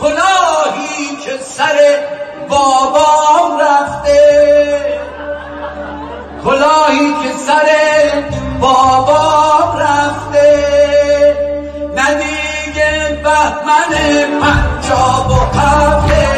کلاهی که سر بابام رفته. کلاهی که سر بابام رفته. ندیگه بهمن پنجاب و هفته.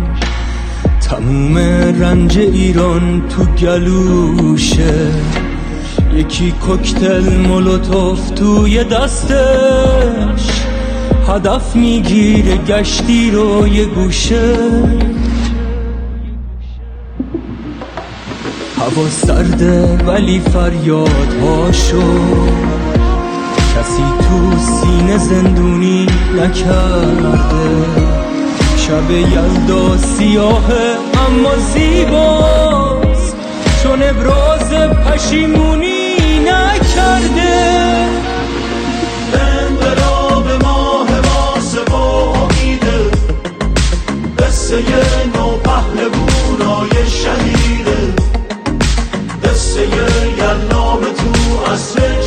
تموم رنج ایران تو گلوشه. یکی کوکتل مولوتوف توی دستش. هدف می‌گیره گشتی رو یه گوشه. هوا سرده ولی فریاد هاشو کسی تو سینه زندونی نکرده. شب یلدا سیاهه اما زیباست. چون ابراز پشیمونی نکرده. انقلاب ما حماسه و امیده قصه نو پهلوونای شهیده. قصه یلنام تو اصل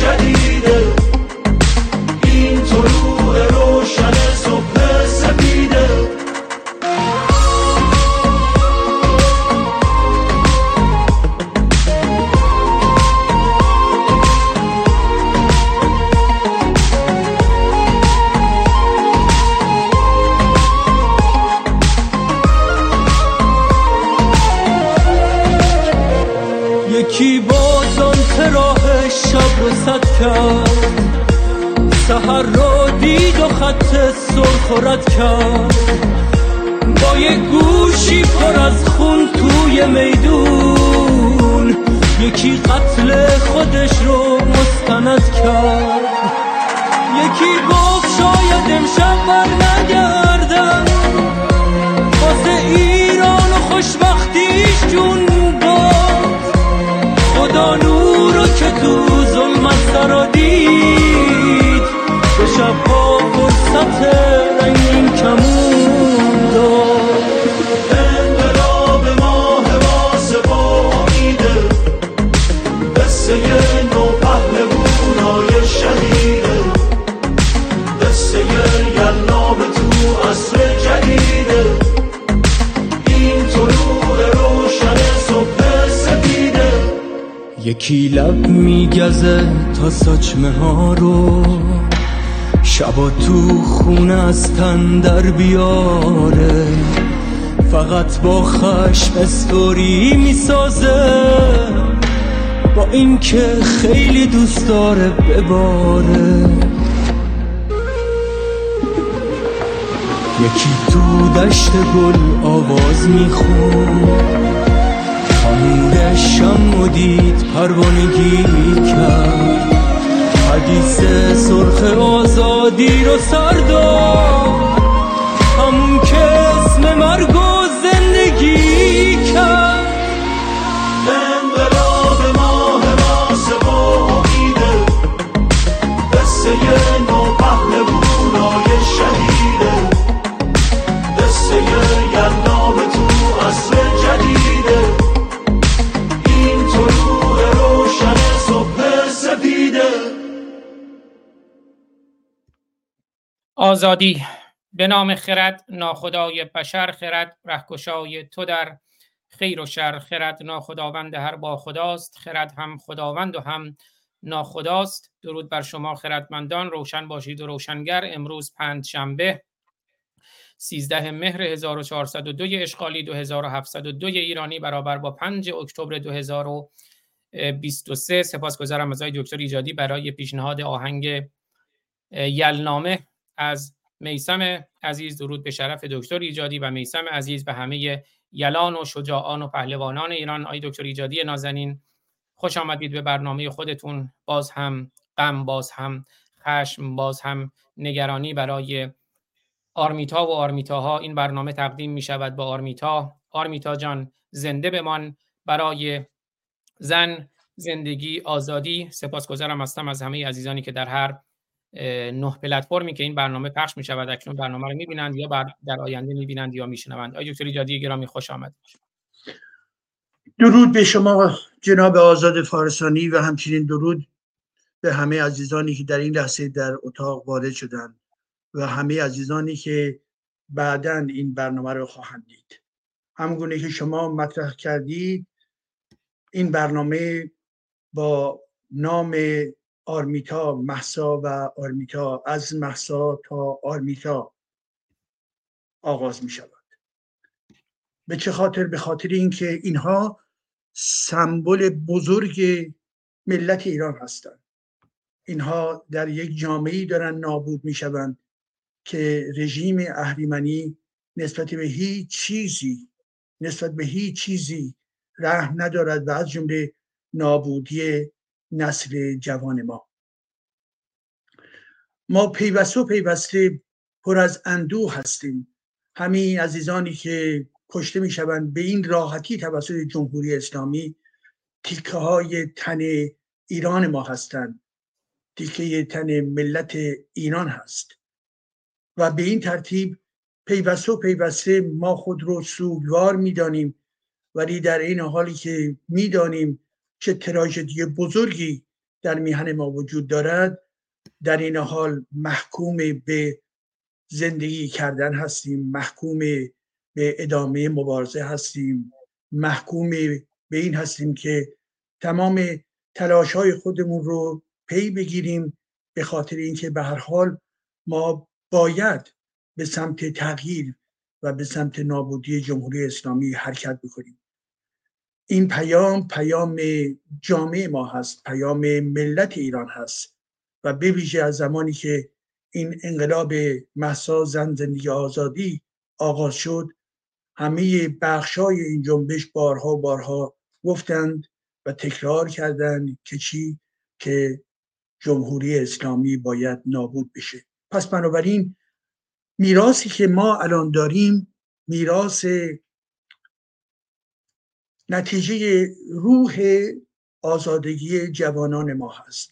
لب میگزه تا ساچمه ها رو شبا تو خونه از در بیاره. فقط با خشم استوری می‌سازه. با اینکه خیلی دوست داره بباره. یکی تو دشت گل آواز میخون خاموشم مدید پروانگی کرد حدیث سرخ آزادی رو سرداد همون که اسم مرگ و زندگی کرد. انقلاب ماه ماسه و امیده قصه نو پهلوونای شهیده آزادی. به نام خرد ناخدای بشر خرد رهکشای تو در خیر و شر خرد. ناخداوند هر با خداست خرد هم خداوند و هم ناخداست. درود بر شما خردمندان روشن باشید و روشنگر. امروز پنج شنبه 13 مهر 1402 اشغالی 2702 ایرانی برابر با 5 اکتبر 2023 سپاسگزارم از آقای دکتر ایجادی برای پیشنهاد آهنگ یلنامه. از میسم عزیز درود به شرف دکتر ایجادی و میسم عزیز به همه یلان و شجاعان و پهلوانان ایران. آی دکتر ایجادی نازنین خوش آمدید به برنامه خودتون. باز هم غم باز هم خشم باز هم نگرانی برای آرمیتا و آرمیتاها. این برنامه تقدیم می شود با آرمیتا. آرمیتا جان زنده بمان. برای زن زندگی آزادی. سپاسگزارم هستم از همه عزیزانی که در هر نه پلتفرمی که این برنامه پخش می شود اکنون برنامه رو می بینند یا بر در آینده می بینند یا می شنوند آقای دکتر ایجادی گرامی خوش آمد درود به شما جناب آزاد فارسانی و همچنین درود به همه عزیزانی که در این لحظه در اتاق وارد شدند و همه عزیزانی که بعدا این برنامه رو خواهند دید. همگونه که شما مطرح کردید این برنامه با نام آرمیتا محسا و آرمیتا. از محسا تا آرمیتا آغاز می شود به چه خاطر؟ به خاطر اینکه اینها سمبل بزرگ ملت ایران هستند. اینها در یک جامعه دارن نابود می شوند که رژیم اهریمنی نسبت به هیچ چیزی نسبت به هیچ چیزی رحم ندارد و از جمله نابودی نسل جوان ما. ما پیوسته و پیوسته پر از اندوه هستیم. همین عزیزانی که کشته می شوند به این راحتی توسط جمهوری اسلامی تیکه های تن ایران ما هستند. تیکه تن ملت ایران هست. و به این ترتیب پیوسته و پیوسته ما خود رو سوگوار می‌دانیم. ولی در این حالی که می‌دانیم چه تراژدی بزرگی در میهن ما وجود دارد. در این حال محکوم به زندگی کردن هستیم محکوم به ادامه مبارزه هستیم محکوم به این هستیم که تمام تلاش های خودمون رو پی بگیریم به خاطر اینکه به هر حال ما باید به سمت تغییر و به سمت نابودی جمهوری اسلامی حرکت بکنیم. این پیام پیام جامعه ما هست پیام ملت ایران هست و ویژه از زمانی که این انقلاب محسا زن زندگی آزادی آغاز شد همه بخشای این جنبش بارها بارها گفتند و تکرار کردند که چی؟ که جمهوری اسلامی باید نابود بشه. پس بنابراین میراثی که ما الان داریم میراث نتیجه روح آزادگی جوانان ما هست.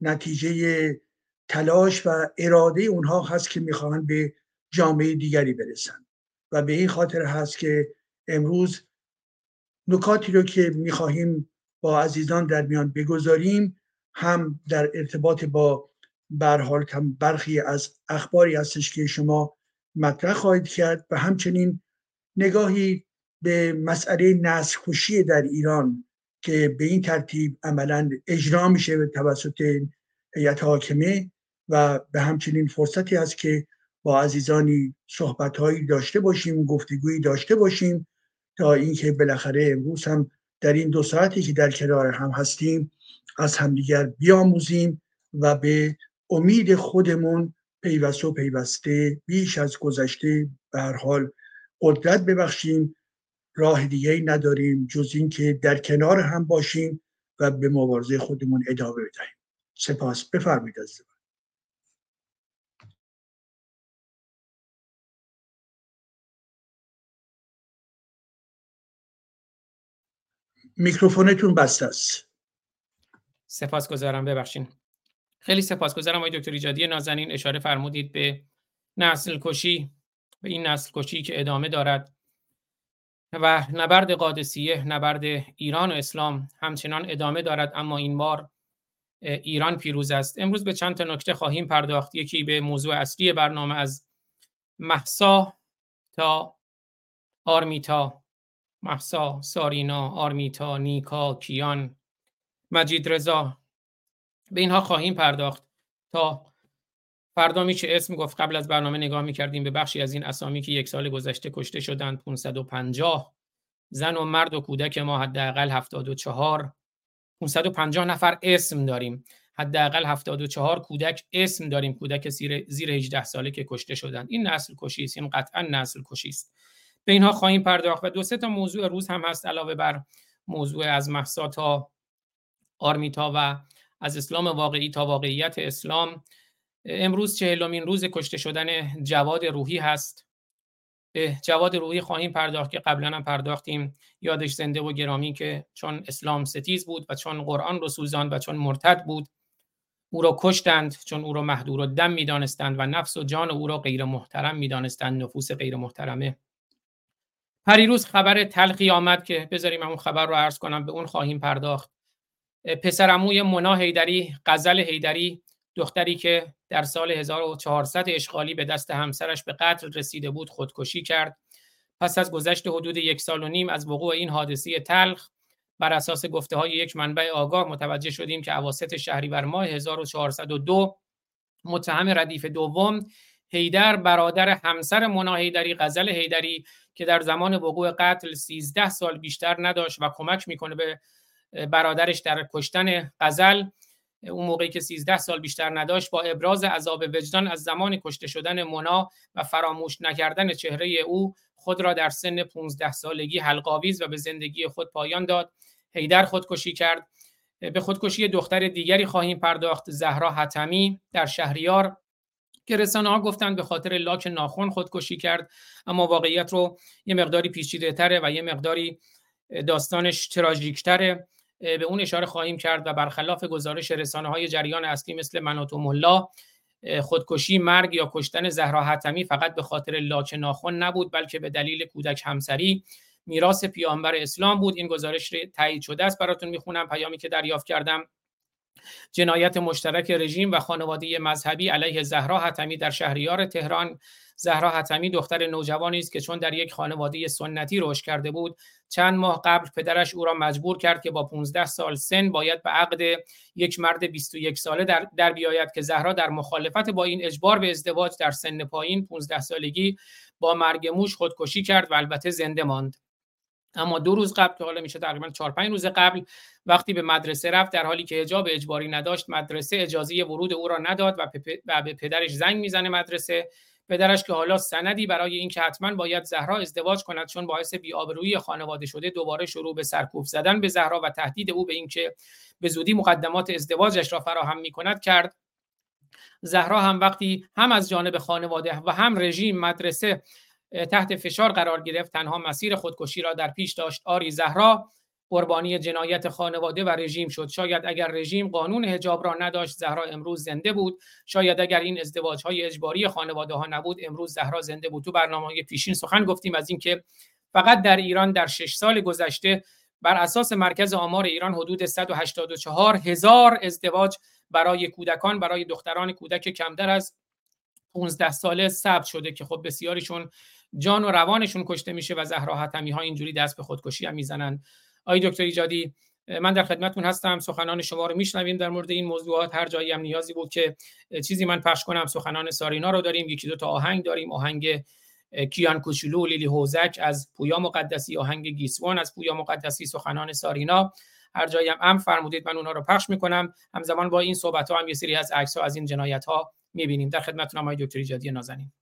نتیجه تلاش و اراده اونها هست که می‌خواهند به جامعه دیگری برسن. و به این خاطر هست که امروز نکاتی رو که می‌خواهیم با عزیزان در میان بگذاریم هم در ارتباط با برحال برخی از اخباری هستش که شما مطرح خواهید کرد و همچنین نگاهی به مسئله نسل کشی در ایران که به این ترتیب عملا اجرا میشه توسط هیئت حاکمه و به همچنین فرصتی هست که با عزیزانی صحبتهایی داشته باشیم گفتگویی داشته باشیم تا اینکه بالاخره امروز هم در این دو ساعتی که در کنار هم هستیم از همدیگر بیاموزیم و به امید خودمون پیوسته و پیوسته بیش از گذشته به هر حال قدرت ببخشیم راه دیگه ای نداریم جز اینکه در کنار هم باشیم و به مبارزه خودمون ادامه بدهیم. سپاس. بفرمایید از میکروفونتون بسته است. سپاسگزارم. ببخشین خیلی سپاسگزارم آقای دکتر ایجادی. نازنین اشاره فرمودید به نسل کشی به این نسل کشی که ادامه دارد. و نبرد قادسیه نبرد ایران و اسلام همچنان ادامه دارد اما این بار ایران پیروز است. امروز به چند تا نکته خواهیم پرداخت. یکی به موضوع اصلی برنامه از محسا تا آرمیتا. محسا سارینا آرمیتا نیکا کیان مجید رضا. به اینها خواهیم پرداخت تا فردا میشه اسم گفت. قبل از برنامه نگاه می‌کردیم به بخشی از این اسامی که یک سال گذشته کشته شدند. 550 زن و مرد و کودک ما حداقل 74 550 نفر اسم داریم. حداقل 74 کودک اسم داریم. کودک زیر زیر 18 ساله که کشته شدند. این نسل کشی است. این قطعا نسل کشی است. به اینها خواهیم پرداخت و دو سه تا موضوع روز هم هست علاوه بر موضوع از محسا تا آرمیتا و از اسلام واقعی تا واقعیت اسلام. امروز چهلمین روز کشته شدن جواد روحی هست. به جواد روحی خواهیم پرداخت که قبلا هم پرداختیم. یادش زنده و گرامی که چون اسلام ستیز بود و چون قرآن رو سوزاند و چون مرتد بود او را کشتند چون او را محدور و دم می‌دانستند و نفس و جان او را غیر محترم می‌دانستند نفوس غیر محترمه. پریروز خبر تلخی آمد که بذاریم اون خبر رو عرض کنم به اون خواهیم پرداخت. پسرموی منا هیدری غزل هیدری دختری که در سال 1400 اشغالی به دست همسرش به قتل رسیده بود خودکشی کرد. پس از گذشت حدود یک سال و نیم از وقوع این حادثه تلخ بر اساس گفته های یک منبع آگاه متوجه شدیم که اواسط شهریور ماه 1402 متهم ردیف دوم هیدر برادر همسر منا هیدری غزل هیدری که در زمان وقوع قتل 13 سال بیشتر نداشت و کمک می‌کنه به برادرش در کشتن غزل اون موقعی که 13 سال بیشتر نداشت با ابراز عذاب وجدان از زمان کشته شدن مونا و فراموش نکردن چهره او خود را در سن 15 سالگی حلقاویز و به زندگی خود پایان داد. هیدر خودکشی کرد. به خودکشی دختر دیگری خواهیم پرداخت زهرا حتمی. در شهریار که رسانه ها گفتند به خاطر لاک ناخون خودکشی کرد اما واقعیت رو یه مقداری پیچیده تره و یه مقداری داستانش تراژیک تره به اون اشاره خواهیم کرد و برخلاف گزارش رسانه های جریان اصلی مثل مناطو ملا خودکشی مرگ یا کشتن زهرا حتمی فقط به خاطر لاک ناخن نبود بلکه به دلیل کودک همسری میراث پیامبر اسلام بود. این گزارش تایید شده است. براتون می‌خونم. پیامی که دریافت کردم. جنایت مشترک رژیم و خانواده مذهبی علیه زهرا حتمی در شهریار تهران. زهرا حتمی دختر نوجوانی است که چون در یک خانواده سنتی رشد کرده بود چند ماه قبل پدرش او را مجبور کرد که با 15 سال سن باید به عقد یک مرد 21 ساله در, در بیاید که زهرا در مخالفت با این اجبار به ازدواج در سن پایین 15 سالگی با مرگ موش خودکشی کرد و البته زنده ماند. اما دو روز قبل که حالا میشه تقریبا 4 5 روز قبل وقتی به مدرسه رفت در حالی که حجاب اجباری نداشت مدرسه اجازه ورود او را نداد و به پدرش زنگ می‌زنه مدرسه پدرش که حالا سندی برای اینکه حتما باید زهرا ازدواج کند چون باعث بی‌آبرویی خانواده شده دوباره شروع به سرکوب زدن به زهرا و تهدید او به اینکه به زودی مقدمات ازدواجش را فراهم می‌کند کرد. زهرا هم وقتی هم از جانب خانواده و هم رژیم مدرسه تحت فشار قرار گرفت تنها مسیر خودکشی را در پیش داشت. آری زهرا قربانی جنایت خانواده و رژیم شد. شاید اگر رژیم قانون حجاب را نداشت زهرا امروز زنده بود. شاید اگر این ازدواج های اجباری خانواده ها نبود امروز زهرا زنده بود. تو برنامه پیشین سخن گفتیم از اینکه فقط در ایران در شش سال گذشته بر اساس مرکز آمار ایران حدود 184 هزار ازدواج برای کودکان برای دختران کودک کمتر از 15 ساله ثبت شده که خب بسیاریشون جان و روانشون کشته میشه و زهرا حتمی ها اینجوری دست به خودکشی هم می‌زنن. آقای دکتر ایجادی من در خدمتتون هستم. سخنان شما رو میشنویم در مورد این موضوعات. هر جایی هم نیازی بود که چیزی من پخش کنم سخنان سارینا رو داریم. یکی دو تا آهنگ داریم. آهنگ کیان کوچولو لیلی هوزک از پویا مقدسی. آهنگ گیسوان از پویا مقدسی. سخنان سارینا. هر جایی هم ام فرمودید من اونها رو پخش می‌کنم. همزمان با این صحبت ها هم یه سری از عکس ها از این جنایت ها می‌بینیم. در خدمتتونم آقای دکتر ایجادی نازنین.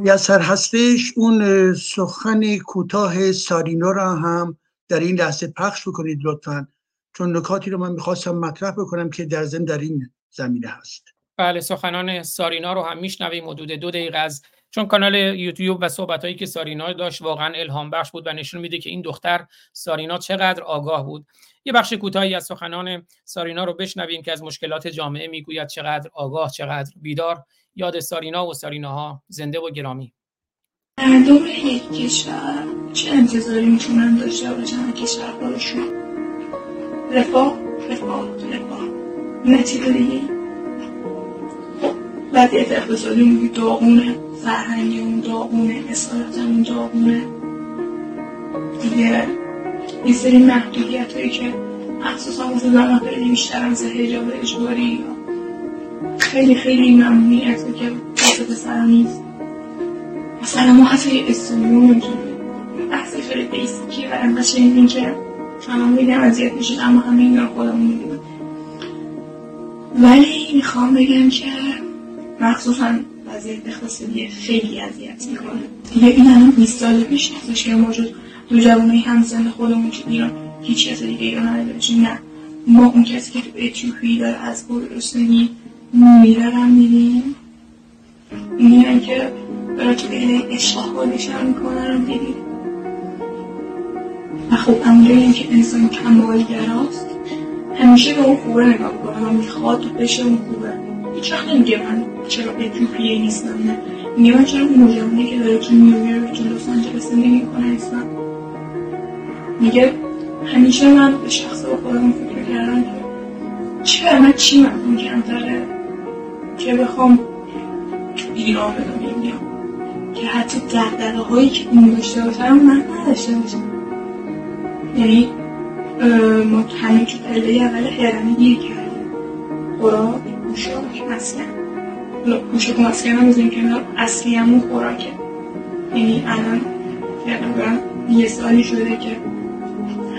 میسر هستش. اون سخن کوتاه سارینا را هم در این لحظه پخش بکنید لطفا. چون نکاتی رو من می‌خواستم مطرح بکنم که در ضمن در این زمینه هست. بله سخنان سارینا رو هم میشنویم حدود دو دقیقه از چون کانال یوتیوب و صحبت هایی که سارینا داشت واقعا الهام بخش بود و نشون میده که این دختر سارینا چقدر آگاه بود. یه بخش کوتاهی از سخنان سارینا رو بشنویم که از مشکلات جامعه می‌گوید چقدر آگاه چقدر بیدار. یاد سارینا و ساریناها زنده و گرامی. مردم یک کشور چه انتظاری می‌تونن داشته باشن کشور خودشون رفاه رفاه رفاه. نتیجه دیگه وضعیت اقتصادی اون داغونه فرهنگی اون داغونه اصالت اون داغونه. دیگه یه سری محدودیت هایی که مخصوصا واسه زمان خیلی بیشتر از هجاب اجباری یا خیلی خیلی ممنوعیت که واسه پسرا نیست. مثلا ما حتی استودیو نمی‌تونیم بحث خیلی بیسیکی و انقدر شنیدیم که همه میدیم اذیت میشید اما همه این رو خودمون میدیم ولی می‌خوام بگم که مخصوصا وضعیت اقتصادی خیلی اذیت می‌کنه. دیگه این الان 20 سال پیش نیستش که جز دو جوانای همسن خودمون که ایران هیچ کس دیگه ایران نداره نه. ما اون کسی که تو اتیوپی داره از گرسنگی میره رو میدیم میرن که داره تو اشتها نشان می‌کنن رو دیدیم و خب اونجایی که انسان کمالگراست همیشه به اون خوبه نگاه کنه. و می‌خواد بشه اون خوبه. هیچ وقت نمیگه من چرا اتیوپیه نیستم نه. میگه من چرا جوانی که داره تو نیویورک تو لس آنجلس زندگی می‌کنه نیستم. میگه همیشه من به شخص با خودم فکر کردم که چرا من چی من کمتره؟ که بخوام ایران دنیا بیام که حتی دقدقه هایی که اون داشته باشم من نداشته باشم. یعنی ما همین که پله اول هرمی گیر کردیم. خوراک پوشاک مسکن پوشاک مسکن هم بزنیم کنار اصلی همون خوراکه. یعنی الان تقریبا یه سالی شده که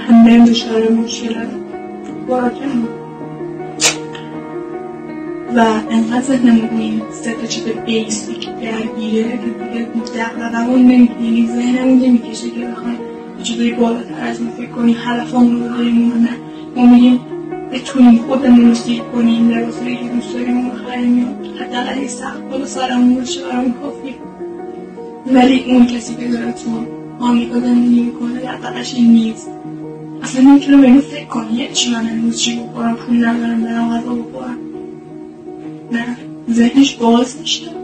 همه دچار مشکل خوراکه. و انقدر ذهنمون این سه تا چیز بیسیک درگیره که دیگه دقدقمون نمی‌کنه یعنی ذهنمون نمی‌کشه که بخوایم چیزایی بالاتر از این فکر کنیم هدفمون رو داریم نه ما میگیم بتونیم خودمون رو سیر کنیم لباسایی که دوست داریم اون بخریم یا حداقل سخت بالا سرمون باشه برامون کافیه ولی اون کسی که داره تو آمریکا زندگی می‌کنه دقدقش این نیست. اصلا نمی‌تونه به فکر کنی یه چی من امروز چی بخورم؟ پول ندارم برم غذا بخورم. نه ذهنش باز میشه.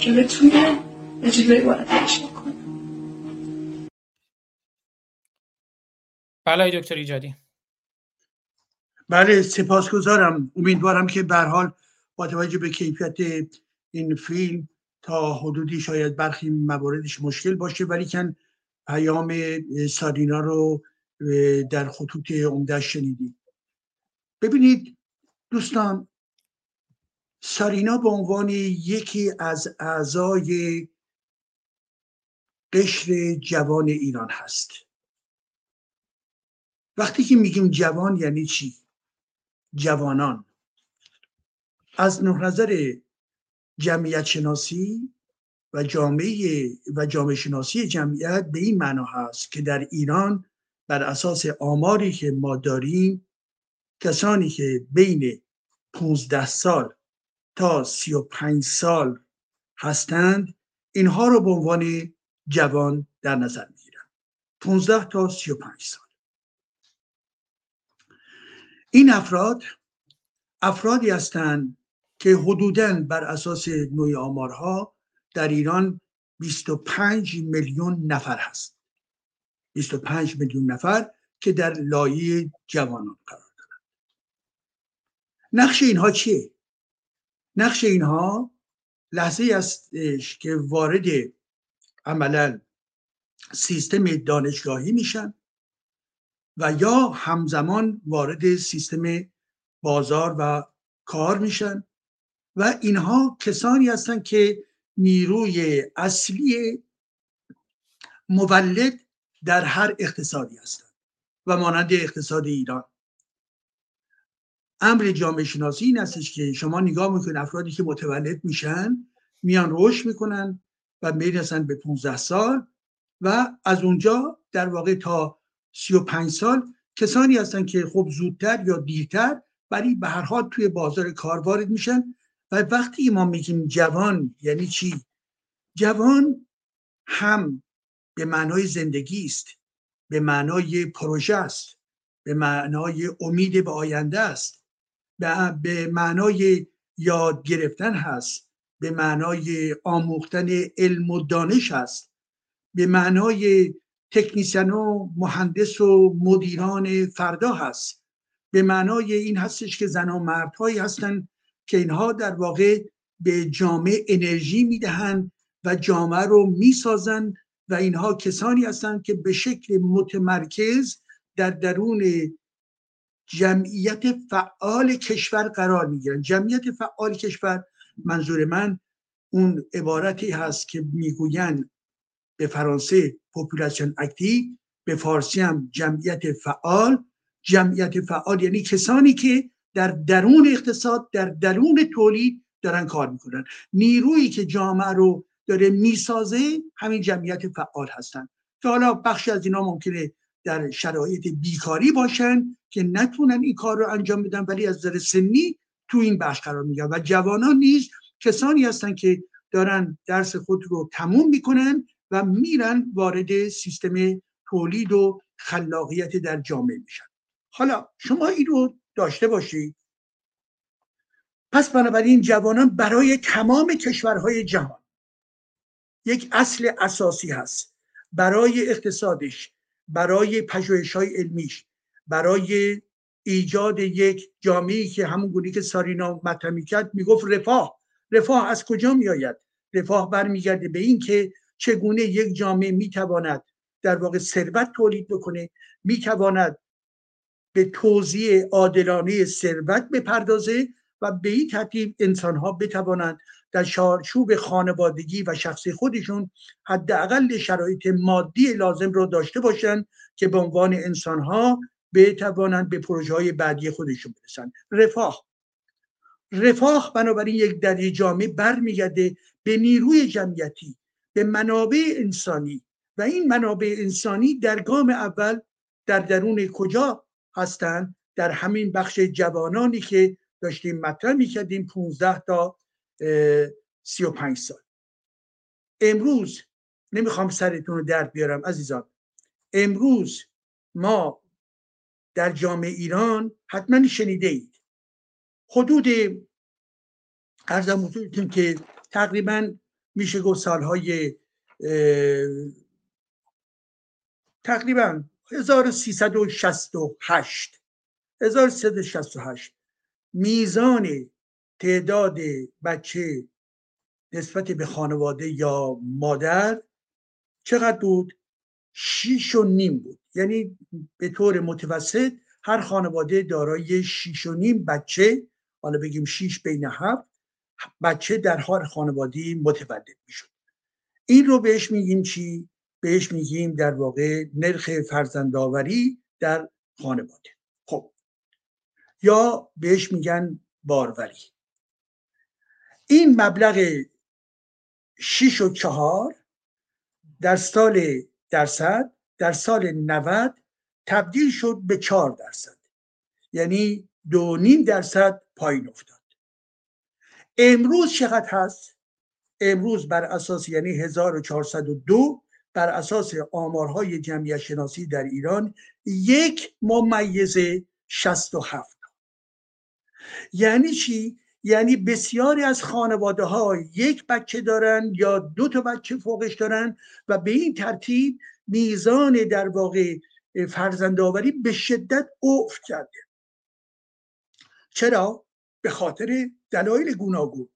که بتونه یه چیزایی بالاترش بکنه بله دکتر ایجادی. بله سپاسگزارم. امیدوارم که به حال با توجه به کیفیت این فیلم تا حدودی شاید برخی مواردش مشکل باشه ولی کن پیام سارینا رو در خطوط عمده شنیدیم. ببینید دوستان سارینا به عنوان یکی از اعضای قشر جوان ایران هست. وقتی که میگیم جوان یعنی چی؟ جوانان. از نظر جمعیت شناسی و جامعه و جامعه شناسی جمعیت به این معنا هست که در ایران بر اساس آماری که ما داریم کسانی که بین 15 سال تا 35 سال هستند اینها رو به عنوان جوان در نظر می‌گیرن 15 تا 35 سال. این افراد افرادی هستند که حدوداً بر اساس نوع آمارها در ایران 25 میلیون نفر هست. 25 میلیون نفر که در لایه جوانان قرار دارند. نقش اینها چیه؟ نقش اینها لحظه استش که وارد عملا سیستم دانشگاهی میشن و یا همزمان وارد سیستم بازار و کار میشن و اینها کسانی هستند که نیروی اصلی مولد در هر اقتصادی هستند و مانند اقتصاد ایران. امر جامعه شناسی این هستش که شما نگاه می‌کنید افرادی که متولد میشن میان رشد می‌کنن و می‌رسن به 15 سال و از اونجا در واقع تا 35 سال کسانی هستن که خب زودتر یا دیرتر ولی به هر حال توی بازار کار وارد میشن و وقتی ما میگیم جوان یعنی چی؟ جوان هم به معنای زندگی است به معنای پروژه است به معنای امید به آینده است. به معنای یاد گرفتن هست به معنای آموختن علم و دانش هست به معنای تکنیسیان و مهندس و مدیران فردا هست به معنای این هستش که زن و مردهایی هستند که اینها در واقع به جامعه انرژی می‌دهند و جامعه رو می‌سازند و اینها کسانی هستند که به شکل متمرکز در درون جمعیت فعال کشور قرار می‌گیرن. جمعیت فعال کشور منظور من اون عبارتی هست که می‌گوین به فرانسه پوپولاسیون اکتیو به فارسی هم جمعیت فعال. جمعیت فعال یعنی کسانی که در درون اقتصاد در درون تولید دارن کار می‌کنن. نیرویی که جامعه رو داره می‌سازه همین جمعیت فعال هستن. که حالا بخشی از اینا ممکنه در شرایط بیکاری باشن که نتونن این کار رو انجام بدن ولی از نظر سنی تو این بخش قرار میگن و جوانان نیز کسانی هستن که دارن درس خود رو تموم می‌کنن و میرن وارد سیستم تولید و خلاقیت در جامعه میشن. حالا شما این رو داشته باشید. پس بنابراین جوانان برای تمام کشورهای جهان یک اصل اساسی هست. برای اقتصادش برای پژوهش های علمیش برای ایجاد یک جامعه که همون گونی که سارینا مطرح کرد می‌گفت رفاه. رفاه از کجا میآید؟ رفاه برمیگرده به این که چگونه یک جامعه می‌تواند در واقع ثروت تولید بکنه می‌تواند به توزیع عادلانه ثروت بپردازه و به این ترتیب انسان ها بتوانند در چارچوب خانوادگی و شخصی خودشون حداقل شرایط مادی لازم رو داشته باشند که به عنوان انسان ها بتوانند به پروژه های بعدی خودشون برسن رفاه. رفاه بنابراین یک در جامعه برمیگرده به نیروی جمعیتی به منابع انسانی و این منابع انسانی در گام اول در درون کجا هستند؟ در همین بخش جوانانی که داشتیم مطرح می‌کردیم 15 تا 35 سال. امروز نمی‌خوام سرتون رو درد بیارم عزیزان. امروز ما در جامعه ایران حتما شنیده اید حدود ارزم که تقریبا میشه گفت سالهای تقریبا 1368 1368 میزان تعداد بچه نسبت به خانواده یا مادر چقدر بود؟ شیش و نیم بود. یعنی به طور متوسط هر خانواده دارای شیش و نیم بچه حالا بگیم شیش بین هفت بچه در هر خانواده متولد می‌شد. این رو بهش میگیم چی؟ بهش میگیم در واقع نرخ فرزندآوری در خانواده. خب. یا بهش میگن باروری. این مبلغ 6 و چهار در سال درصد در سال 90 تبدیل شد به 4 درصد. یعنی دو نیم درصد پایین افتاد. امروز چقدر هست؟ امروز بر اساس یعنی 1402 بر اساس آمارهای جمعیت شناسی در ایران یک ممیز 67 یعنی چی؟ یعنی بسیاری از خانواده ها یک بچه دارن یا دو تا بچه فوقش دارن و به این ترتیب میزان در واقع فرزندآوری به شدت افت کرده. چرا؟ به خاطر دلایل گوناگون.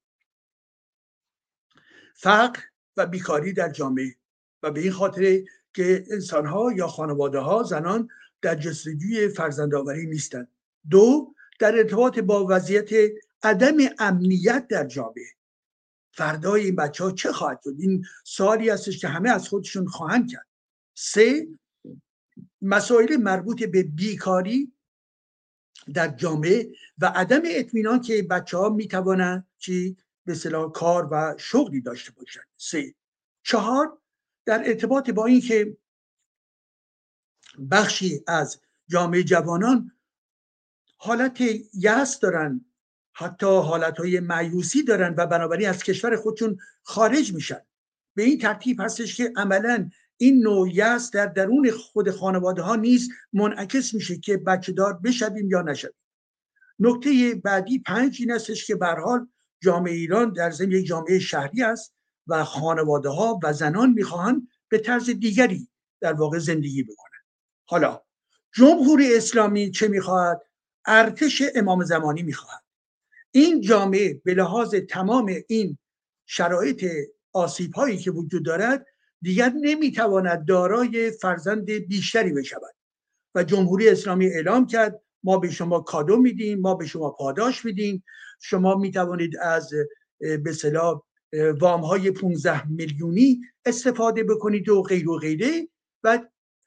فقر و بیکاری در جامعه و به این خاطر که انسان ها یا خانواده ها زنان در جستجوی فرزندآوری نیستند. دو در ارتباط با وضعیت عدم امنیت در جامعه. فردای این بچه ها چه خواهد شد؟ این سوالی هستش که همه از خودشون خواهند کرد. سه مسائل مربوط به بیکاری در جامعه و عدم اطمینان که بچه ها می‌توانند چی؟ به اصطلاح کار و شغلی داشته باشند. سه. چهار در ارتباط با اینکه بخشی از جامعه جوانان حالت یأس دارن حتی حالت های معیوسی دارن و بنابراین از کشور خودشون خارج میشن. به این ترتیب هستش که عملا این نوع در درون خود خانواده ها نیز منعکس میشه که بچه دار بشویم یا نشویم. نکته بعدی پنج این استش که به حال جامعه ایران در ضمن یک جامعه شهری است و خانواده ها و زنان می‌خواهند به طرز دیگری در واقع زندگی بکنن حالا جمهوری اسلامی چه می‌خواهد؟ ارتش امام زمانی می‌خواهد. این جامعه به لحاظ تمام این شرایط آسیب هایی که وجود دارد دیگر نمی‌تواند دارای فرزند بیشتری بشود. و جمهوری اسلامی اعلام کرد ما به شما کادو میدیم ما به شما پاداش میدیم. شما می‌توانید از به صلاح وام های 15 میلیونی استفاده بکنید و غیر و غیره. و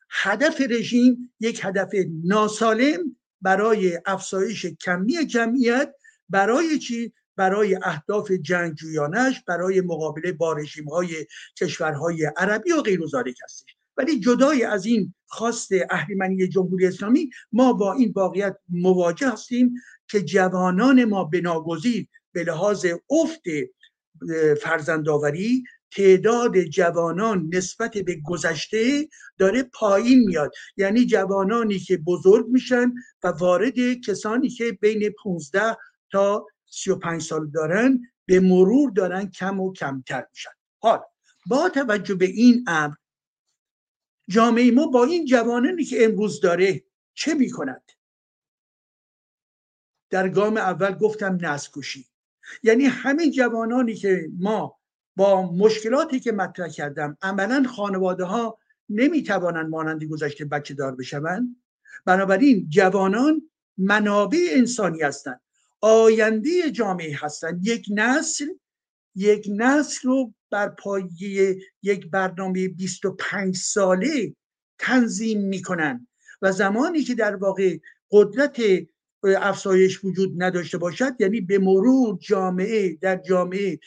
هدف رژیم یک هدف ناسالم برای افزایش کمی جمعیت برای چی؟ برای اهداف جنگجویانش برای مقابله با رژیم های کشورهای عربی و غیر هستش. ولی جدای از این خواست اهریمنی جمهوری اسلامی ما با این واقعیت مواجه هستیم که جوانان ما بناگزیر به لحاظ افت فرزندآوری تعداد جوانان نسبت به گذشته داره پایین میاد. یعنی جوانانی که بزرگ میشن و وارد کسانی که بین 15 تا 35 سال دارن به مرور دارن کم و کمتر میشن. حال با توجه به این امر جامعه ما با این جوانانی که امروز داره چه می‌کند؟ در گام اول گفتم نسکشی یعنی همین جوانانی که ما با مشکلاتی که مطرح کردم عملا خانواده ها نمی‌توانند مانند گذشته بچه دار بشوند. بنابراین جوانان منابع انسانی هستند. آینده جامعه هستند یک نسل یک نسل رو بر پایه یک برنامه 25 ساله تنظیم می‌کنن. و زمانی که در واقع قدرت افزایش وجود نداشته باشد یعنی به مرور جامعه در جامعه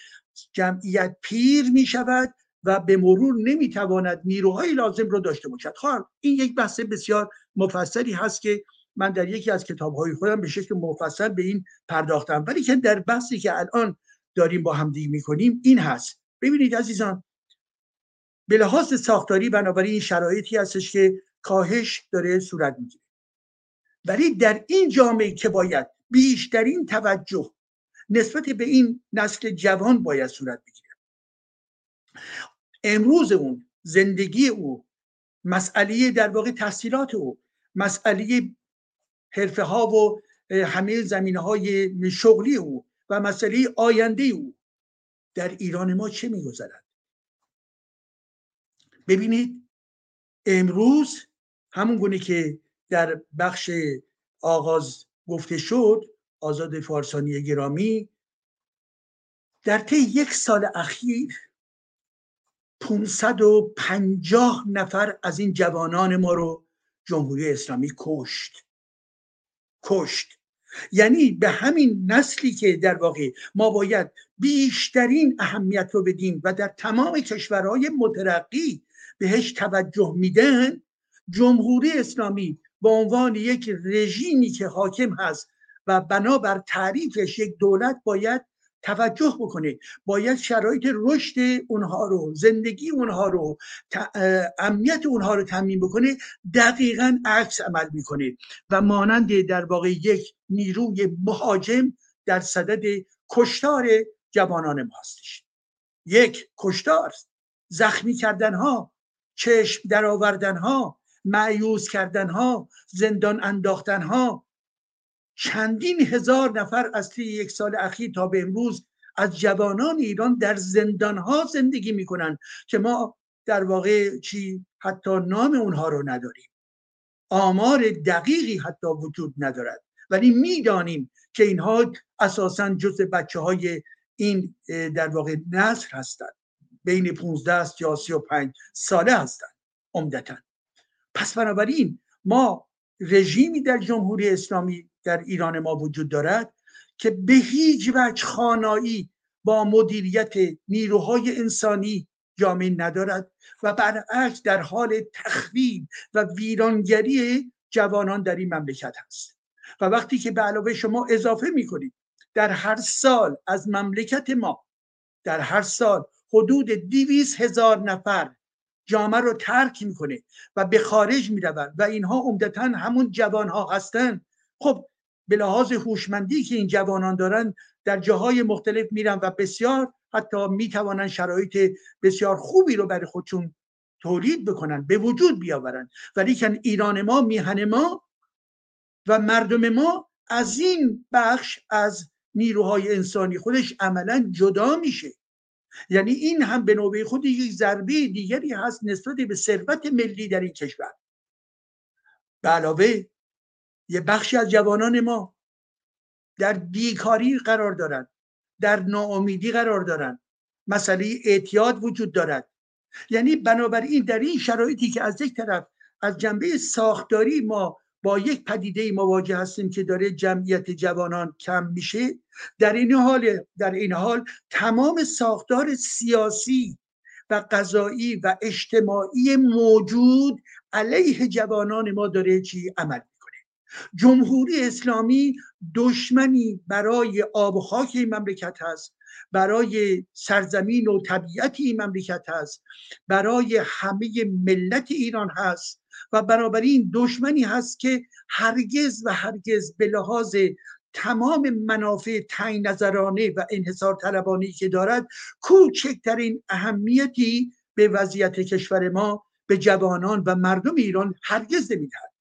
جمعیت پیر می شود و به مرور نمی‌تواند نیروهای لازم رو داشته باشد. خب این یک بحث بسیار مفصلی هست که من در یکی از کتابهای خودم به شکل مفصل به این پرداختم. ولی که در بحثی که الان داریم با همدیگه می‌کنیم این هست. ببینید عزیزان به لحاظ ساختاری بنابراین این شرایطی هستش که کاهش داره صورت می‌گیره. ولی در این جامعه که باید بیشترین توجه نسبت به این نسل جوان باید صورت بگیره. امروز اون زندگی او مسئله در واقع تحصیلات او مسئله حرفه ها و همه زمینه های شغلی او و مسئله آینده او در ایران ما چه میگذرد؟ ببینید امروز همون گونه که در بخش آغاز گفته شد آزاد فارسانی گرامی در طی یک سال اخیر 550 نفر از این جوانان ما رو جمهوری اسلامی کشت. کشت. یعنی به همین نسلی که در واقع ما باید بیشترین اهمیت رو بدیم و در تمام کشورهای مترقی بهش توجه میدن جمهوری اسلامی به عنوان یک رژیمی که حاکم هست و بنابر تعریفش یک دولت باید توجه بکنه باید شرایط رشد اونها رو زندگی اونها رو امنیت اونها رو تمین بکنه دقیقا عکس عمل می‌کنه و مانند در واقع یک نیروی مهاجم در صدد کشتار جوانان ما هستش. یک کشتار زخمی کردن ها چشم در آوردن ها معیوز کردن ها زندان انداختن ها چندین هزار نفر از طی یک سال اخیر تا به امروز از جوانان ایران در زندان ها زندگی می‌کنن که ما در واقع چی حتی نام اونها رو نداریم. آمار دقیقی حتی وجود ندارد. ولی می‌دانیم که اینها اساسا جز بچه های این در واقع نسل هستند. بین 15 یا 35 ساله هستند عمدتا. پس بنابراین ما رژیمی در جمهوری اسلامی در ایران ما وجود دارد که به هیچ وجه خانایی با مدیریت نیروهای انسانی جامعه ندارد و برعکس در حال تخریب و ویرانگری جوانان در این مملکت هست. و وقتی که به علاوه شما اضافه می‌کنید در هر سال از مملکت ما در هر سال حدود دیویس هزار نفر جامعه رو ترک می‌کنه و به خارج می‌روند و اینها عمدتا همون جوان ها هستند خب به لحاظ هوشمندی که این جوانان دارن در جاهای مختلف میرن و بسیار حتی می‌توانند شرایط بسیار خوبی رو برای خودشون تولید بکنن به وجود بیاورن. ولی ایران ما میهن ما و مردم ما از این بخش از نیروهای انسانی خودش عملا جدا میشه. یعنی این هم به نوبه خود یک ضربه دیگری هست نسبت به ثروت ملی در این کشور. به علاوه یه بخشی از جوانان ما در بیکاری قرار دارند در ناامیدی قرار دارند. مسئله اعتیاد وجود دارد. یعنی بنابراین در این شرایطی که از یک طرف از جنبه ساختاری ما با یک پدیده مواجه هستیم که داره جمعیت جوانان کم میشه در این حال در این حال تمام ساختار سیاسی و قضایی و اجتماعی موجود علیه جوانان ما داره چی؟ عمل جمهوری اسلامی دشمنی برای آب و خاک این مملکت هست برای سرزمین و طبیعت این مملکت هست برای همه ملت ایران هست و بنابراین دشمنی هست که هرگز و هرگز به لحاظ تمام منافع تنگ نظرانه و انحصار طلبانی که دارد کوچکترین اهمیتی به وضعیت کشور ما به جوانان و مردم ایران هرگز نمی‌دهد.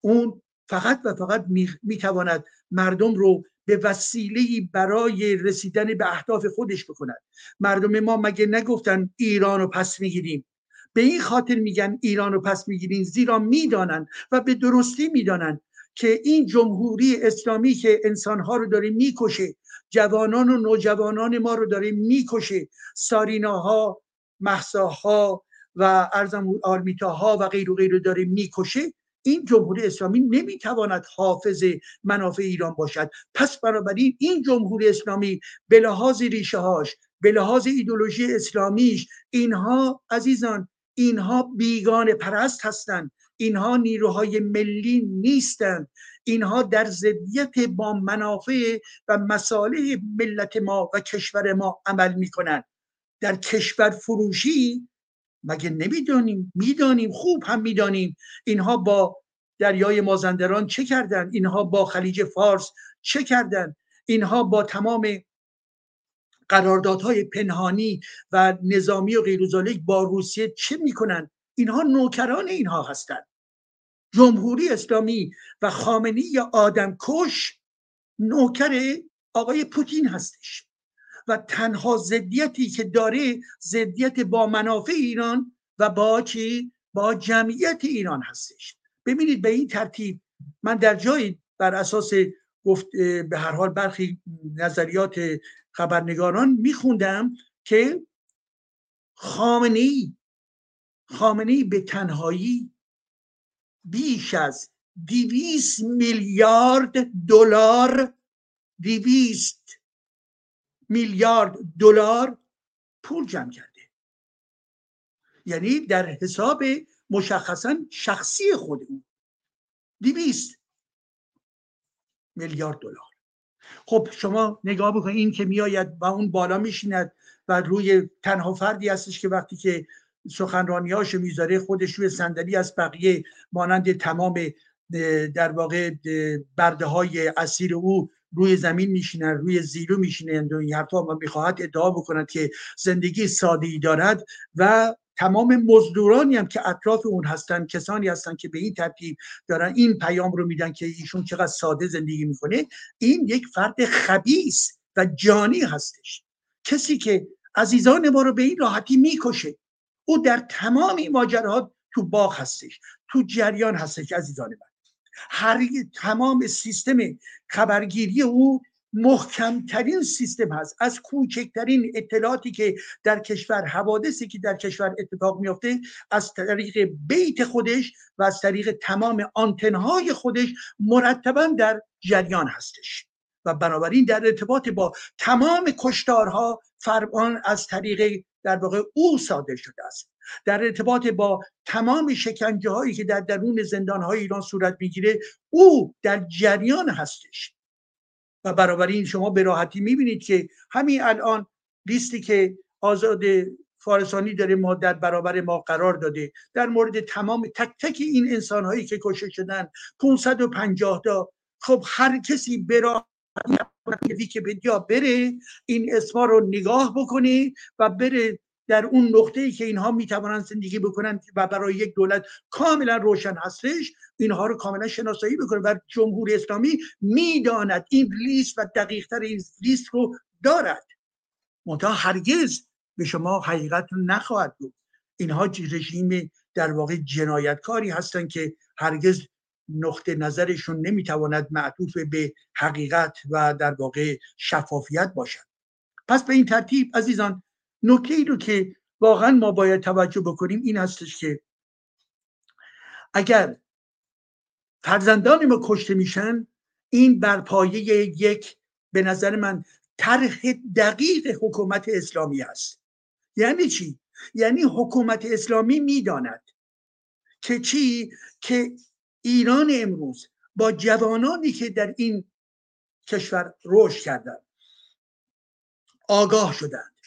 اون فقط و فقط می‌تواند مردم رو به وسیله برای رسیدن به اهداف خودش بکند. مردم ما مگه نگفتن ایران رو پس می‌گیریم؟ به این خاطر میگن ایران رو پس می‌گیرین زیرا می‌دانن و به درستی می‌دانن که این جمهوری اسلامی که انسانها رو داره می‌کشه جوانان و نوجوانان ما رو داره می‌کشه ساریناها محساها و ارزم آرمیتاها و غیر و غیر رو داره می‌کشه این جمهوری اسلامی نمی‌تواند حافظ منافع ایران باشد. پس بنابراین این جمهوری اسلامی به لحاظ ریشه هاش به لحاظ ایدولوژی اسلامیش اینها عزیزان اینها بیگان پرست هستند. اینها نیروهای ملی نیستند. اینها در ضدیت با منافع و مصالح ملت ما و کشور ما عمل می‌کنند. در کشور فروشی مگه نمی‌دانیم؟ می‌دانیم خوب هم می‌دانیم. اینها با دریای مازندران چه کردند اینها با خلیج فارس چه کردند اینها با تمام قراردادهای پنهانی و نظامی و غیر با روسیه چه می‌کنن؟ اینها نوکران اینها هستند جمهوری اسلامی و خامنی یا آدم کش نوکر آقای پوتین هستش. و تنها زدیتی که داره زدیت با منافع ایران و با چی؟ با جمعیت ایران هستش. ببینید به این ترتیب من در جایی بر اساس گفت به هر حال برخی نظریات خبرنگاران میخوندم که خامنه ای به تنهایی بیش از دیویس میلیارد دلار دیویست میلیارد دلار پول جمع کرده. یعنی در حساب مشخصا شخصی خود او دیویست میلیارد دلار. خب شما نگاه بکنید این که میآید و اون بالا میشیند و روی تنها فردی هستش که وقتی که سخنرانیاش می‌ذاره خودش روی صندلی از بقیه مانند تمام در واقع برده های اسیر او روی زمین میشینن روی زیرو میشینند و این حرفا و می‌خواهد ادعا بکند که زندگی ساده ای دارد و تمام مزدورانی هم که اطراف اون هستن کسانی هستن که به این ترتیب دارن این پیام رو میدن که ایشون چقدر ساده زندگی می‌کنه. این یک فرد خبیس و جانی هستش. کسی که عزیزان ما رو به این راحتی می‌کشه. او در تمام این ماجراها تو باغ هستش تو جریان هستش عزیزان من. هر تمام سیستم خبرگیری او محکمترین سیستم هست. از کوچکترین اطلاعاتی که در کشور حوادثی که در کشور اتفاق میافته از طریق بیت خودش و از طریق تمام آنتنهای خودش مرتبا در جریان هستش. و بنابراین در ارتباط با تمام کشتارها فرمان از طریق در واقع او صادر شده است. در ارتباط با تمام شکنجه هایی که در درون زندان های ایران صورت می‌گیره او در جریان هستش. و بنابراین شما به راحتی می‌بینید که همین الان لیستی که آزاد فارسانی داره ما در برابر ما قرار داده در مورد تمام تک تک این انسان هایی که کشته شدن 550 تا. خب هر کسی برا ویکیپدیا بره این اسما رو نگاه بکنه و بره در اون نقطه ای که اینها می‌توانند زندگی بکنن و برای یک دولت کاملا روشن هستش اینها رو کاملا شناسایی بکنه و جمهوری اسلامی می‌داند این لیست و دقیقتر این لیست رو دارد. منتها هرگز به شما حقیقت رو نخواهد بود اینها رژیم در واقع جنایتکاری هستند که هرگز نقطه نظرشون نمی‌تواند معطوف به حقیقت و در واقع شفافیت باشد. پس به این ترتیب عزیزان نکته ای رو که واقعا ما باید توجه بکنیم این هستش که اگر فرزندان ما کشته میشن این بر پایه یک به نظر من طرح دقیق حکومت اسلامی است. یعنی چی؟ یعنی حکومت اسلامی می‌داند که چی؟ که ایران امروز با جوانانی که در این کشور رشد کردند آگاه شدند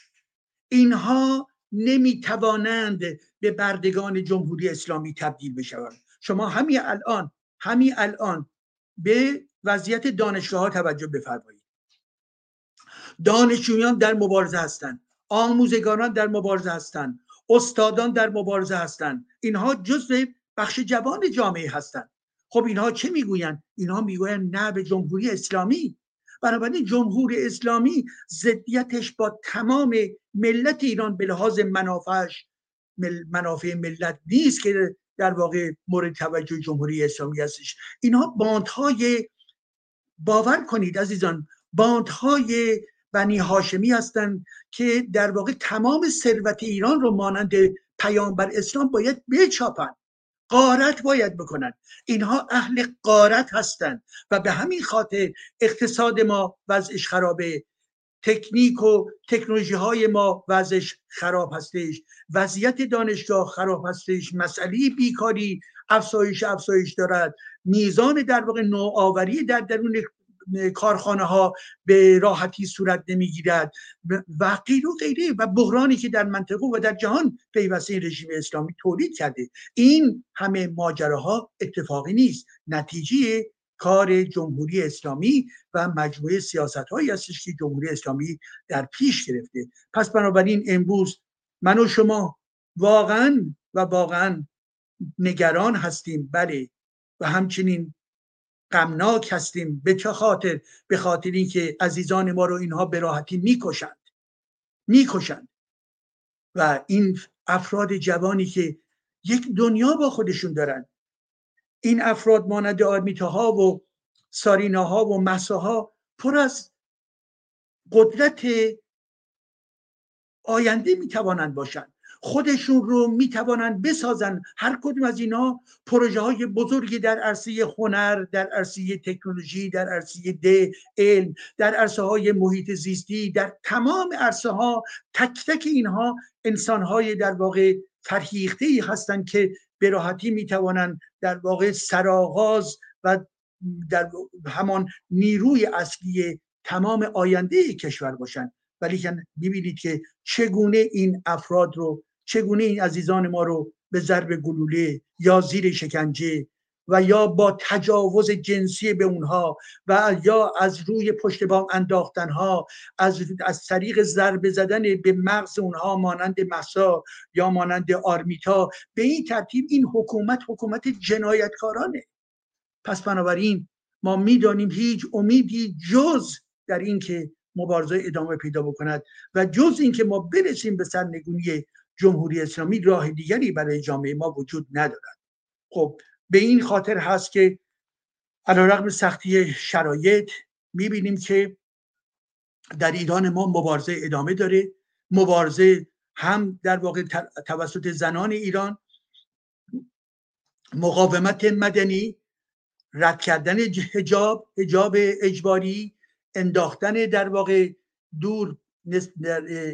اینها نمی‌توانند به بردگان جمهوری اسلامی تبدیل بشوند. شما همین الان همین الان به وضعیت دانشگاه ها توجه بفرمایید. دانشجویان در مبارزه هستند آموزگاران در مبارزه هستند استادان در مبارزه هستند. اینها جزء بخش جوان جامعه هستند. خب اینها چه می‌گویند؟ اینها می‌گویند نه به جمهوری اسلامی بنابراین جمهوری اسلامی ضدیتش با تمام ملت ایران به لحاظ منافعش منافع ملت نیست که در واقع مورد توجه جمهوری اسلامی هستش. اینها باندهای باور کنید عزیزان باندهای بنی هاشمی هستند که در واقع تمام ثروت ایران رو مانند پیامبر اسلام باید بچاپند. قارت باید بکنن. اینها اهل قارت هستند و به همین خاطر اقتصاد ما وضعش خرابه. تکنیک و تکنولوژی های ما وضعش خراب هستش. وضعیت دانشگاه خراب هستش. مسئله بیکاری افزایش افزایش دارد. میزان در واقع نوآوری در درون کارخانه ها به راحتی صورت نمی‌گیرد و غیر و غیره و بحرانی که در منطقه و در جهان پیوسته رژیم اسلامی تولید کرده. این همه ماجراها اتفاقی نیست. نتیجه کار جمهوری اسلامی و مجموعه سیاست هایی هستش که جمهوری اسلامی در پیش گرفته. پس بنابراین امروز من و شما واقعا و واقعا نگران هستیم. بله. و همچنین غمناک هستیم به چه خاطر؟ به خاطر اینکه عزیزان ما رو اینها به راحتی می‌کشند. می‌کشند. و این افراد جوانی که یک دنیا با خودشون دارن. این افراد مانند آرمیتاها و ساریناها و مساها پر از قدرت آینده می‌توانند باشند. خودشون رو می‌توانند بسازن. هر کدوم از اینا پروژه های بزرگی در عرصه هنر در عرصه تکنولوژی در عرصه ده علم در عرصه های محیط زیستی در تمام عرصه ها تک تک اینها انسان های در واقع فرهیخته ای هستند که به راحتی می‌توانند در واقع سرآغاز و در همان نیروی اصلی تمام آینده کشور باشند. ولی می‌بینید که چگونه این افراد رو چگونه این عزیزان ما رو به ضرب گلوله یا زیر شکنجه و یا با تجاوز جنسی به اونها و یا از روی پشت بام انداختن ها از از طریق ضربه زدن به مغز اونها مانند مسا یا مانند آرمیتا به این ترتیب این حکومت حکومت جنایتکارانه. پس بنابراین ما می‌دانیم هیچ امیدی جز در اینکه مبارزه ادامه پیدا بکند و جز اینکه ما برسیم به سرنگونی جمهوری اسلامی راه دیگری برای جامعه ما وجود ندارد. خب به این خاطر هست که رقم سختی شرایط می‌بینیم که در ایران ما مبارزه ادامه داره. مبارزه هم در واقع توسط زنان ایران مقاومت مدنی رد کردن حجاب حجاب اجباری انداختن در واقع دور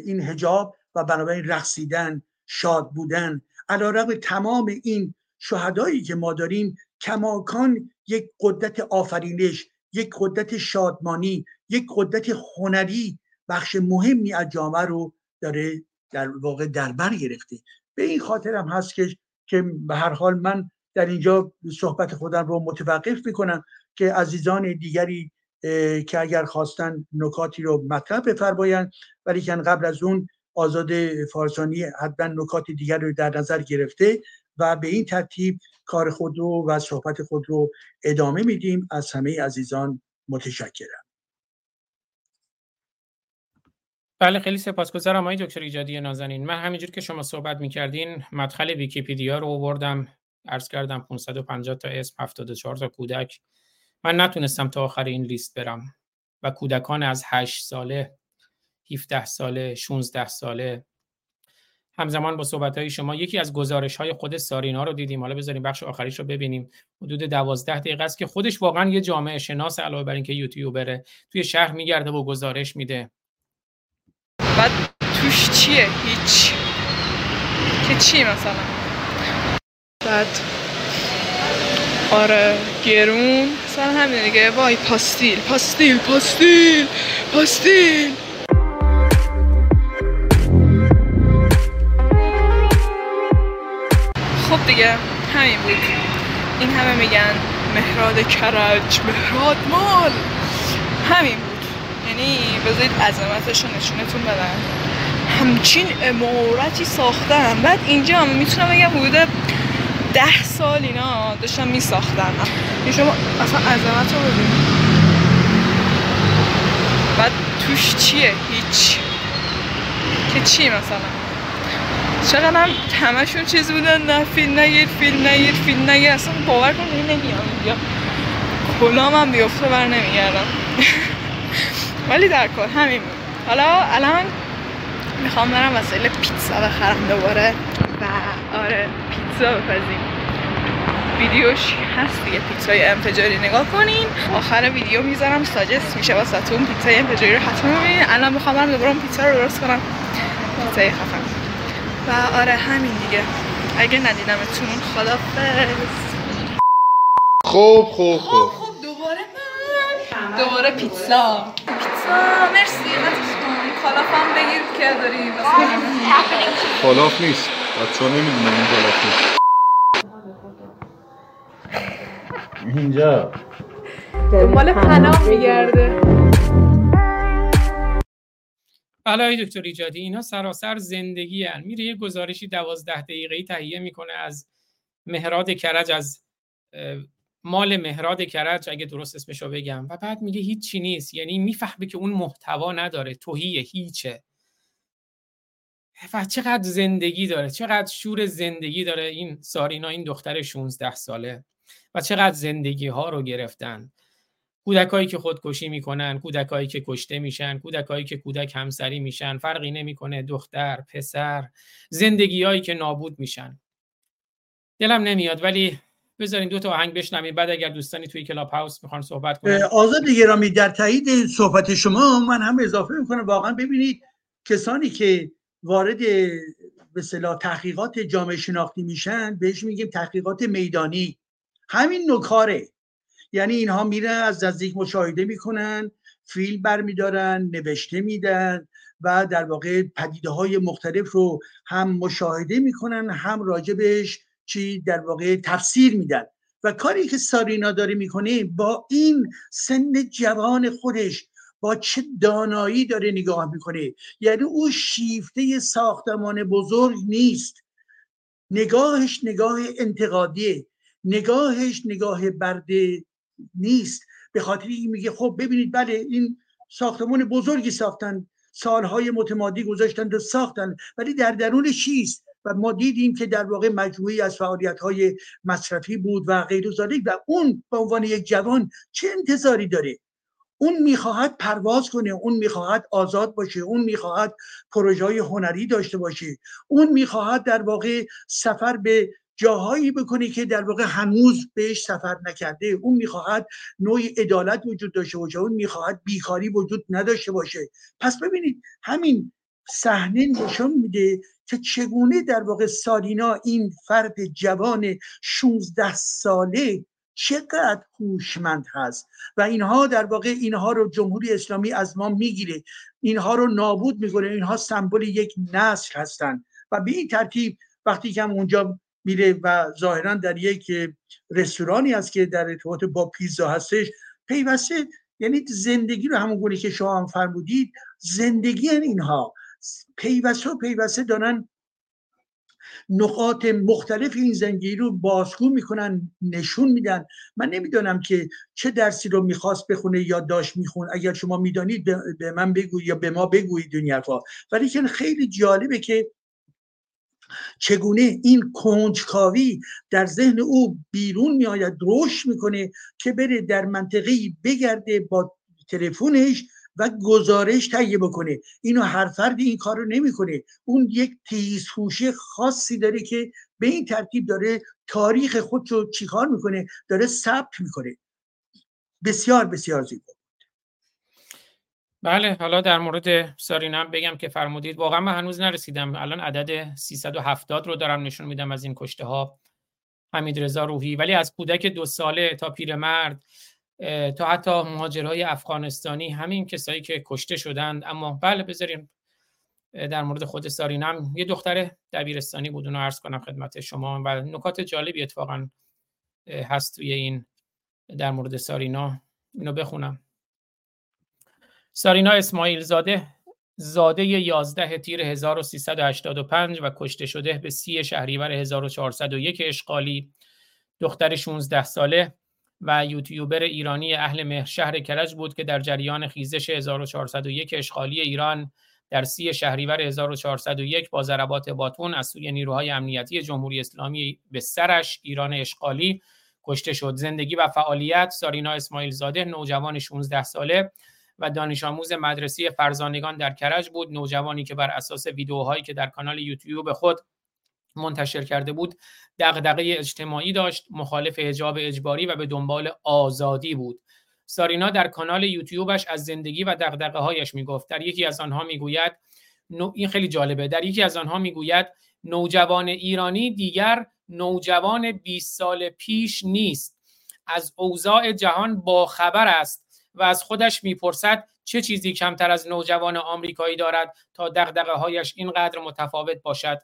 این هجاب و بنابراین رقصیدن شاد بودن علیرغم تمام این شهدایی که ما داریم کماکان یک قدرت آفرینش یک قدرت شادمانی یک قدرت هنری بخش مهمی از جامعه رو داره در واقع در بر گرفته. به این خاطر هم هست که که به هر حال من در اینجا صحبت خودم رو متوقف می‌کنم که عزیزان دیگری که اگر خواستن نکاتی رو مطرح بفرمایند ولی که قبل از اون آزاد فارسانی حتما نکات دیگر رو در نظر گرفته و به این ترتیب کار خود رو و صحبت خود رو ادامه میدیم. از همه عزیزان متشکرم. بله خیلی سپاسگزارم آقای دکتر ایجادی نازنین. من همینجور که شما صحبت می‌کردین مدخل ویکیپیدیا رو آوردم. عرض کردم 550 تا اسم 74 تا کودک. من نتونستم تا آخر این لیست برم و کودکان از 8 ساله 17 ساله 16 ساله. همزمان با صحبت های شما یکی از گزارش های خود سارینا رو دیدیم. حالا بذاریم بخش آخریش رو ببینیم. حدود 12 دقیقه است که خودش واقعا یه جامعه شناس علاوه بر اینکه یوتیوبره توی شهر میگرده و گزارش میده. بعد توش چیه؟ هیچ. که چی مثلا؟ بعد آره گرون. مثلا همین دیگه. وای پاستیل پاستیل پاستیل پاستیل. خب دیگه همین بود. این همه میگن مهراد کرج مهراد مال. همین بود. یعنی بذارید عظمتش رو نشونتون بدن. همچین امارتی ساختن. بعد اینجا هم می‌تونم بگم حدود ده سال اینا داشتن میساختن. این شما اصلا عظمت رو ببین. بعد توش چیه؟ هیچ. که چی مثلا؟ چقدر هم همشون چیز بودن نه فیلم نگیر فیلم نگیر فیلم نگیر اصلا باور کن این نمیام اینجا. کلام هم بیفته بر نمیگردم. ولی در کل همین بود. حالا الان می‌خوام برم وسایل پیتزا بخرم دوباره. و آره پیتزا بپزیم. ویدیوش هست دیگه پیتزای انفجاری نگاه کنین. آخر ویدیو می‌ذارم. ساجست میشه واسهتون پیتزای انفجاری رو حتما ببینین. الان می‌خوام برم دوباره پیتزا رو درست کنم. پیتزای خفن. و آره همین دیگه. اگه ندیدمتون خدافظ. خوب خوب خوب. خب دوباره من. دوباره پیتزا. پیتزا. مرسی قطعش کن کالافم بگیر که داری خلاف نیست. بچه ها نمی‌دونم این خلاف نیست. اینجا. دنبال پناه میگرده. آقای دکتر ایجادی اینا سراسر زندگی هن. میره یه گزارشی دوازده دقیقه‌ای تهیه می‌کنه از مهراد کرج از مال مهراد کرج اگه درست اسمشو بگم. و بعد میگه هیچی نیست. یعنی می‌فهمه که اون محتوا نداره. توهیه هیچه. و چقدر زندگی داره. چقدر شور زندگی داره. این سارینا این دختر 16 ساله. و چقدر زندگی ها رو گرفتن. کودکایی که خودکشی می‌کنن کودکایی که کشته میشن کودکایی که کودک همسری میشن فرقی نمی‌کنه دختر پسر زندگیهایی که نابود میشن. دلم نمیاد ولی بذارین دو تا آهنگ بشنویم بعد اگر دوستانی توی کلاب هاوس می‌خوان صحبت کنن. آزاد گرامی در تایید صحبت شما من هم اضافه می‌کنم. واقعا ببینید کسانی که وارد به صلاح تحقیقات جامعه شناختی میشن بهش میگیم تحقیقات میدانی. همین نکاره یعنی اینها میرن از نزدیک مشاهده می‌کنن فیلم برمیدارن نوشته میدن و در واقع پدیده های مختلف رو هم مشاهده می‌کنن هم راجبش چی در واقع تفسیر میدن. و کاری که سارینا داره می‌کنه با این سن جوان خودش با چه دانایی داره نگاه می‌کنه. یعنی او شیفته ساختمان بزرگ نیست. نگاهش نگاه انتقادیه. نگاهش نگاه برده. نیست. به خاطر این میگه خب ببینید بله این ساختمان بزرگی ساختن سالهای متمادی گذاشتن و ساختن ولی در درون چیست؟ و ما دیدیم که در واقع مجموعی از فعالیت های مصرفی بود و غیر و اون به عنوان یک جوان چه انتظاری داره؟ اون می‌خواهد پرواز کنه اون می‌خواهد آزاد باشه اون می‌خواهد پروژه های هنری داشته باشه اون می‌خواهد در واقع سفر به جاهایی بکنه که در واقع هنوز بهش سفر نکرده. اون می‌خواهد نوعی عدالت وجود داشته باشه اون می‌خواهد بیکاری وجود نداشته باشه. پس ببینید همین صحنه نشان میده که چگونه در واقع سالینا این فرد جوان 16 ساله چقدر هوشمند هست و اینها در واقع اینها رو جمهوری اسلامی از ما می‌گیره. اینها رو نابود می‌کنه. اینها سمبل یک نسل هستند و به این ترتیب وقتی که هم اونجا میره و ظاهرا در یک رستورانی است که در ارتباط با پیزا هستش. پیوسته یعنی زندگی رو همون گونه که شما هم فرمودید زندگی اینها. پیوسته و پیوسته دارن نقاط مختلف این زندگی رو بازگو می‌کنن نشون میدن. من نمی‌دانم که چه درسی رو می‌خواست بخونه یا داشت میخون اگر شما می‌دانید به من بگویید یا به ما بگویید دنیا ولی خیلی جالبه که چگونه این کنجکاوی در ذهن او بیرون میآید رشد می‌کنه که بره در منطقه بگرده با تلفنش و گزارش تهیه بکنه. اینو هر فردی این کار رو نمی‌کنه. اون یک تیزهوشی خاصی داره که به این ترتیب داره تاریخ خود رو چیکار می‌کنه؟ داره ثبت می‌کنه. بسیار بسیار زیبا. بله حالا در مورد سارینم بگم که فرمودید واقعا من هنوز نرسیدم. الان عدد 370 رو دارم نشون میدم از این کشته ها حمید رضا روحی. ولی از کودک دو ساله تا پیرمرد تا حتی مهاجرهای افغانستانی همین کسایی که کشته شدند. اما بله بذاریم در مورد خود سارینم یه دختر دبیرستانی بود اونو عرض کنم خدمت شما. و نکات جالبی اتفاقا هست توی این در مورد سارینا. اینو بخونم. سارینا اسماعیل زاده زاده 11 تیر 1385 و کشته شده به سی شهریور 1401 اشغالی. دختر 16 ساله و یوتیوبر ایرانی اهل مهر شهر کرج بود که در جریان خیزش 1401 اشغالی ایران در سی شهریور 1401 با ضربات باتون از سوی نیروهای امنیتی جمهوری اسلامی به سرش ایران اشغالی کشته شد. زندگی و فعالیت سارینا اسماعیل زاده نوجوان 16 ساله و دانش آموز مدرسه فرزانگان در کرج بود. نوجوانی که بر اساس ویدیوهایی که در کانال یوتیوب خود منتشر کرده بود دغدغه اجتماعی داشت مخالف حجاب اجباری و به دنبال آزادی بود. سارینا در کانال یوتیوبش از زندگی و دغدغه هایش می‌گفت. در یکی از آنها می‌گوید این خیلی جالبه. در یکی از آنها می‌گوید نوجوان ایرانی دیگر نوجوان 20 سال پیش نیست. از اوضاع جهان با خبر است. و از خودش می‌پرسد چه چیزی کمتر از نوجوان آمریکایی دارد تا دغدغه هایش اینقدر متفاوت باشد.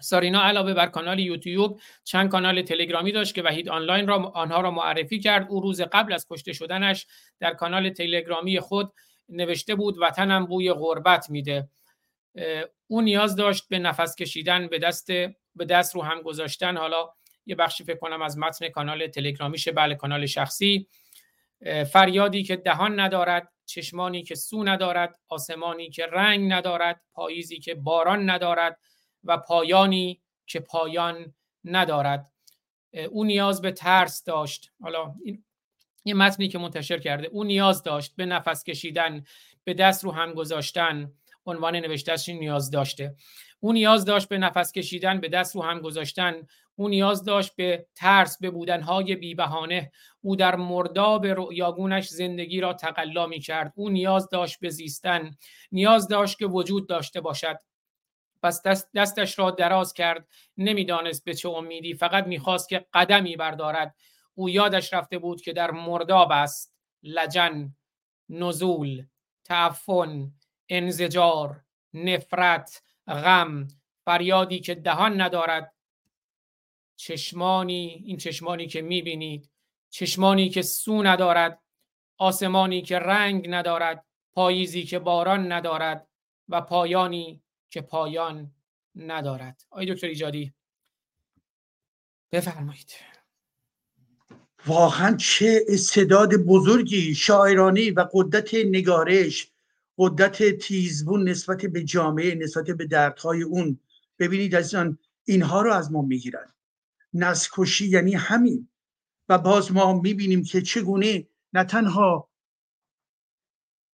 سارینا علاوه بر کانال یوتیوب چند کانال تلگرامی داشت که وحید آنلاین را آنها را معرفی کرد. او روز قبل از کشته شدنش در کانال تلگرامی خود نوشته بود وطنم بوی غربت میده. او نیاز داشت به نفس کشیدن به دست به دست رو هم گذاشتن. حالا یه بخشی فکر کنم از متن کانال تلگرامیشه. بله کانال شخصی. فریادی که دهان ندارد چشمانی که سو ندارد آسمانی که رنگ ندارد پاییزی که باران ندارد و پایانی که پایان ندارد. او نیاز به ترس داشت. حالا این یه متنی که منتشر کرده او نیاز داشت به نفس کشیدن به دست رو هم گذاشتن. عنوان نوشتهش نیاز داشته. او نیاز داشت به نفس کشیدن به دست رو هم گذاشتن. او نیاز داشت به ترس به بودنهای بیبهانه. او در مرداب رؤیاگونش زندگی را تقلا می کرد او نیاز داشت به زیستن نیاز داشت که وجود داشته باشد. پس دست دستش را دراز کرد. نمی‌دانست به چه امیدی فقط می‌خواست که قدمی بردارد. او یادش رفته بود که در مرداب است. لجن نزول تعفن انزجار نفرت غم فریادی که دهان ندارد. چشمانی این چشمانی که می‌بینید چشمانی که سو ندارد آسمانی که رنگ ندارد پاییزی که باران ندارد و پایانی که پایان ندارد. آقای دکتر ایجادی بفرمایید. واقعا چه استعداد بزرگی شاعرانی و قدرت نگارش قدرت تیزبون نسبت به جامعه نسبت به دردهای اون. ببینید از اینها رو از ما می‌گیرن. نسکشی یعنی همین. و باز ما می‌بینیم که چگونه نه تنها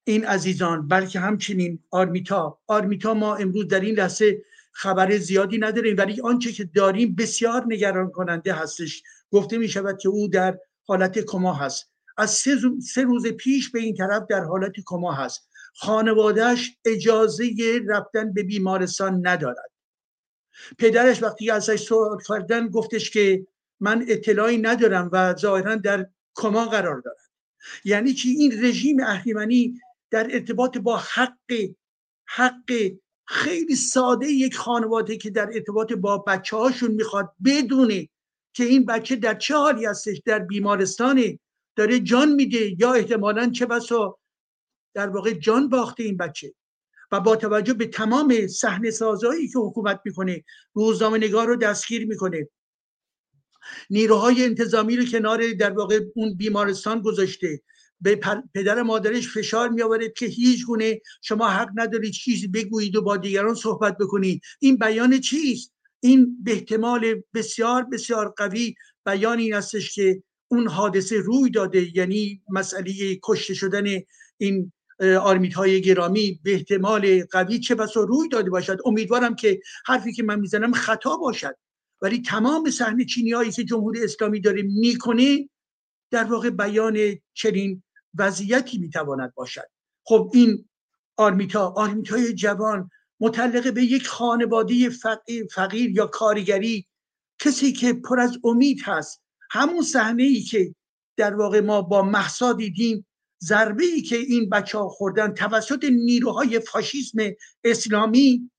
این عزیزان بلکه همچنین آرمیتا. آرمیتا ما امروز در این لحظه خبر زیادی نداریم ولی آنچه که داریم بسیار نگران کننده هستش. گفته می شود که او در حالت کما هست. از سه, سه روز پیش به این طرف در حالت کما هست. خانوادهش اجازه رفتن به بیمارستان ندارد. پدرش وقتی ازش سوال کردن گفتش که من اطلاعی ندارم و ظاهرا در کما قرار دارد یعنی چی؟ این رژیم اهریمنی در ارتباط با حق حق خیلی ساده یک خانواده که در ارتباط با بچه هاشون می‌خواد بدونه که این بچه در چه حالی هستش در بیمارستانه داره جان میده یا احتمالا چه بسا در واقع جان باخته این بچه. و با توجه به تمام صحنه سازایی که حکومت می‌کنه روزنامه نگار رو دستگیر می‌کنه. نیروهای انتظامی رو کنار در واقع اون بیمارستان گذاشته. به پدر مادرش فشار می آورد که هیچ گونه شما حق ندارید چیزی بگویید و با دیگران صحبت بکنید. این بیان چیست؟ این به احتمال بسیار بسیار قوی بیان این استش که اون حادثه روی داده یعنی مسئله کشته شدن این آرمیت های گرامی به احتمال قوی چه بسا روی داده باشد. امیدوارم که حرفی که من می‌زنم خطا باشد. ولی تمام صحنه چینی هایی که جمهوری اسلامی داره می‌کنه در واقع بیان چنین وضعیتی می‌تواند باشد. خب این آرمیتا آرمیتای جوان متعلق به یک خانواده فقیر, فقیر یا کارگری کسی که پر از امید هست. همون صحنه ای که در واقع ما با محسا دیدیم ضربه ای که این بچه ها خوردن توسط نیروهای فاشیسم اسلامی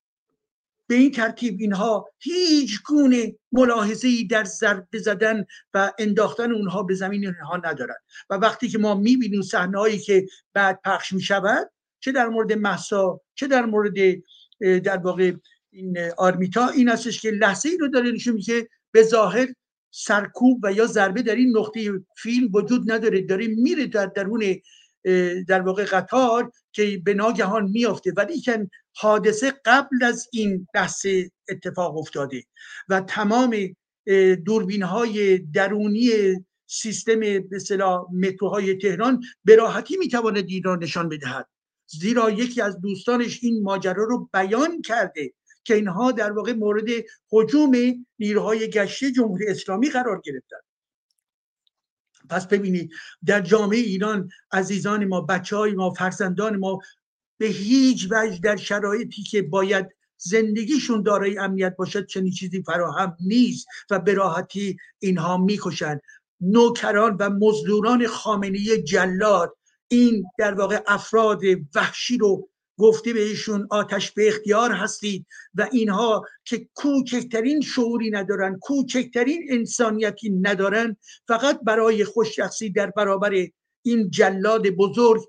به این ترتیب اینها هیچ گونه ملاحظه ای در ضربه زدن و انداختن اونها به زمین اینها ندارد و وقتی که ما می‌بینیم صحنه هایی که بعد پخش می شود چه در مورد محسا چه در مورد در واقع این آرمیتا این هستش که لحظه ای رو داره نشون که به ظاهر سرکوب و یا ضربه در این نقطه فیلم وجود نداره. داره میره در درون در واقع قطار که به ناگهان میافته. ولی که حادثه قبل از این بحث اتفاق افتاده و تمام دوربین های درونی سیستم به متروهای تهران به راحتی می‌تواند این را نشان بدهد. زیرا یکی از دوستانش این ماجرا رو بیان کرده که اینها در واقع مورد حجوم نیروهای گشتی جمهوری اسلامی قرار گرفتن. پس ببینید در جامعه ایران عزیزان ما بچه های ما فرزندان ما به هیچ وجه در شرایطی که باید زندگیشون دارای امنیت باشد چنین چیزی فراهم نیست و به راحتی اینها می‌کشند. نوکران و مزدوران خامنه جلاد این در واقع افراد وحشی رو گفته بهشون آتش به اختیار هستید و اینها که کوچکترین شعوری ندارن کوچکترین انسانیتی ندارن فقط برای خوششخصی در برابر این جلاد بزرگ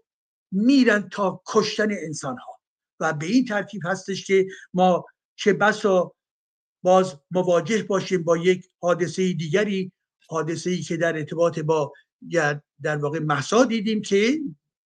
میرن تا کشتن انسان ها و به این ترتیب هستش که ما چه بسا باز مواجه باشیم با یک حادثه دیگری حادثه ای که در ارتباط با در واقع محسا دیدیم که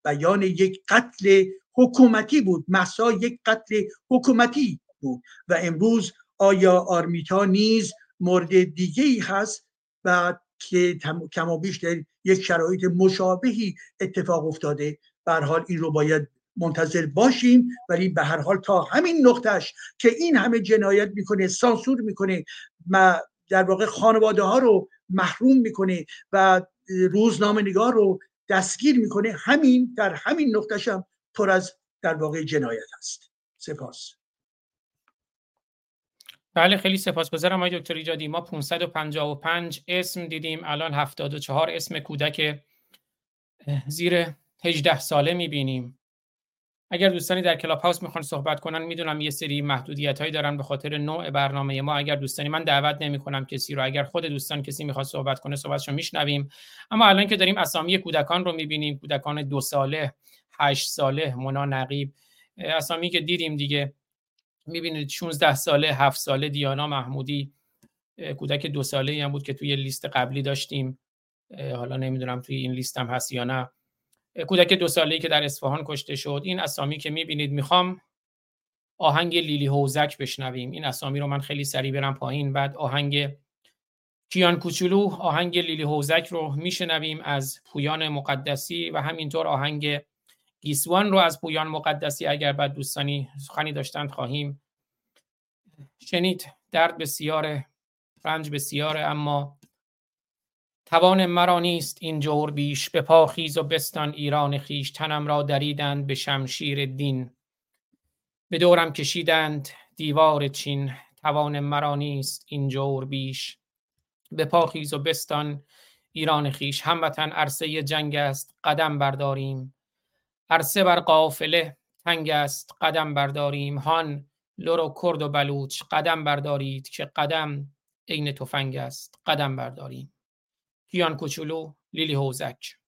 بیان یک قتل حکومتی بود. محسا یک قتل حکومتی بود. و امروز آیا آرمیتا نیز مورد دیگه ای هست؟ و که کم و بیش در یک شرایط مشابهی اتفاق افتاده. به حال این رو باید منتظر باشیم. ولی به هر حال تا همین نقطهش که این همه جنایت می‌کنه سانسور می‌کنه و در واقع خانواده ها رو محروم می‌کنه و روزنامه نگار رو دستگیر می‌کنه همین در همین نقطهش هم پر از در واقع جنایت هست سپاس. بله خیلی سپاسگزارم آقای دکتر ایجادی. ما 555 اسم دیدیم الان 74 اسم کودک زیر 18 ساله می‌بینیم. اگر دوستانی در کلاب هاوس می‌خوان صحبت کنن می‌دونم یه سری محدودیت هایی دارن به خاطر نوع برنامه ما. اگر دوستانی من دعوت نمی کنم کسی رو. اگر خود دوستان کسی می‌خواد صحبت کنه صحبتشو میشنویم. اما الان که داریم اسامی کودکان رو می‌بینیم کودکان دو ساله. هشت ساله مونا نقیب. اسامی که دیدیم دیگه می‌بینید 16 ساله هفت ساله دیانا محمودی کودک دو ساله هم بود که توی لیست قبلی داشتیم. حالا نمی‌دونم توی این لیست هم هست یا نه. کودک دو ساله‌ای که در اصفهان کشته شد. این اسامی که می‌بینید می‌خوام آهنگ لیلی هوزک بشنویم. این اسامی رو من خیلی سریع برم پایین بعد آهنگ کیان کوچولو آهنگ لیلی هوزک رو میشنویم از پویان مقدسی و همینطور آهنگ گیسوان رو از پویان مقدسی اگر بعد دوستانی سخنی داشتند خواهیم شنید. درد بسیاره رنج بسیاره اما توان مرا نیست این جور بیش. به پاخیز و بستان ایران خیش تنم را دریدند به شمشیر دین. به دورم کشیدند دیوار چین. توان مرا نیست این جور بیش. به پاخیز و بستان ایران خیش هموطن عرصه جنگ است. قدم برداریم. عرصه بر قافله تنگ است قدم برداریم. هان لور و کرد و بلوچ قدم بردارید که قدم عین تفنگ است. قدم برداریم. کیان کوچولو لیلی هوزک.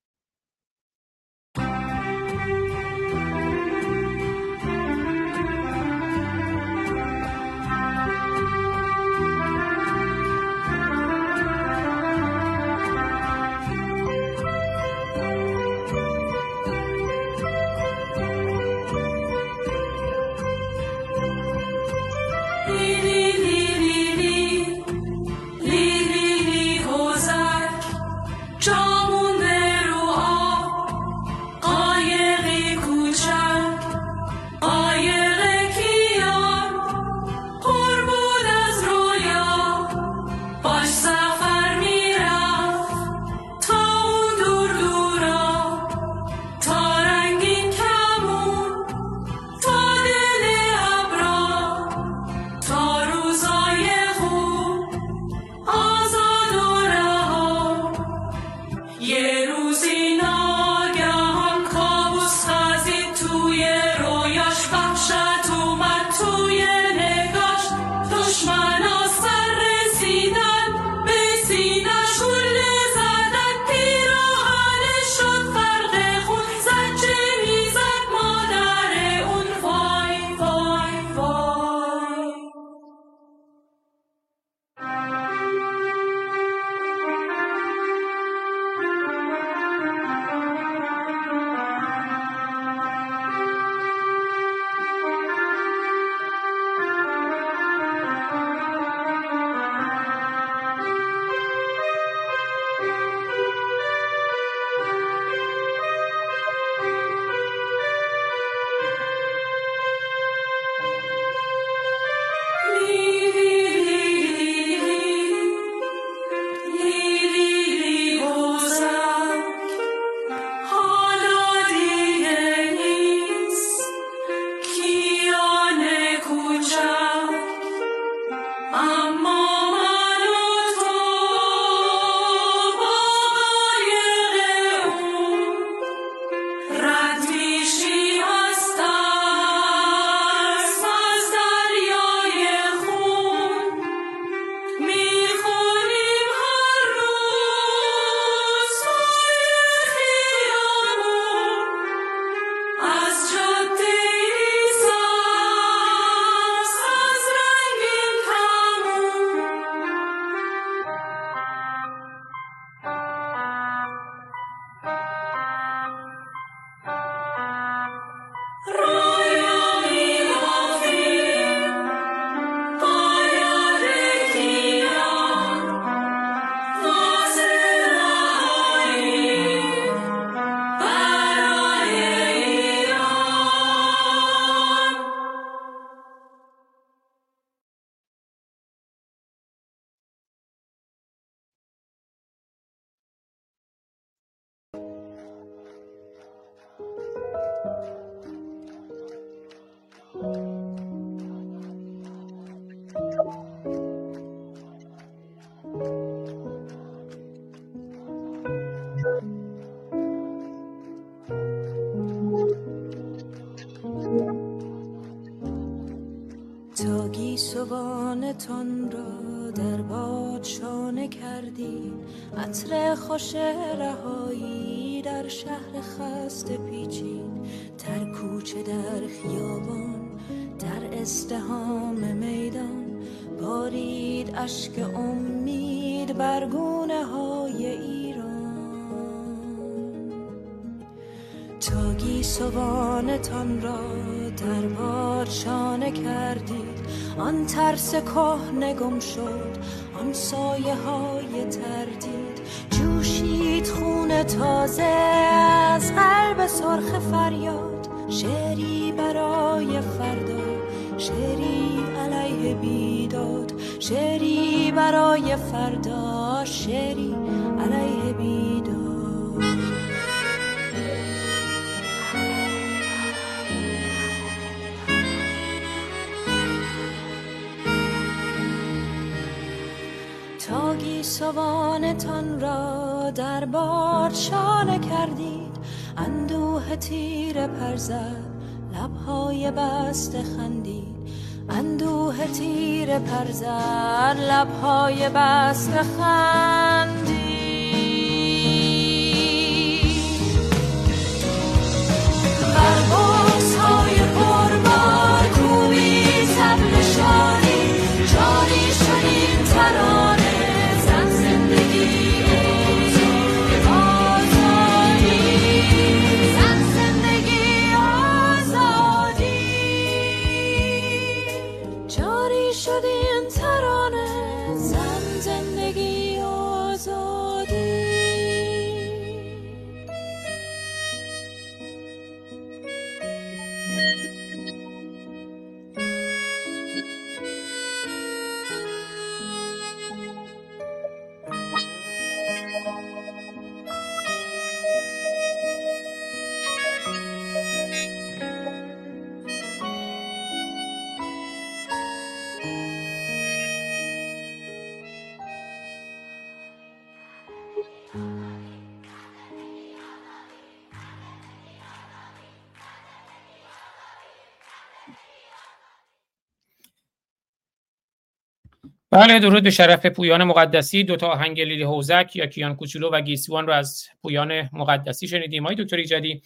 بله درود به شرف پویان مقدسی دو تا آهنگ لیلی حوضک یا کیان کوچولو و گیسوان رو از پویان مقدسی شنیدیم. آقای دکتر ایجادی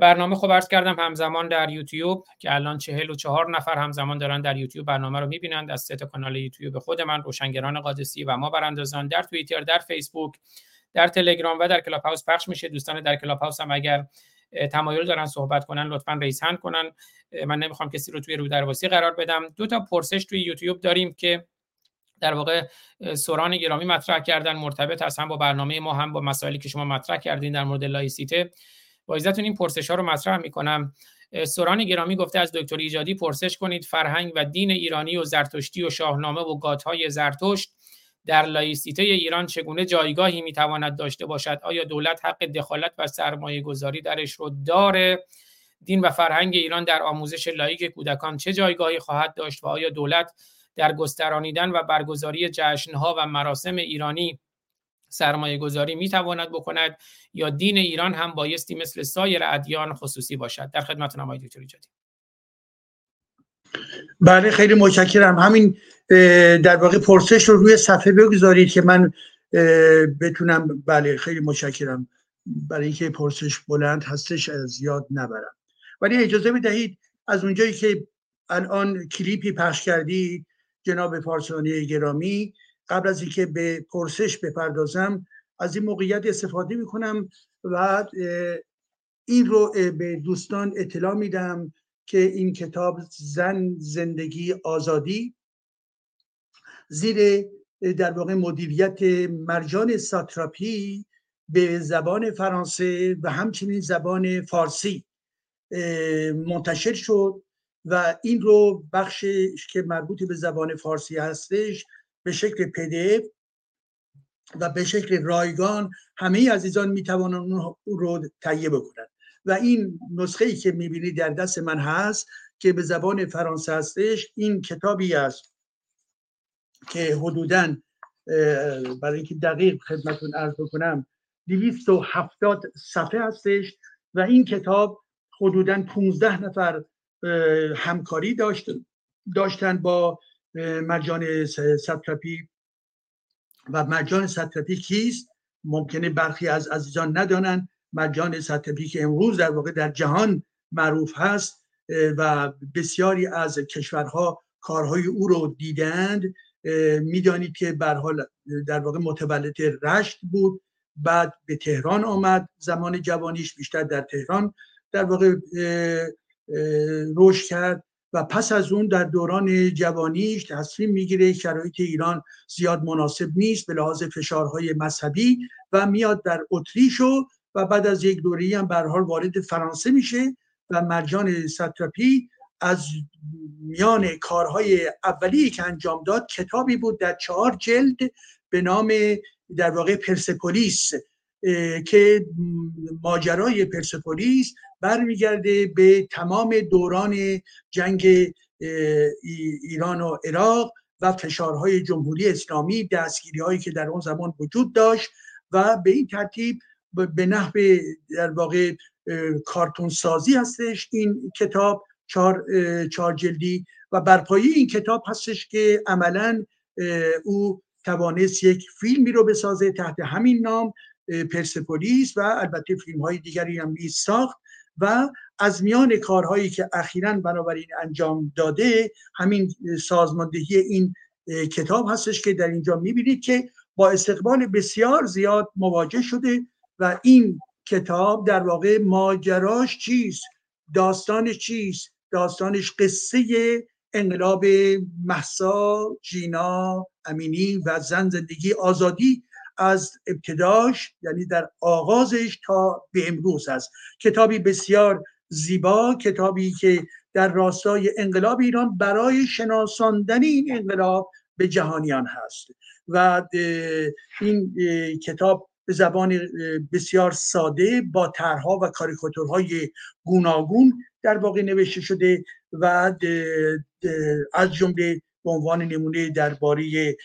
برنامه خب عرض کردم همزمان در یوتیوب که الان چهل و چهار نفر همزمان دارن در یوتیوب برنامه رو می‌بینند. از سه کانال یوتیوب خود من روشنگران قادسیه و ما براندازان در توییتر در فیسبوک در تلگرام و در کلاب هاوس پخش میشه. دوستان در کلاب هاوس هم اگر تمایل دارن صحبت کنن لطفا raise hand کنن. من نمی‌خوام کسی رو توی رو قرار بدم. دو تا پرسش توی یوتیوب داریم که در واقع سوران گرامی مطرح کردن مرتبط هست هم با برنامه ما هم با مسائلی که شما مطرح کردین در مورد لایسیته. با اجازه‌تون این پرسش ها رو مطرح می‌کنم. سوران گرامی گفته از دکتر ایجادی پرسش کنید. فرهنگ و دین ایرانی و زرتشتی و شاهنامه و گاتهای زرتشت در لایسیته ایران چگونه جایگاهی می‌تواند داشته باشد؟ آیا دولت حق دخالت و سرمایه گذاری درش رو داره؟ دین و فرهنگ ایران در آموزش لایک کودکان چه جایگاهی خواهد داشت و آیا دولت در گسترانیدن و برگزاری جشنها و مراسم ایرانی سرمایه گذاری می تواند بکند یا دین ایران هم بایستی مثل سایر ادیان خصوصی باشد. در خدمتتونم آقای دکتر ایجادی. بله خیلی متشکرم. همین در واقع پرسش رو روی صفحه بگذارید که من بتونم بله خیلی متشکرم. برای اینکه پرسش بلند هستش از یاد نبرم. ولی اجازه بدهید از اونجایی که الان کلیپی پخش کردید جناب پارسانی گرامی قبل از اینکه به پرسش بپردازم از این موقعیت استفاده می‌کنم و این رو به دوستان اطلاع میدم که این کتاب زن زندگی آزادی زیر در واقع مدیریت مرجان ساتراپی به زبان فرانسه و همچنین زبان فارسی منتشر شد. و این رو بخش که مربوط به زبان فارسی هستش به شکل پدف و به شکل رایگان همه عزیزان می‌توانند اون رو تهیه بکنند و این نسخه ای که می‌بینید در دست من هست که به زبان فرانسه هستش این کتابی است که حدودا برای اینکه دقیق خدمتون عرض بکنم 270 صفحه هستش و این کتاب حدودا 15 نفر همکاری داشت داشتن با مرجان س- ساتراپی و مرجان ساتراپی کیست؟ ممکنه برخی از عزیزان ندانند مرجان ساتراپی که امروز در واقع در جهان معروف هست و بسیاری از کشورها کارهای او رو دیدند. می‌دانید که به حال در واقع متولد رشت بود. بعد به تهران آمد زمان جوانیش بیشتر در تهران. در واقع رشد کرد و پس از اون در دوران جوانیش تصمیم می‌گیره شرایط ایران زیاد مناسب نیست به لحاظ فشارهای مذهبی و میاد در اتریش و بعد از یک دوره هم به حال وارد فرانسه میشه و مرجان ساتراپی از میان کارهای اولیه که انجام داد کتابی بود در چهار جلد به نام در واقع پرسپولیس که ماجرای پرسپولیس برمیگرده به تمام دوران جنگ ایران و عراق و فشارهای جمهوری اسلامی دستگیری هایی که در اون زمان وجود داشت و به این ترتیب به نحو در واقع کارتون سازی هستش این کتاب چهار, چهار جلدی و بر پایه این کتاب هستش که عملا او توانست یک فیلمی رو بسازه تحت همین نام پرسپولیس و البته فیلم های دیگری هم ساخت و از میان کارهایی که اخیرا بنابراین انجام داده همین سازماندهی این کتاب هستش که در اینجا می‌بینید که با استقبال بسیار زیاد مواجه شده و این کتاب در واقع ماجراش چیست؟ داستانش چیست؟ داستانش قصه انقلاب محسا جینا امینی و زن زندگی آزادی از ابتداش یعنی در آغازش تا به امروز است. کتابی بسیار زیبا کتابی که در راستای انقلاب ایران برای شناساندن این انقلاب به جهانیان هست. و این کتاب به زبان بسیار ساده با طرحها و کاریکاتورهای گوناگون در واقع نوشته شده و از جمله به عنوان نمونه درباره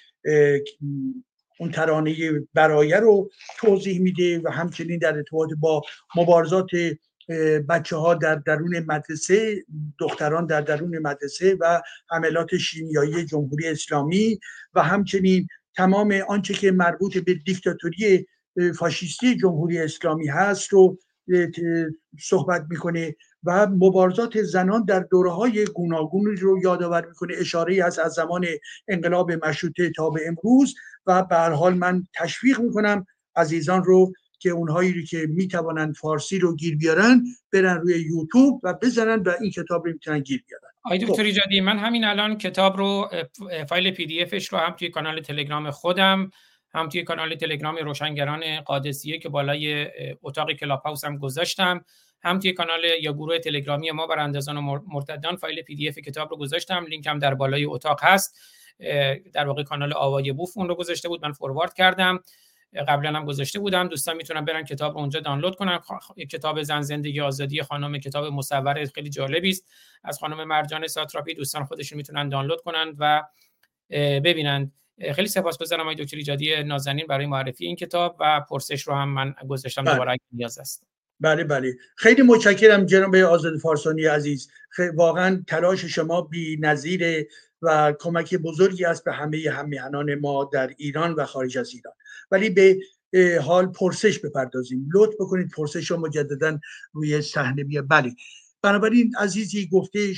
اون ترانه برایه رو توضیح میده و همچنین در ارتباط با مبارزات بچه ها در درون مدرسه دختران در درون مدرسه و حملات شیمیایی جمهوری اسلامی و همچنین تمام آنچه که مربوط به دیکتاتوری فاشیستی جمهوری اسلامی هست رو صحبت می‌کنه. و مبارزات زنان در دوره های گوناگون رو یادآور می‌کنه. اشاره از از زمان انقلاب مشروطه تا به امروز و به هر حال من تشویق می‌کنم عزیزان رو که اونهایی رو که می‌توانند فارسی رو گیر بیارن برن روی یوتیوب و بزنن و این کتاب رو می‌تونن گیر بیارن. خب. دکتر ایجادی من همین الان کتاب رو فایل PDF ش رو هم توی کانال تلگرام خودم هم توی کانال تلگرام روشنگران قادسیه که بالای اتاق کلاب هاوس هم گذاشتم. هم توی کانال یا گروه تلگرامی ما براندازان و مر- مرتدان فایل PDF کتاب رو گذاشتم. لینک هم در بالای اتاق هست. در واقع کانال آوای بوف اون رو گذاشته بود. من فوروارد کردم. قبلا هم گذاشته بودم. دوستان می‌تونن برن کتاب رو اونجا دانلود کنن. کتاب زن زندگی آزادی خانم کتاب مصور خیلی جالبی است. از خانم مرجان ساتراپی دوستان خودشون می‌تونن دانلود کنن و ببینن. خیلی سپاسگزارم آقای دکتر ایجادی نازنین برای معرفی این کتاب و پرسش رو هم من گذاشتم. بله. دوباره اگه نیاز است. بله بله. خیلی متشکرم جناب آزاد فارسانی عزیز. واقعا تلاش شما بی نظیره و کمک بزرگی است به همه همیهنان ما در ایران و خارج از ایران. ولی به حال پرسش بپردازیم. لطف بکنید پرسش رو مجددا روی صحنه بیا بله. بنابراین عزیزی گفته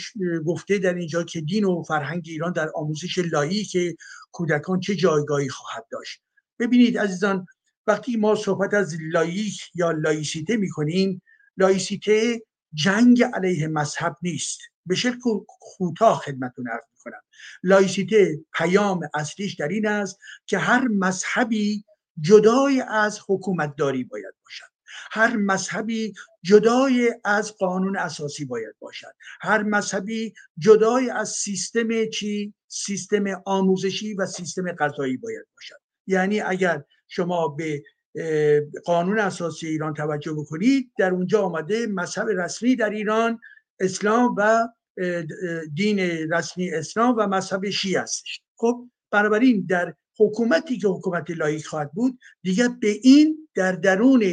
گفته در اینجا که دین و فرهنگ ایران در آموزش لاییک کودکان چه جایگاهی خواهد داشت. ببینید عزیزان وقتی ما صحبت از لاییک یا لایسیته می‌کنیم لایسیته جنگ علیه مذهب نیست. به شکل کوتاه خدمتتون عرض می‌کنم. لایسیته پیام اصلیش در این است که هر مذهبی جدای از حکومتداری باید باشد. هر مذهبی جدای از قانون اساسی باید باشد. هر مذهبی جدای از سیستم چی؟ سیستم آموزشی و سیستم قضایی باید باشد. یعنی اگر شما به قانون اساسی ایران توجه بکنید در اونجا آمده مذهب رسمی در ایران اسلام و دین رسمی اسلام و مذهب شیعه هستش. خب بنابراین در حکومتی که حکومت لایک خواهد بود دیگه به این در درون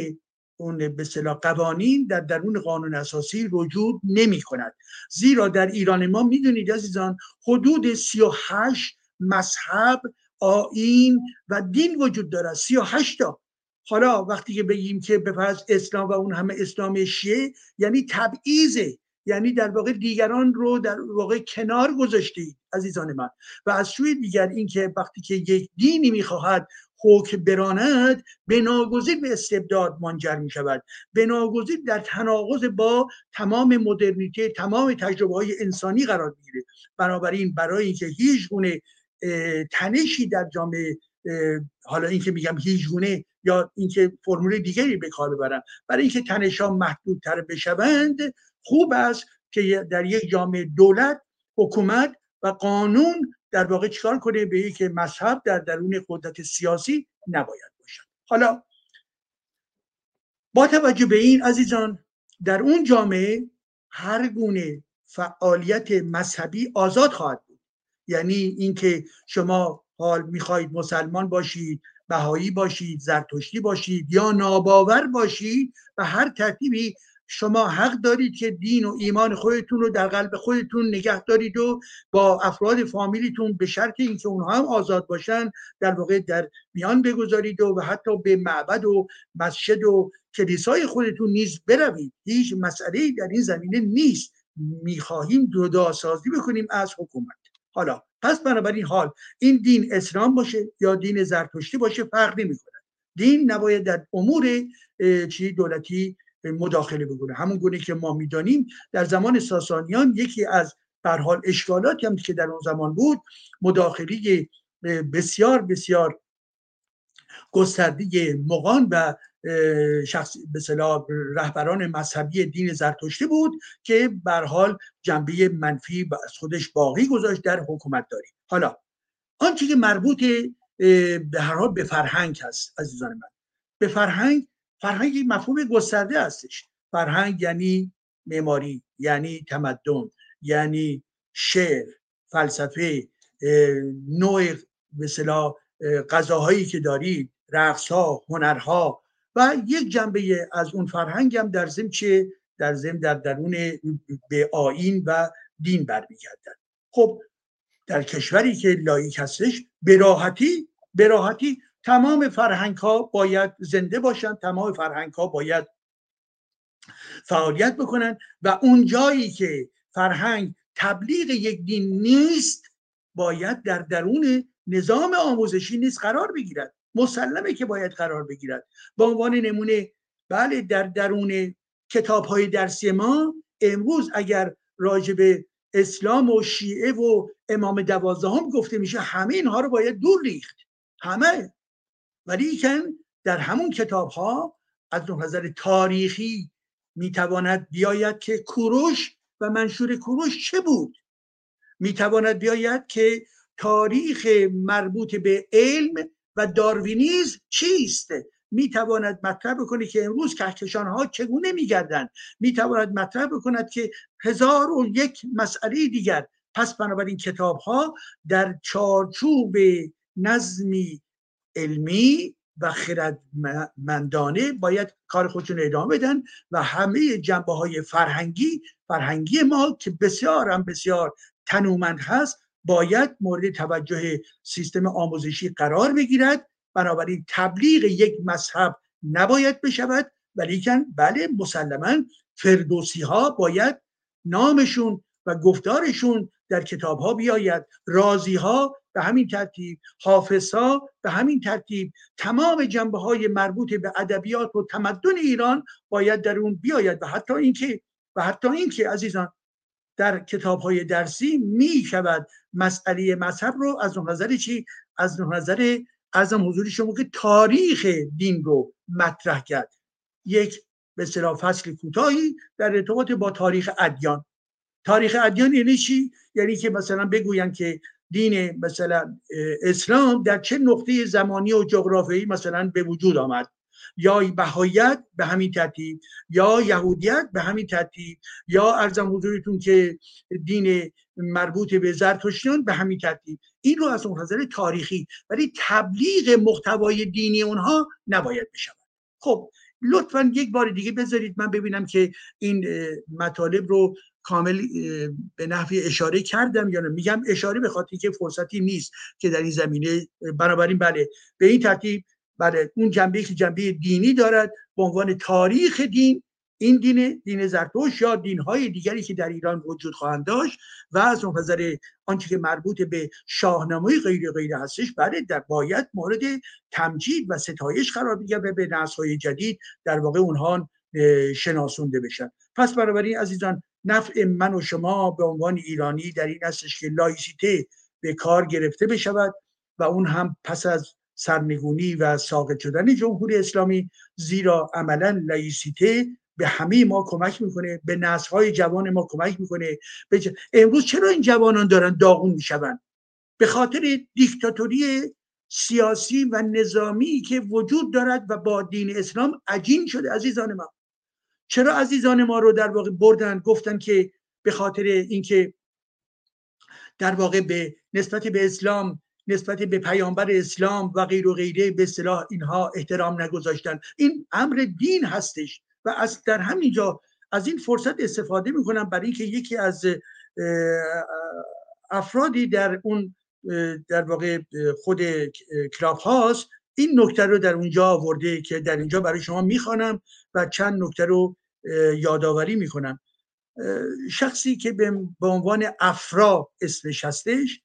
اون به اصطلاح قوانین در درون قانون اساسی وجود نمی کند. زیرا در ایران ما می‌دونید عزیزان حدود 38 مذهب آین و دین وجود داره 38 تا. حالا وقتی که بگیم که به فرض اسلام و اون همه اسلام شیعه یعنی تبعیضه یعنی در واقع دیگران رو در واقع کنار گذاشتید عزیزان من. و از سوی دیگر اینکه وقتی که یک دینی می‌خواهد حکم براند به ناگزیر به استبداد منجر می شود به ناگزیر در تناقض با تمام مدرنیته تمام تجربه های انسانی قرار می‌گیره بنابراین برای اینکه هیچ گونه تنشی در جامعه حالا اینکه میگم هیچ گونه یا اینکه فرمول دیگری به کار ببرم برای اینکه تنش ها محدودتر بشوند خوب است که در یک جامعه دولت حکومت و قانون در واقع چیکار کنه به یک مذهب در درون قدرت سیاسی نباید باشد. حالا با توجه به این عزیزان در اون جامعه هر گونه فعالیت مذهبی آزاد خواهد یعنی اینکه شما حال می‌خواهید مسلمان باشید بهایی باشید زرتشتی باشید یا ناباور باشید و هر ترتیبی شما حق دارید که دین و ایمان خودتون رو در قلب خودتون نگه دارید و با افراد فامیلیتون به شرط اینکه اونها هم آزاد باشن در واقع در میان بگذارید و, و حتی به معبد و مسجد و کلیسای خودتون نیز بروید. هیچ مسئله در این زمینه نیست. می‌خواهیم جدا سازی بکنیم از حکومت. حالا پس بنابراین حال این دین اسلام باشه یا دین زرتشتی باشه فرق نمی‌کنه. دین نباید در امور چی دولتی مداخله بکنه. همون گونه که ما می‌دانیم در زمان ساسانیان یکی از بر حال اشکالاتی هم که در اون زمان بود مداخله بسیار بسیار گسترده مغان و شخص به رهبران مذهبی دین زرتشتی بود که بر حال جنبه منفی از خودش باقی گذاشت در حکومت داری. حالا آنچه که مربوط به هر حال به فرهنگ هست عزیزان من. به فرهنگ فرهنگ مفهوم گسترده هستش. فرهنگ یعنی معماری یعنی تمدن یعنی شعر فلسفه نوع به اه، غذاهایی که دارید رقصها هنرها و یک جنبه از اون فرهنگ هم در ضمن چه در ضمن در درون به آیین و دین برمیگردد. خب در کشوری که لایک هستش به راحتی به راحتی تمام فرهنگ ها باید زنده باشن تمام فرهنگ ها باید فعالیت بکنن و اون جایی که فرهنگ تبلیغ یک دین نیست باید در درون نظام آموزشی نیز قرار بگیرد. مسلمه که باید قرار بگیرد. به عنوان نمونه بله در درون کتاب های درسی ما امروز اگر راجع به اسلام و شیعه و امام دوازدهم گفته میشه همه اینها رو باید دور ریخت. همه. ولی در همون کتاب ها از نظر تاریخی می‌تواند بیاید که کوروش و منشور کوروش چه بود؟ می‌تواند بیاید که تاریخ مربوط به علم و داروینیزم چیست؟ می‌تواند مطرح بکنه که امروز کهکشان ها چگونه میگردند. می‌تواند مطرح بکند که هزار و یک مسئله دیگر. پس بنابراین کتاب ها در چارچوب نظمی علمی و خردمندانه باید کار خودشون ادامه بدن و همه جنبه های فرهنگی فرهنگی ما که بسیار هم بسیار تنومند هست باید مورد توجه سیستم آموزشی قرار بگیرد. بنابراین تبلیغ یک مذهب نباید بشود ولیکن بله مسلما فردوسی ها باید نامشون و گفتارشون در کتاب ها بیاید. رازی ها به همین ترتیب حافظ ها به همین ترتیب. تمام جنبه های مربوط به ادبیات و تمدن ایران باید در اون بیاید و حتی اینکه و حتی اینکه عزیزان در کتاب های درسی می شود مسئله مذهب رو از اون نظر چی؟ از اون نظر ارزم حضور شما که تاریخ دین رو مطرح کرد. یک به اصطلاح فصل کوتاهی در ارتباط با تاریخ ادیان. تاریخ ادیان یعنی چی؟ یعنی که مثلا بگویند که دین مثلا اسلام در چه نقطه زمانی و جغرافیایی مثلا به وجود آمد. یا بهایت به همین ترتیب یا یهودیت به همین ترتیب یا ارزم حضورتون که دین مربوط به زرتشتیان به همین ترتیب. این رو از اون نظر تاریخی ولی تبلیغ محتوای دینی اونها نباید بشود. خب لطفا یک بار دیگه بذارید من ببینم که این مطالب رو کامل به نحوی اشاره کردم یا نه. میگم اشاره به خاطر که فرصتی نیست که در این زمینه بنابراین بله به این ترتیب بله اون جنبه که جنبه دینی دارد به عنوان تاریخ دین این دین دین زرتشت یا دینهای دیگری که در ایران وجود خواهند داشت و از اون نظر آنچه که مربوط به شاهنامه غیر غیر هستش بله در باید مورد تمجید و ستایش قرار بگیرد و به نسل‌های جدید در واقع اونها شناسونده بشن. پس بنابراین عزیزان نفع من و شما به عنوان ایرانی در این هستش که لایسیته به کار گرفته بشود و اون هم پس از سرنگونی و ساقط شدن جمهوری اسلامی زیرا عملا لایسیته به همه ما کمک می‌کنه به نسلهای جوان ما کمک می‌کنه. به ج- امروز چرا این جوانان دارن داغون می‌شوند؟ به خاطر دیکتاتوری سیاسی و نظامی که وجود دارد و با دین اسلام عجین شده عزیزان ما. چرا عزیزان ما رو در واقع بردن گفتن که به خاطر اینکه در واقع به نسبت به اسلام نسبت به پیامبر اسلام و غیر و غیره به اصطلاح اینها احترام نگذاشتن. این امر دین هستش و از در همینجا از این فرصت استفاده می‌کنم برای اینکه یکی از افرادی در اون در واقع خود کلاب هاست این نکته رو در اونجا آورده که در اینجا برای شما می‌خوانم و چند نکته رو یادآوری می‌کنم. شخصی که به عنوان افرا اسمش هستش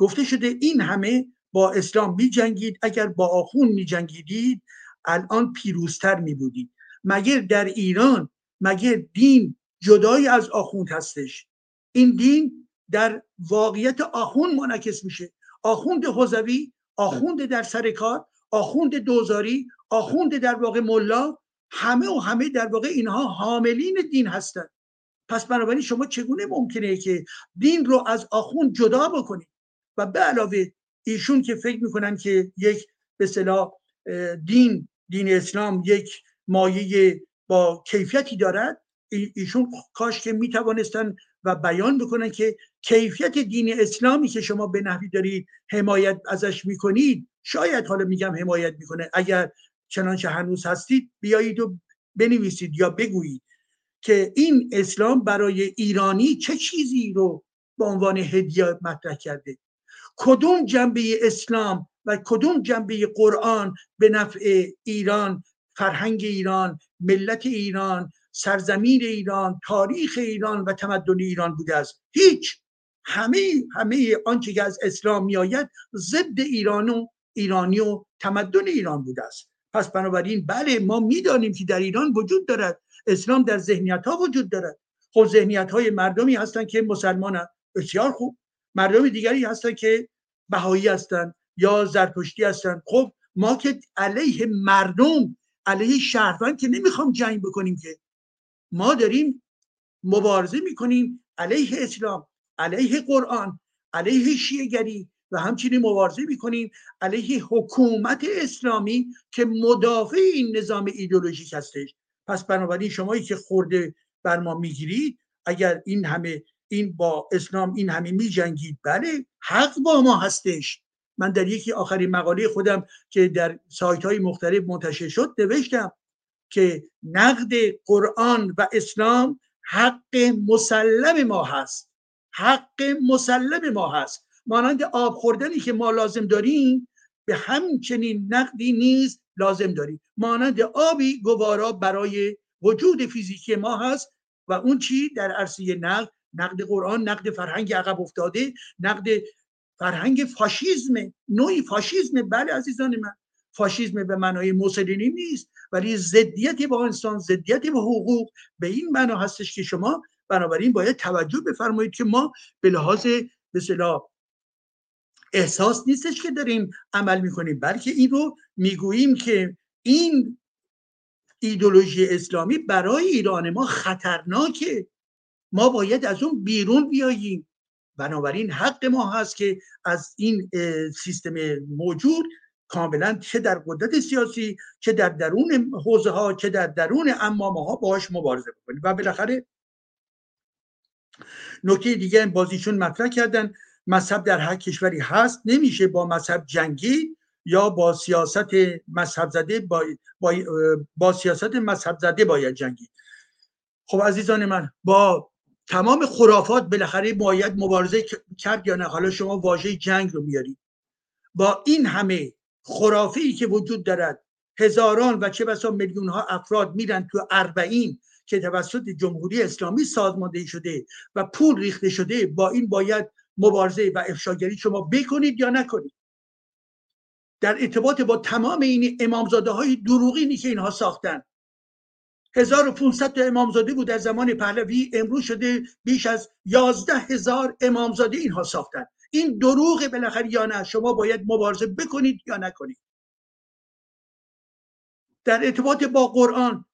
گفته شده این همه با اسلام می جنگید اگر با آخون می جنگیدید الان پیروزتر می بودید مگر در ایران مگر دین جدای از آخوند هستش؟ این دین در واقعیت آخوند منعکس میشه. آخوند حوزوی آخوند در سر کار آخوند دوزاری آخوند در واقع ملا همه و همه در واقع اینها حاملین دین هستند. پس بنابراین شما چگونه ممکنه که دین رو از آخوند جدا بکنید؟ و به علاوه ایشون که فکر می‌کنن که یک به اصطلاح اه، دین دین اسلام یک مایه با کیفیتی دارد ای- ایشون کاش که می‌توانستن و بیان بکنن که کیفیت دین اسلامی که شما به نحوی دارید حمایت ازش می‌کنید شاید حالا میگم حمایت می‌کنه اگر چنانچه هنوز هستید بیایید و بنویسید یا بگویید که این اسلام برای ایرانی چه چیزی رو به عنوان هدیه مطرح کرده. کدوم جنبه اسلام و کدوم جنبه قرآن به نفع ایران فرهنگ ایران ملت ایران سرزمین ایران تاریخ ایران و تمدن ایران بوده است؟ هیچ. همه همه آنچه که از اسلام میآید ضد ایران و ایرانی و تمدن ایران بوده است. پس بنابراین بله ما می‌دانیم که در ایران وجود دارد. اسلام در ذهنیت ها وجود دارد. خب ذهنیت های مردمی هستند که مسلمان بسیار خوب. مردم دیگری هستند که بهایی هستند یا زرتشتی هستند خب ما که علیه مردم علیه شهروند که نمی‌خوام جنگ بکنیم که. ما داریم مبارزه می‌کنیم علیه اسلام علیه قرآن علیه شیعگری و همچنین مبارزه می‌کنیم علیه حکومت اسلامی که مدافع این نظام ایدولوژیک هستش. پس بنابراین شمایی که خورده بر ما می‌گیرید اگر این همه این با اسلام این همه میجنگید. بله حق با ما هستش. من در یکی آخرین مقاله خودم که در سایت های مختلف منتشر شد نوشتم که نقد قرآن و اسلام حق مسلم ما هست. حق مسلم ما هست. مانند آب خوردنی که ما لازم داریم به همچنین نقدی نیز لازم داریم. مانند آبی گوارا برای وجود فیزیکی ما هست و اون چی در عرصه نقد نقد قرآن نقد فرهنگ عقب افتاده نقد فرهنگ فاشیزم نوعی فاشیزم. بله عزیزان من فاشیزم به معنای موسولینی نیست ولی ضدیت با انسان ضدیت با حقوق به این معنا هستش که شما بنابراین باید توجه بفرمایید که ما به لحاظ به احساس نیستش که داریم عمل می‌کنیم بلکه این رو می‌گوییم که این ایدولوژی اسلامی برای ایران ما خطرناکه. ما باید از اون بیرون بیاییم. بنابراین حق ما هست که از این سیستم موجود کاملا چه در قدرت سیاسی چه در درون حوزه ها چه در درون امامه ها باهاش مبارزه بکنیم. و بالاخره نکته دیگه بازیشون مطرح کردن مذهب در هر کشوری هست نمیشه با مذهب جنگی یا با سیاست مذهب زده با, با, با سیاست مذهب زده باید جنگید. خب عزیزان من با تمام خرافات بالاخره باید مبارزه کرد یا نه؟ حالا شما واژه جنگ رو میارید. با این همه خرافی که وجود دارد هزاران و چه بسا میلیون ها افراد میرن تو اربعین که توسط جمهوری اسلامی سازماندهی شده و پول ریخته شده با این باید مبارزه و افشاگری شما بکنید یا نکنید؟ در ارتباط با تمام این امامزاده های دروغینی که اینها ساختن 1500 تا امامزاده بود در زمان پهلوی. امروز شده بیش از 11 هزار امامزاده اینها ساختن. این دروغ بالاخره یا نه؟ شما باید مبارزه بکنید یا نکنید. در ارتباط با قرآن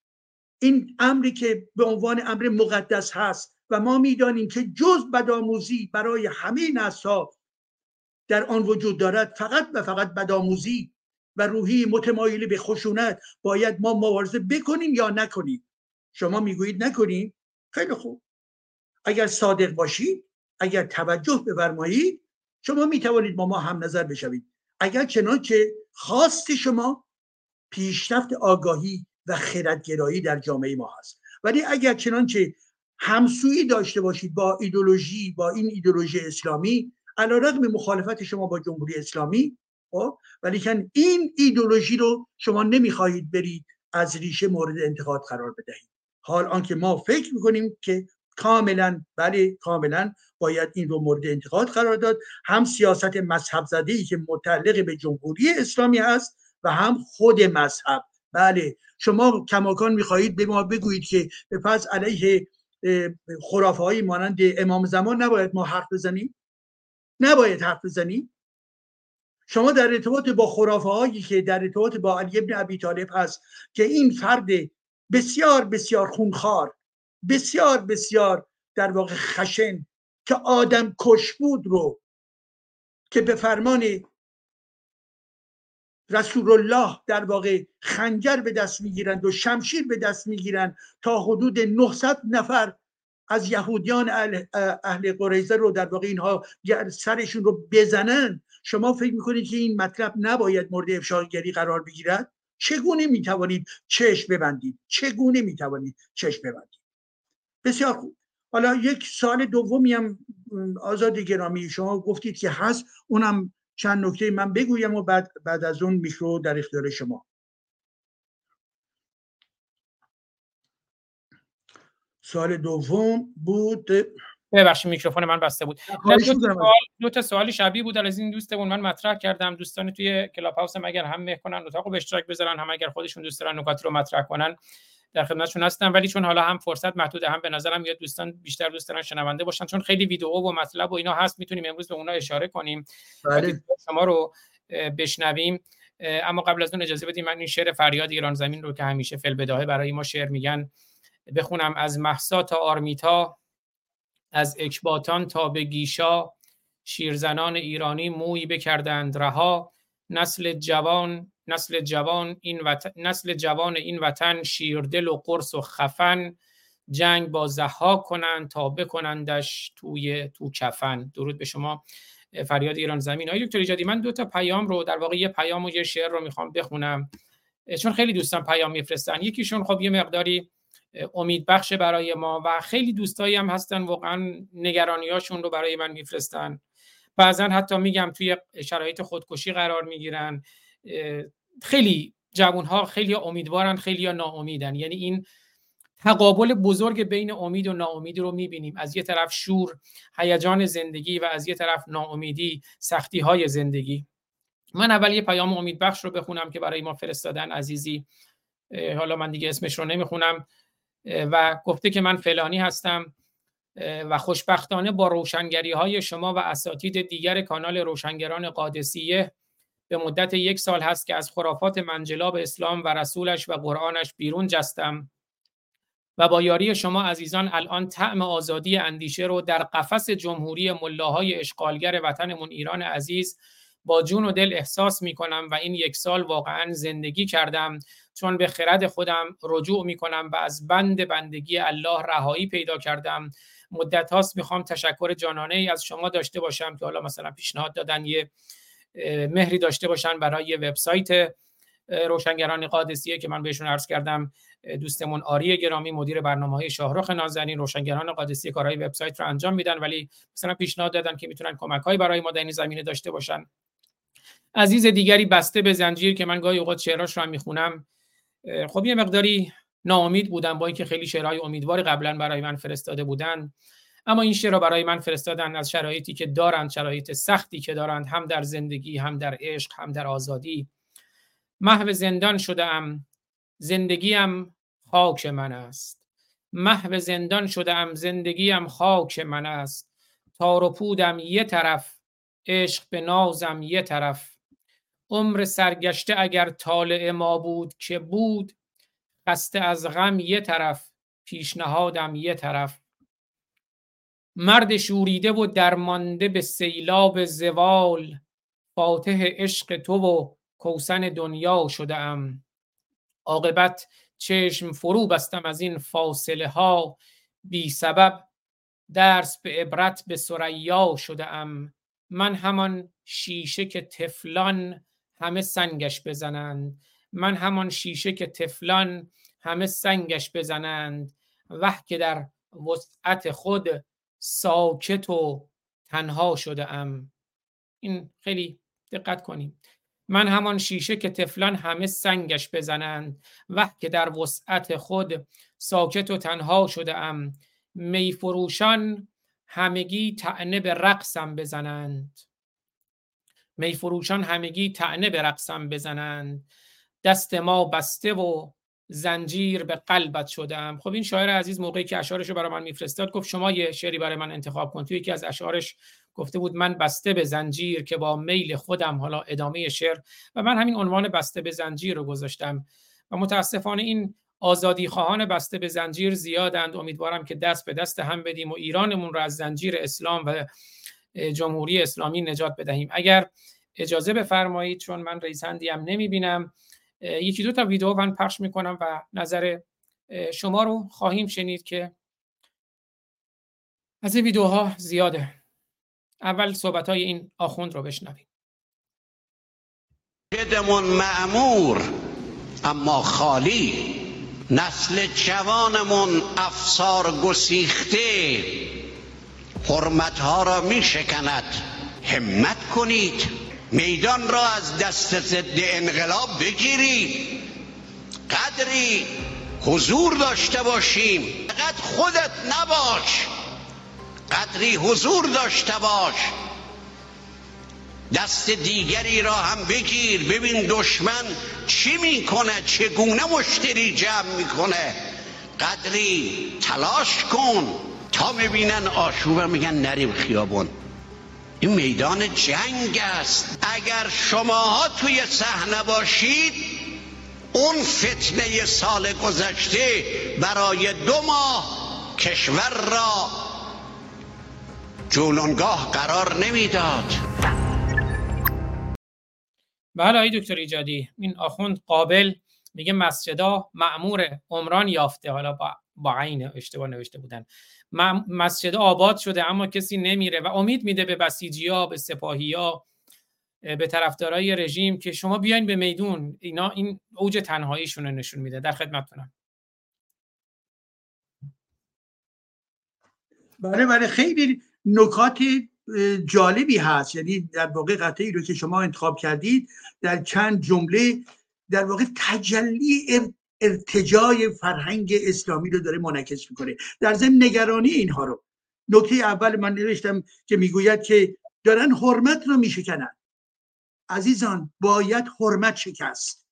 این امری که به عنوان امر مقدس هست و ما می‌دانیم که جز بدآموزی برای همه نسلها در آن وجود دارد فقط و فقط بدآموزی و روحی متمایل به خشونت باید ما مبارزه بکنیم یا نکنیم؟ شما می‌گویید نکنیم. خیلی خوب. اگر صادق باشید اگر توجه بفرمایید شما می‌توانید با ما هم نظر بشوید. اگر چنانچه خواست شما پیشرفت آگاهی و خردگرایی در جامعه ما هست. ولی اگر چنانچه همسویی داشته باشید با ایدولوژی با این ایدولوژی اسلامی علیرغم مخالفت شما با جمهوری اسلامی خب؟ ولی این ایدولوژی رو شما نمی‌خواهید برید از ریشه مورد انتقاد قرار بدهید. حال آنکه ما فکر می‌کنیم که کاملا بله کاملا باید این رو مورد انتقاد قرار داد. هم سیاست مذهب زده ای که متعلق به جمهوری اسلامی هست و هم خود مذهب. بله شما کماکان می‌خواهید به ما بگویید که به پس علیه خرافه های مانند امام زمان نباید ما حرف بزنیم؟ نباید حرف بزنیم؟ شما در ارتباط با خرافه هایی که در ارتباط با علی ابن ابی طالب هست که این فرد بسیار بسیار خونخوار بسیار بسیار در واقع خشن که آدم کش بود رو که به فرمان رسول الله در واقع خنجر به دست می‌گیرند و شمشیر به دست می‌گیرند تا حدود 900 نفر از یهودیان اهل, اهل قریزه رو در واقع اینها سرشون رو بزنن شما فکر می‌کنید که این مطلب نباید مورد افشاگری قرار بگیرد؟ چگونه می‌توانید چشم ببندید؟ چگونه می‌توانید چشم ببندید؟ بسیار خوب. حالا یک سال دومی هم آزاد گرامی شما گفتید که هست. اونم چند نکته من بگویم و بعد, بعد از اون میکرو در اختیار شما. سال دوم بود. ببخشید میکروفون من بسته بود. دو تا سوال شبیه بود از این دوستمون من مطرح کردم. دوستان توی کلاب هاوس هم اگر هم مه کنن اتاقو به اشتراک بذارن هم اگر خودشون دوست دارن نکات رو مطرح کنن در خدمتشون هستم. ولی چون حالا هم فرصت محدوده هم به نظرم میاد دوستان بیشتر دوست دارن شنونده باشن چون خیلی ویدیو و مطلب و اینا هست می‌تونیم امروز به اونا اشاره کنیم. بله. شما رو بشنویم. اما قبل از اون اجازه بدیم من این شعر فریاد ایران زمین رو که همیشه فی‌البداهه برای ما شعر میگن بخونم از محسا تا آرمیتا. از اکباتان تا به گیشا شیرزنان ایرانی موی بکردند. رها نسل جوان نسل جوان این وطن نسل جوان این وطن شیردل و قرص و خفن. جنگ با زها کنند تا بکنندش توی تو کفن. درود به شما فریاد ایران زمین. آقای دکتر ایجادی من دو تا پیام رو در واقع یه پیام و یه شعر رو می‌خوام بخونم. چون خیلی دوستان پیام میفرستن. یکیشون خب یه مقداری امید بخش برای ما و خیلی دوستایی هم هستن. واقعا نگرانیاشون رو برای من میفرستن. بعضا حتی میگم توی شرایط خودکشی قرار می‌گیرن. خیلی جوان ها خیلی امیدوارن خیلی ناامیدن. یعنی این تقابل بزرگ بین امید و ناامیدی رو می‌بینیم. از یه طرف شور هیجان زندگی و از یه طرف ناامیدی سختی های زندگی. من اول یه پیام امید بخش رو بخونم که برای ما فرستادن عزیزی. حالا من دیگه اسمش رو نمی‌خونم. و گفته که من فلانی هستم و خوشبختانه با روشنگری های شما و اساتید دیگر کانال روشنگران قادسیه به مدت یک سال هست که از خرافات منجلاب اسلام و رسولش و قرآنش بیرون جستم و با یاری شما عزیزان الان طعم آزادی اندیشه رو در قفس جمهوری ملاهای اشغالگر وطنمون ایران عزیز با جون و دل احساس می کنم و این یک سال واقعا زندگی کردم چون به خرد خودم رجوع می کنم و از بند بندگی الله رهایی پیدا کردم. مدت هاست می‌خوام تشکر جانانه ای از شما داشته باشم که حالا مثلا پیشنهاد دادن یه مهری داشته باشن برای وبسایت روشنگران قادسیه که من بهشون عرض کردم دوستمون آری گرامی مدیر برنامه های شاهرخ نازنین روشنگران قادسیه کارهای وبسایت رو انجام میدن. ولی مثلا پیشنهاد دادن که می‌تونن کمک های برای ما در این زمینه داشته باشن. عزیز دیگری بسته به زنجیر که من گاهی اوقات شعراش رو هم می‌خونم. خب یه مقداری ناامید بودم با اینکه خیلی شعرهای امیدواری قبلا برای من فرستاده بودن. اما این شعر برای من فرستادن از شرایطی که دارند شرایط سختی که دارند هم در زندگی هم در عشق هم در آزادی. محو زندان شده ام زندگیم خاک من است. محو زندان شده ام زندگیم خاک من است. تار و پودم یه طرف عشق به نازم یه طرف. عمر سرگشته اگر طالع ما بود که بود خسته از غم یه طرف پیشنهادم یه طرف. مرد شوریده و درمانده به سیلاب زوال فاتح عشق تو و کوسن دنیا شده ام عاقبت چشم فرو بستم از این فاصله ها بی سبب درس به عبرت به سریا شده ام من همان شیشه که تفلان همه سنگش بزنند. من همان شیشه که تفلان همه سنگش بزنند. وح که در وسعت خود ساکت و تنها شده ام این خیلی دقت کنیم. من همان شیشه که تفلان همه سنگش بزنند. وح که در وسعت خود ساکت و تنها شده ام می فروشان همگی تعنه به رقصم بزنند. می فروشان همگی تعنه به رقصم بزنند. دست ما بسته و زنجیر به قلبت شدم. خب این شاعر عزیز موقعی که اشعارش رو برای من میفرستاد گفت شما یه شعری برای من انتخاب کن. توی یکی از اشعارش گفته بود من بسته به زنجیر که با میل خودم حالا ادامه شعر و من همین عنوان بسته به زنجیر رو گذاشتم. و متاسفانه این آزادی خواهان بسته به زنجیر زیادند. امیدوارم که دست به دست هم بدیم و ایرانمون رو از زنجیر اسلام و جمهوری اسلامی نجات بدهیم. اگر اجازه بفرمایید چون من رئیس هندی هم نمی‌بینم یکی دو تا ویدیو من پخش می‌کنم و نظر شما رو خواهیم شنید که از این ویدیوها زیاده. اول صحبت های این آخوند رو بشنویم. دمون معمور اما خالی. نسل جوانمون افسار گسیخته. حرمتها را می شکند همت کنید. میدان را از دست ضد انقلاب بگیرید. قدری حضور داشته باشیم. فقط خودت نباش. قدری حضور داشته باش. دست دیگری را هم بگیر. ببین دشمن چی می‌کنه؟ چگونه مشتری جمع می‌کنه؟ قدری تلاش کن. تا می‌بینن آشوب میگن نریم خیابون. این میدان جنگ است. اگر شماها توی صحنه باشید اون فتنه سال گذشته برای دو ماه کشور را جولانگاه قرار نمی‌داد. بله آقای دکتر ایجادی این آخوند قابل میگه مسجدا معمور عمران یافته حالا با با عین اشتباه نوشته بودن. مسجد آباد شده اما کسی نمیره و امید میده به بسیجی ها به سپاهی ها به طرفدارای رژیم که شما بیاین به میدون. اینا این اوج تنهاییشون رو نشون میده. در خدمتتونم. بله بله. خیلی نکات جالبی هست. یعنی در واقع قطعی رو که شما انتخاب کردید در چند جمله در واقع تجلی ارتجای فرهنگ اسلامی رو داره منعکس می‌کنه. در ضمن نگرانی اینها رو. نکته اول من نوشتم که می‌گوید که دارن حرمت رو میشکنن. عزیزان باید حرمت شکست.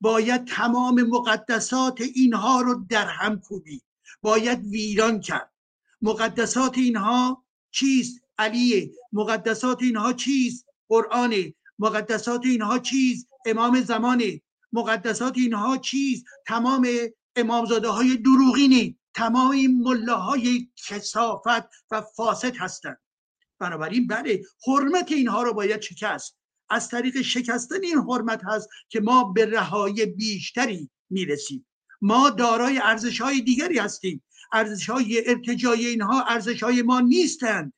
باید تمام مقدسات اینها رو در هم کوبی. باید ویران کرد. مقدسات اینها چیست؟ علیه مقدسات اینها چیست؟ قرآن مقدسات اینها چیست؟ امام زمانه مقدسات اینها چیست تمام امامزاده های دروغینی تمام این های کسافت و فاسد هستند. بنابراین بله حرمت اینها رو باید شکست. از طریق شکستن این حرمت هست که ما به رهایی بیشتری می‌رسیم. ما دارای ارزش های دیگری هستیم. ارزش های ارتجای اینها ارزش های ما نیستند.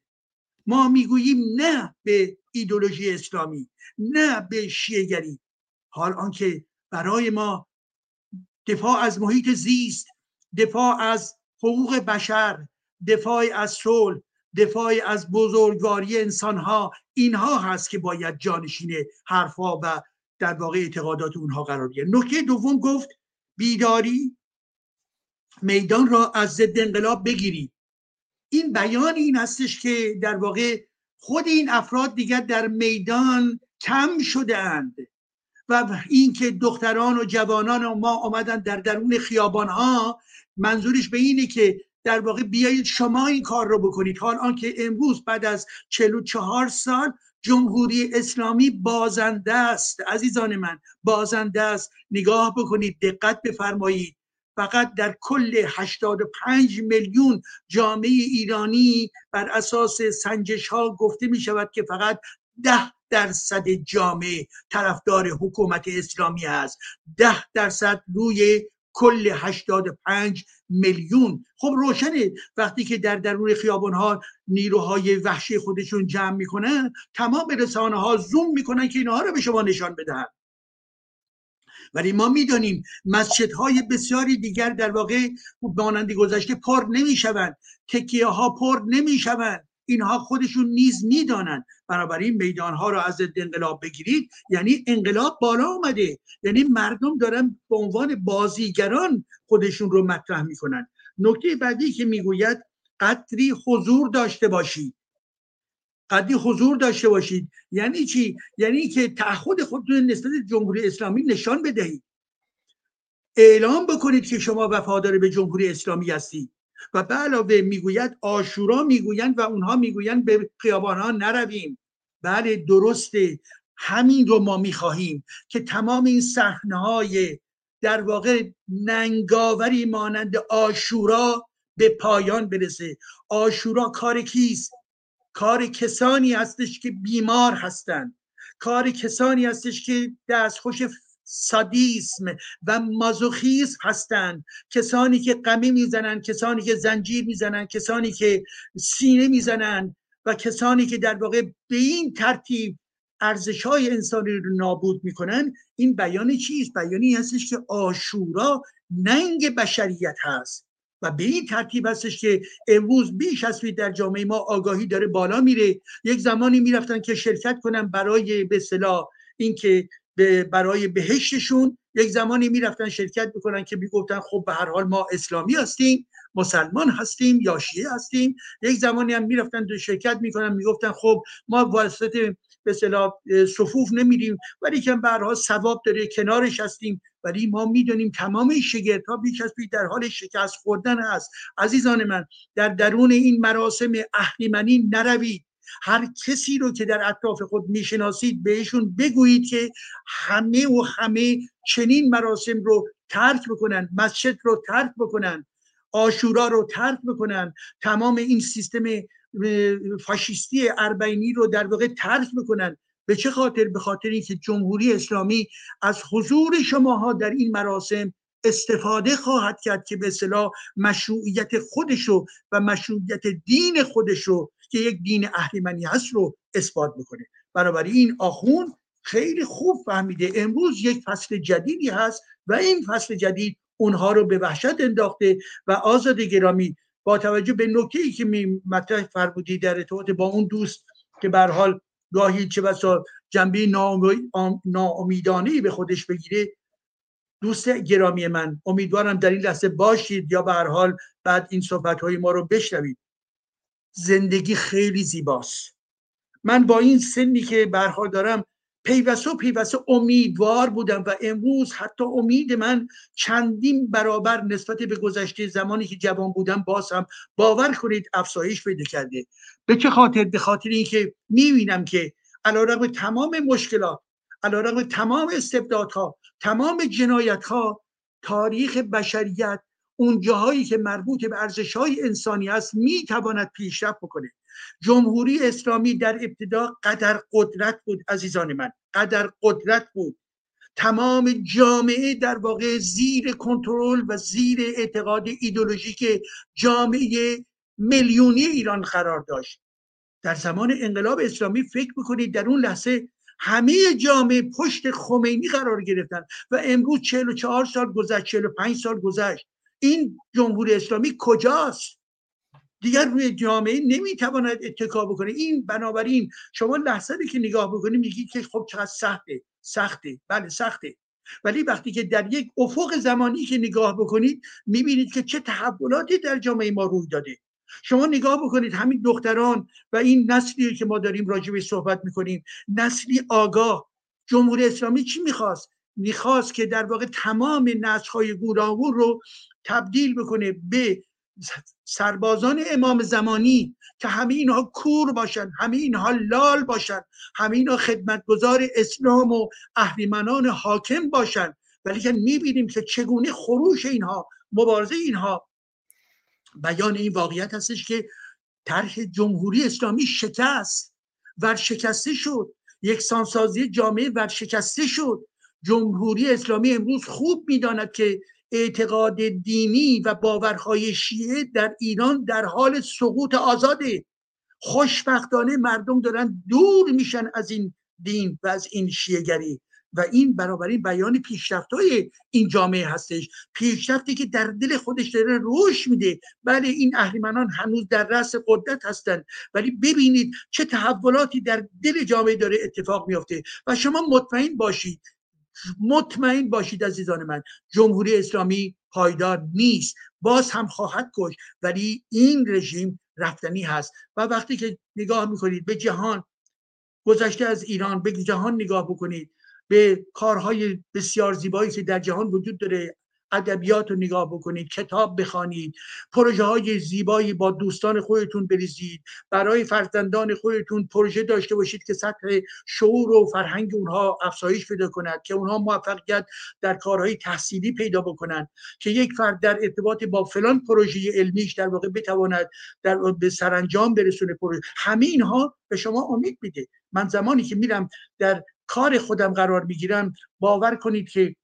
ما می‌گوییم نه به ایدولوژی اسلامی نه به شیعگری حال آنکه برای ما. دفاع از محیط زیست دفاع از حقوق بشر دفاع از صلح دفاع از بزرگواری انسان ها اینها هست که باید جانشین حرفها و در واقع اعتقادات اونها قرار بگیره نکته دوم گفت بیداری میدان را از ضد انقلاب بگیرید. این بیان این هستش که در واقع خود این افراد دیگر در میدان کم شده اند. و اینکه دختران و جوانان و ما آمدن در درون خیابان ها منظورش به اینه که در واقع بیایید شما این کار رو بکنید. حال آنکه امروز بعد از 44 سال جمهوری اسلامی بازنده است عزیزان من بازنده است. نگاه بکنید دقت بفرمایید. فقط در کل 85 میلیون جامعه ایرانی بر اساس سنجش ها گفته می شود که فقط ده درصد جامعه طرفدار حکومت اسلامی است. ده درصد روی کل 85 میلیون. خب روشنه. وقتی که در درون خیابان ها نیروهای وحشی خودشون جمع می‌کنن تمام رسانه ها زوم می‌کنن که اینها رو به شما نشان بدهن ولی ما می‌دانیم مسجدهای بسیاری دیگر در واقع مانند گذشته پر نمی‌شوند. تکیه ها پر نمی‌شوند. اینها خودشون نیز می‌دانند. بنابراین میدان ها را از ضد انقلاب بگیرید. یعنی انقلاب بالا آمده یعنی مردم دارن به عنوان بازیگران خودشون رو مطرح می‌کنن. نکته بعدی که می‌گوید قدری حضور داشته باشید. قدری حضور داشته باشید. یعنی چی؟ یعنی که تعهد خودتون نسبت جمهوری اسلامی نشان بدهید. اعلام بکنید که شما وفادار به جمهوری اسلامی هستید. و به علاوه می‌گوید آشورا می‌گویند و اونها می‌گویند به خیابان ها نرویم. بله درسته. همین رو ما می‌خواهیم که تمام این صحنه های در واقع ننگاوری مانند آشورا به پایان برسه. آشورا کار کیست؟ کار کسانی هستش که بیمار هستند. کار کسانی هستش که دستخوش سادیسم و مازوخیسم هستند. کسانی که قمی می‌زنند کسانی که زنجیر می‌زنند کسانی که سینه می‌زنند و کسانی که در واقع به این ترتیب ارزش های انسانی رو نابود می‌کنن این بیان چیست؟ بیانی هستش که آشورا ننگ بشریت هست و به این ترتیب هستش که امروز بیش از در جامعه ما آگاهی داره بالا میره. یک زمانی می‌رفتن که شرکت کنن برای به صلاح اینکه به برای بهشتشون یک زمانی می‌رفتن شرکت بکنن که می‌گفتن خب به هر حال ما اسلامی هستیم مسلمان هستیم یا شیعه هستیم. یک زمانی هم می‌رفتن دو شرکت می‌کنن می‌گفتن خب ما واسط به اصطلاح صفوف نمیریم ولی که به هر حال ثواب داره کنارش هستیم. ولی ما می‌دونیم تمام شگرت ها بیش از پیش در حال شکست خوردن هست. عزیزان من در درون این مراسم اهریمنی نروید. هر کسی رو که در اطراف خود می‌شناسید بهشون بگویید که همه و همه چنین مراسم رو ترک بکنن مسجد رو ترک بکنن آشورا رو ترک بکنن تمام این سیستم فاشیستی اربعینی رو در واقع ترک بکنن. به چه خاطر؟ به خاطر اینکه جمهوری اسلامی از حضور شماها در این مراسم استفاده خواهد کرد که به اصطلاح مشروعیت خودشو و مشروعیت دین خودشو که یک دین اهریمنی هست رو اثبات بکنه بنابراین این آخون خیلی خوب فهمیده. امروز یک فصل جدیدی هست و این فصل جدید اونها رو به وحشت انداخته و آزاد گرامی با توجه به نکته ای که می مطرح فرمودی در ارتباط با اون دوست که به حال گاهی چه بسا جنبه ناامیدانه به خودش بگیره دوست گرامی من امیدوارم در این لحظه باشید یا به هر حال بعد این صحبت های ما رو بشنوید. زندگی خیلی زیباست. من با این سنی که برها دارم پیوسته و پیوسته امیدوار بودم و امروز حتی امید من چندین برابر نسبت به گذشته زمانی که جوان بودم باز باور کنید افزایش پیدا کرده. به چه خاطر؟ به خاطر اینکه می‌بینم که علیرغم تمام مشکلات علیرغم تمام استبدادها تمام جنایت ها تاریخ بشریت اون جاهایی که مربوط به ارزش های انسانی است می‌تواند پیشرفت بکنه. جمهوری اسلامی در ابتدا قدر قدرت بود عزیزان من قدر قدرت بود. تمام جامعه در واقع زیر کنترل و زیر اعتقاد ایدولوژیک جامعه میلیونی ایران قرار داشت. در زمان انقلاب اسلامی فکر بکنید در اون لحظه همه جامعه پشت خمینی قرار گرفتن و امروز 44 سال گذشت 45 سال گذشت. این جمهوری اسلامی کجاست؟ دیگر روی جامعه نمی‌تواند اتکا بکنه. این بنابراین شما لحظه که نگاه بکنید میگید که خب چقدر سخته. سخته. بله سخته. ولی وقتی که در یک افق زمانی که نگاه بکنید می‌بینید که چه تحولاتی در جامعه ما روی داده. شما نگاه بکنید همین دختران و این نسلی که ما داریم راجع به صحبت می‌کنیم نسلی آگاه. جمهوری اسلامی چی می‌خواست؟ می‌خواست که در واقع تمام نسل‌های گوناگون رو تبدیل بکنه به سربازان امام زمانی که همه اینها کور باشن همه اینها لال باشن همه اینها خدمتگزار اسلام و اهریمنان حاکم باشن. ولی که می‌بینیم که چگونه خروش اینها مبارزه اینها بیان این واقعیت هستش که طرح جمهوری اسلامی شکست ورشکسته شد یکسانسازی جامعه ورشکسته شد. جمهوری اسلامی امروز خوب می‌داند که اعتقاد دینی و باورهای شیعه در ایران در حال سقوط آزاده. خوشبختانه مردم دارن دور میشن از این دین و از این شیعگری و این بنابراین بیان پیشرفت های این جامعه هستش. پیشرفتی که در دل خودش داره رشد میده. بله این اهریمنان هنوز در رأس قدرت هستند ولی ببینید چه تحولاتی در دل جامعه داره اتفاق میافته. و شما مطمئن باشید مطمئن باشید عزیزان من جمهوری اسلامی پایدار نیست. باز هم خواهد کش ولی این رژیم رفتنی هست. و وقتی که نگاه می‌کنید به جهان گذشته از ایران به جهان نگاه بکنید. به کارهای بسیار زیبایی که در جهان وجود داره. ادبیات رو نگاه بکنید کتاب بخوانید پروژه های زیبایی با دوستان خودتون بریزید. برای فرزندان خودتون پروژه داشته باشید که سطح شعور و فرهنگ اونها افزایش پیدا کند که اونها موفقیت در کارهای تحصیلی پیدا بکنند. که یک فرد در ارتباط با فلان پروژه علمیش در واقع بتواند در به سرانجام برسونه پروژه. همه اینها به شما امید میده. من زمانی که میرم در کار خودم قرار می‌گیرم باور کنید که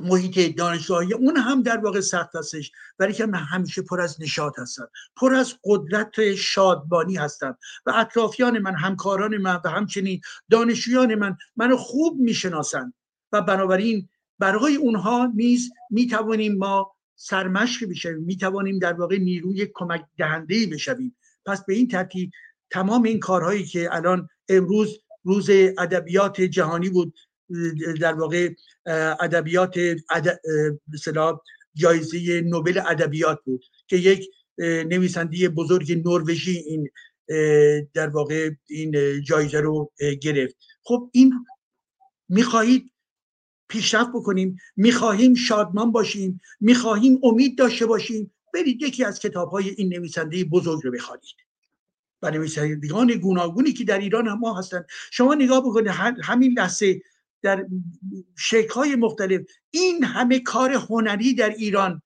محیط دانشگاهی اون هم در واقع سخت هستش. ولی که همیشه پر از نشاط هستم. پر از قدرت شادبانی هستم. و اطرافیان من همکاران من و همچنین دانشجویان من منو خوب می‌شناسند و بنابراین برای اونها نیز می‌توانیم ما سرمشق بشویم. می‌توانیم در واقع نیروی کمک دهنده بشویم. پس به این ترتیب تمام این کارهایی که الان امروز روز ادبیات جهانی بود در واقع ادبیات مثلا جایزه نوبل ادبیات بود که یک نویسنده بزرگ نروژی این در واقع این جایزه رو گرفت. خب این می‌خواهید پیشرفت بکنیم. می‌خواهیم شادمان باشیم. می‌خواهیم امید داشته باشیم. برید یکی از کتاب های این نویسنده بزرگ رو بخوانید. و نویسندگان گوناگونی که در ایران هم ما هستن. شما نگاه بکنید همین لحظه در شکل‌های مختلف. این همه کار هنری در ایران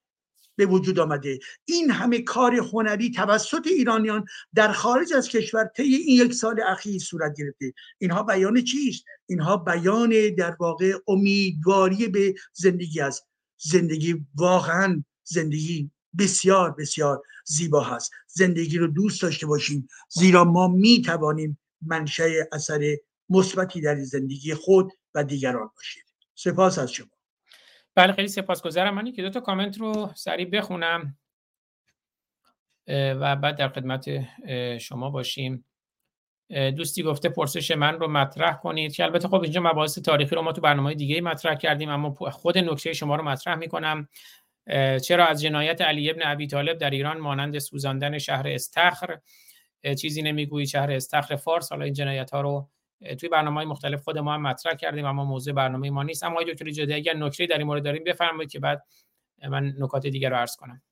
به وجود آمده. این همه کار هنری توسط ایرانیان در خارج از کشور طی این یک سال اخیر صورت گرفته. اینها بیان چیست؟ اینها بیان در واقع امیدواری به زندگی است. زندگی واقعا زندگی بسیار بسیار زیبا هست. زندگی رو دوست داشته باشیم. زیرا ما می توانیم منشأ اثر مثبتی در زندگی خود و دیگران باشید. سپاس از شما. بله خیلی سپاسگزارم. من که دو تا کامنت رو سریع بخونم و بعد در خدمت شما باشیم. دوستی گفته پرسش من رو مطرح کنید که البته خب اینجا مباحث تاریخی رو ما تو برنامه دیگه مطرح کردیم اما خود نکته شما رو مطرح می‌کنم. چرا از جنایت علی ابن ابی طالب در ایران مانند سوزاندن شهر استخر چیزی نمی‌گویی شهر استخر فارس؟ حالا این جنایت ها رو توی برنامه های مختلف خود ما هم مطرح کردیم اما موضوع برنامه ما نیست. اما آقای دکتر جدی اگر نکته در این مورد داریم بفرمایید که بعد من نکات دیگر رو عرض کنم.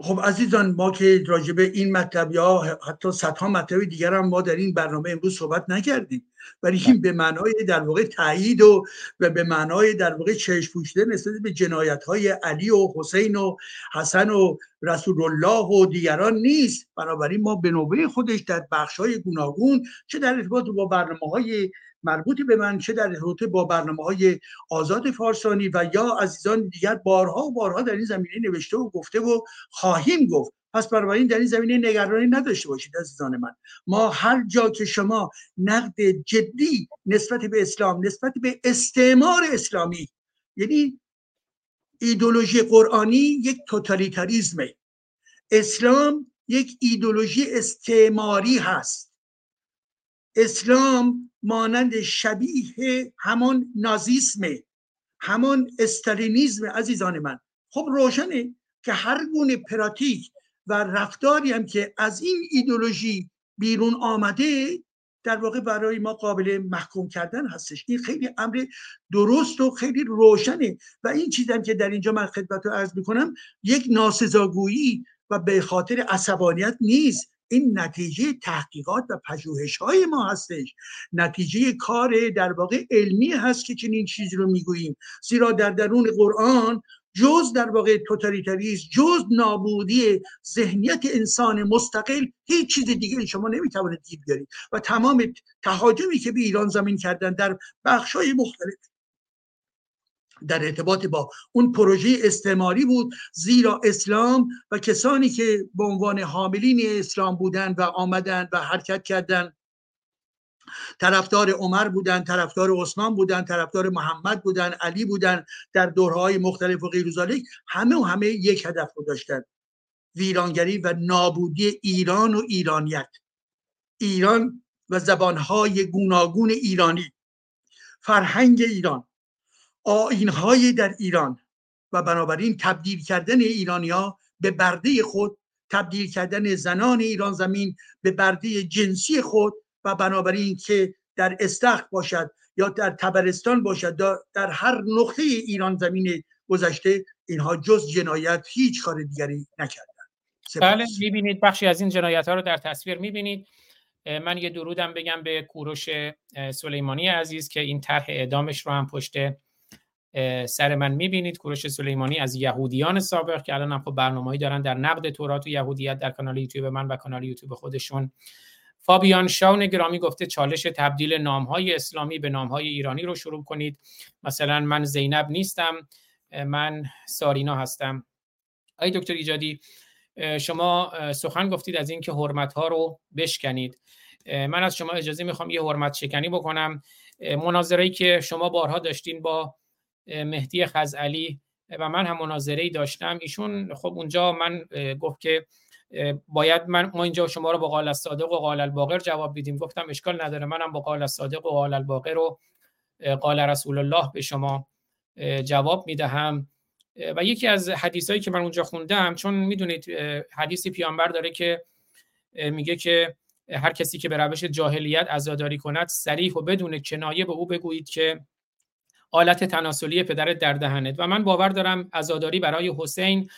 خب عزیزان ما که راجبه این مطلب یا حتی صدها مطلب دیگر هم ما در این برنامه امروز صحبت نکردیم. ولی این به معنای در واقع تایید و به معنای در واقع چشم پوشیده نسبت به جنایت های علی و حسین و حسن و رسول الله و دیگران نیست. بنابراین ما به نوبه خودش در بخش های گوناگون چه در ارتباط با برنامه های مربوطی به من چه در رابطه با برنامه های آزاد فارسانی و یا عزیزان دیگر بارها و بارها در این زمینه نوشته و گفته و خواهیم گفت. پس بنابراین در این زمینه نگرانی نداشته باشید عزیزان من. ما هر جا که شما نقد جدی نسبت به اسلام نسبت به استعمار اسلامی یعنی ایدولوژی قرآنی یک توتالیتاریزمه. اسلام یک ایدولوژی استعماری هست. اسلام مانند شبیه همان نازیسمه همان استالینیزم عزیزان من. خب روشنه که هر گونه پراتیک و رفتاری هم که از این ایدولوژی بیرون آمده در واقع برای ما قابل محکوم کردن هستش. این خیلی امر درست و خیلی روشنه. و این چیزم که در اینجا من خدمت رو عرض می‌کنم یک ناسزاگویی و به خاطر عصبانیت نیست. این نتیجه تحقیقات و پژوهش های ما هستش. نتیجه کار در واقع علمی هست که چنین چیزی رو می‌گوییم. زیرا در درون قرآن جز در واقع توتالیتاریسم جز نابودی ذهنیت انسان مستقل هیچ چیز دیگه شما نمی‌توانید دید بیارید. و تمام تهاجمی که به ایران زمین کردن در بخشای مختلف در ارتباط با اون پروژه استعماری بود زیرا اسلام و کسانی که به عنوان حاملین اسلام بودند و آمدند و حرکت کردند. طرفدار عمر بودن طرفدار عثمان بودن طرفدار محمد بودن علی بودن در دورهای مختلف و غیر ذالک همه و همه یک هدف رو داشتن ویرانگری و نابودی ایران و ایرانیت. ایران و زبانهای گوناگون ایرانی. فرهنگ ایران. آینهای در ایران و بنابراین تبدیل کردن ایرانیا به برده خود تبدیل کردن زنان ایران زمین به برده جنسی خود و بنابراین که در استخر باشد یا در تبرستان باشد در هر نقطه ایران زمین گذشته اینها جز جنایت هیچ کار دیگری نکردن بله می‌بینید بخشی از این جنایت ها رو در تصویر می‌بینید. من یه درودم بگم به کوروش سلیمانی عزیز که این طرح اعدامش رو هم پشت سر من می‌بینید کوروش سلیمانی از یهودیان سابق که الان هم خب برنامه‌ای دارن در نقد تورات و یهودیت در کانال یوتیوب من و کانال یوتیوب خودشون. فابیان شاون گرامی گفته چالش تبدیل نامهای اسلامی به نامهای ایرانی رو شروع کنید. مثلا من زینب نیستم من سارینا هستم. آی دکتر ایجادی شما سخن گفتید از اینکه حرمت ها رو بشکنید. من از شما اجازه می‌خوام یه حرمت شکنی بکنم. مناظره که شما بارها داشتین با مهدی خزعلی و من هم مناظره داشتم. ایشون خب اونجا من گفت که باید من ما اینجا شما رو با قال الصادق و قال الباقر جواب بدیم. گفتم اشکال نداره منم با قال الصادق و قال الباقر و قال رسول الله به شما جواب می‌دهم. و یکی از حدیثایی که من اونجا خوندم چون می‌دونید حدیثی پیامبر داره که میگه که هر کسی که به روش جاهلیت عزاداری کند سریح و بدون کنایه به او بگویید که آلت تناسلی پدرت در دهنت. و من باور دارم عزاداری برای حسین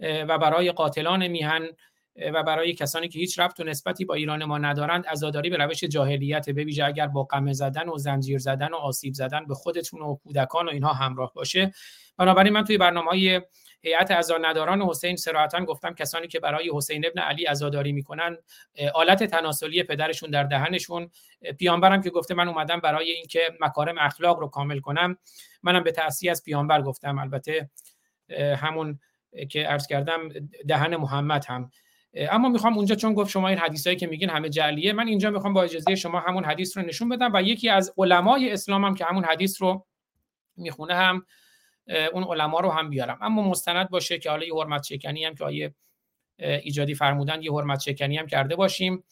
و برای قاتلان میهن و برای کسانی که هیچ ربط و نسبتی با ایران ما ندارند عزاداری به روش جاهلیت. به ویژه اگر با قمه زدن و زنجیر زدن و آسیب زدن به خودتون و کودکان و اینها همراه باشه. بنابراین من توی برنامه های هیئت عزاداران حسین صراحتا گفتم کسانی که برای حسین ابن علی عزاداری می‌کنن آلت تناسلی پدرشون در دهنشون. پیامبرم که گفته من اومدم برای اینکه مکارم اخلاق رو کامل کنم منم به تأسی از پیامبر گفتم. البته همون که عرض کردم دهن محمد هم. اما می‌خوام اونجا چون گفت شما این حدیثایی که میگین همه جلیه من اینجا می‌خوام با اجازه شما همون حدیث رو نشون بدم و یکی از علمای اسلام هم که همون حدیث رو می‌خونه هم اون علما رو هم بیارم. اما مستند باشه که حالا یه حرمت شکنی هم که آیه ایجادی فرمودن یه حرمت شکنی هم کرده باشیم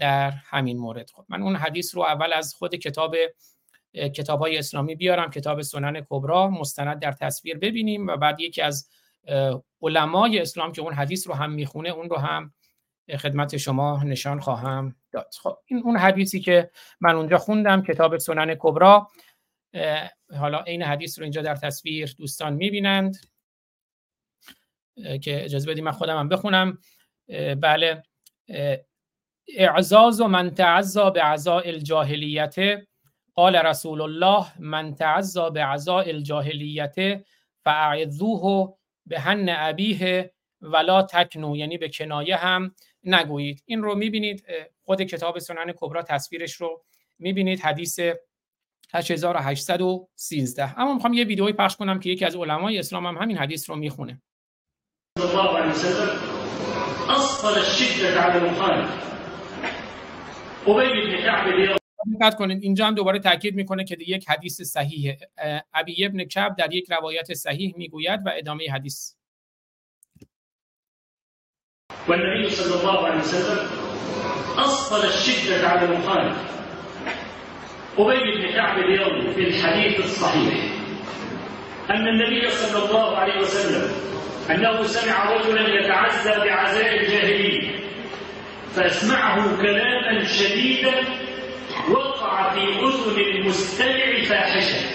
در همین مورد. خب من اون حدیث رو اول از خود کتاب کتاب های اسلامی بیارم کتاب سنن کبرا مستند در تصویر ببینیم و بعد یکی از علمای اسلام که اون حدیث رو هم می‌خونه اون رو هم خدمت شما نشان خواهم داد. خب این اون حدیثی که من اونجا خوندم کتاب سنن کبرا حالا این حدیث رو اینجا در تصویر دوستان می‌بینند. که اجازه بدیم من خودم هم بخونم. بله. اعزاز و من تعزا به عزاء الجاهلیت. قال رسول الله من تعزا به عزاء الجاهلیت فاعذوه به هن ابیه ولا تکنو. یعنی به کنایه هم نگویید. این رو می‌بینید. خود کتاب سنن کبرا تصویرش رو می‌بینید. حدیث 8813 اما می‌خوام یه ویدئوی پخش کنم که یکی از علمای اسلام هم همین حدیث رو می‌خونه. الله الشدة على المخالف دقت کنید اینجا هم دوباره تاکید می‌کنه که یک حدیث صحیحه. ابی ابن کعب در یک روایت صحیح می‌گوید و ادامه حدیث. والنبي صلى الله عليه وسلم أصل الشدة على المخالف. أبي بن كعب يروي في الحديث الصحيح أن النبي صلى الله عليه وسلم أنه سمع رجلا يتعزى بعزاء الجاهلية فأسمعه كلاما شديدا وقع في أذن المستمع فاحشة.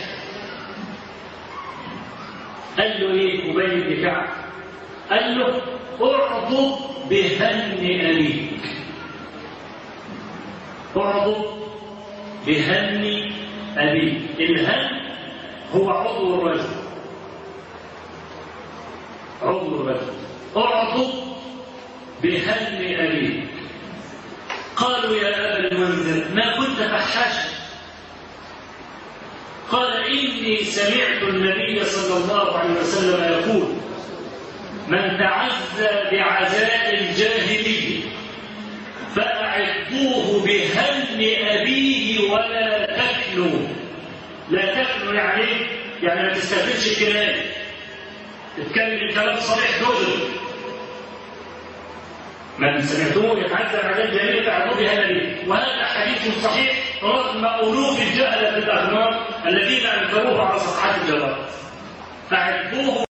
قال له إيه أبي بن كعب؟ قال له اعضض بهم أبيك. اعضد بهم أبيك الهم هو عضو الرجل. عضو الرجل. اعضد بهم أبيك قالوا يا أبا المنذر ما كنت فحاشا. قال إني سمعت النبي صلى الله عليه وسلم يقول من تعزى بعزاء الجاهلية فأعدوه بهم أبيه ولا تكلوا لا تكلوا يعني؟ يعني ما تستخدمش الكلام. اتكلم الكلام صريح دغري من يتعزى بعزاء الجاهلية فأعدوه بهم أبيه وهذا حديث صحيح رغم ألوف الجهلة الأغنام الذين أنكروه على صفحات الجرائد فأعدوه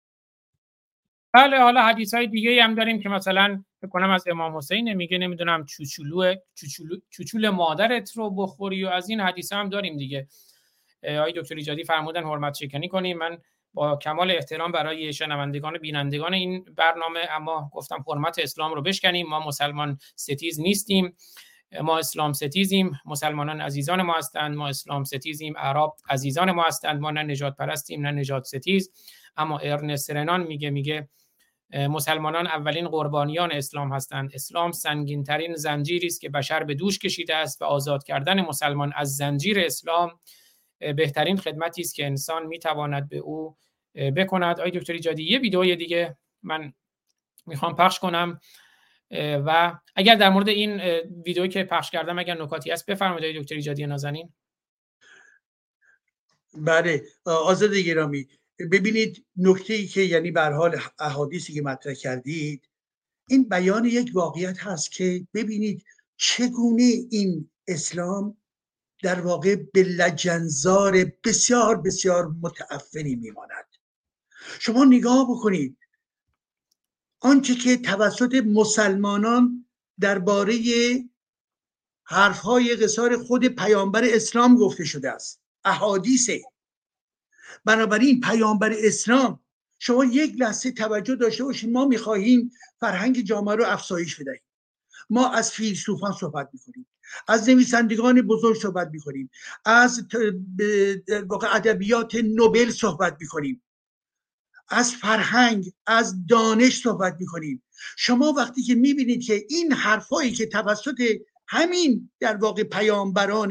بله حالا حدیث های دیگه هم داریم که مثلا کنم از امام حسین میگه نمی‌دونم چوچولو چوچولو چوچول مادرت رو بخوری و از این حدیث هم داریم دیگه. آقای دکتر ایجادی فرمودن حرمت شکنی کنیم. من با کمال احترام برای شنوندگان بینندگان این برنامه اما گفتم حرمت اسلام رو بشکنیم. ما مسلمان ستیز نیستیم. ما اسلام ستیزیم. مسلمانان عزیزان ما هستند. ما اسلام ستیزیم. عرب عزیزان ما هستند. ما نه نجات پرستیم نه نجات ستیز. اما ارنست رنان میگه میگه مسلمانان اولین قربانیان اسلام هستند. اسلام سنگین ترین زنجیری است که بشر به دوش کشیده است و آزاد کردن مسلمان از زنجیر اسلام بهترین خدمتی است که انسان می‌تواند به او بکند. آقای دکتر ایجادی یه ویدئوی دیگه من می‌خوام پخش کنم و اگر در مورد این ویدئویی که پخش کردم اگر نکاتی هست بفرمایید دکتر ایجادی نازنین. بله آزاد گرامی ببینید نکته ای که یعنی به حال احادیثی که مطرح کردید این بیان یک واقعیت هست که ببینید چگونه این اسلام در واقع به لجنزار بسیار بسیار متعفنی میماند. شما نگاه بکنید آنچه که توسط مسلمانان درباره حرفهای قصار خود پیامبر اسلام گفته شده است. احادیثه بنابراین پیامبر اسلام شما یک لحظه توجه داشته باشید ما می‌خواهیم فرهنگ جامعه رو افزایش بدهیم. ما از فیلسوفان صحبت می‌کنیم از نویسندگان بزرگ صحبت می‌کنیم از ادبیات نوبل صحبت می‌کنیم از فرهنگ از دانش صحبت می‌کنیم. شما وقتی که می‌بینید که این حرفایی که توسط همین در واقع پیامبران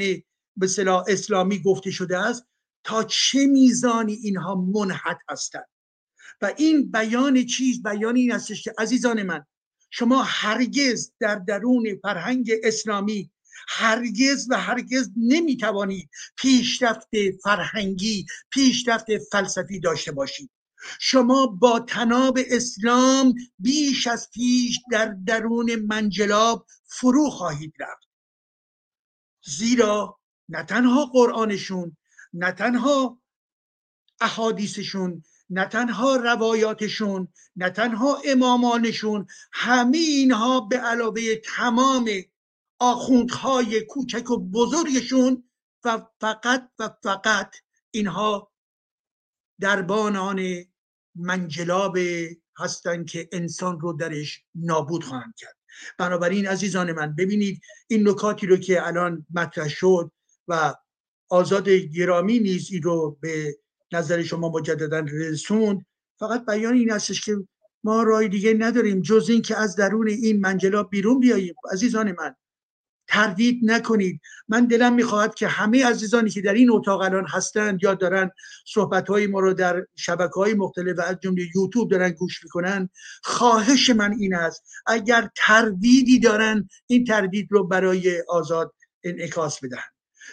به اسلامی گفته شده است تا چه میزانی اینها منحت هستند؟ و این بیان چیز بیان این هستش که عزیزان من شما هرگز در درون فرهنگ اسلامی هرگز و هرگز نمی‌توانید پیشرفت فرهنگی پیشرفت فلسفی داشته باشید. شما با تناب اسلام بیش از پیش در درون منجلاب فرو خواهید رفت. زیرا نه تنها قرآنشون نه تنها احادیثشون نه تنها روایاتشون نه تنها امامانشون همه اینها به علاوه تمام آخوندهای کوچک و بزرگشون و فقط و فقط اینها دربانان منجلاب هستند که انسان رو درش نابود خواهند کرد. بنابراین عزیزان من ببینید این نکاتی رو که الان مطرح شد و آزاد گرامی نیز این رو به نظر شما مجددا رسوند. فقط بیان این هستش که ما رای دیگه نداریم. جز این که از درون این منجلاب بیرون بیاییم. عزیزان من تردید نکنید. من دلم می‌خواهد که همه عزیزانی که در این اتاق الان هستند یا دارن صحبت های ما رو در شبکه های مختلف و از جمله یوتیوب دارن گوش می‌کنن خواهش من این است. اگر تردیدی دارن این تردید رو برای آزاد انعکاس بدن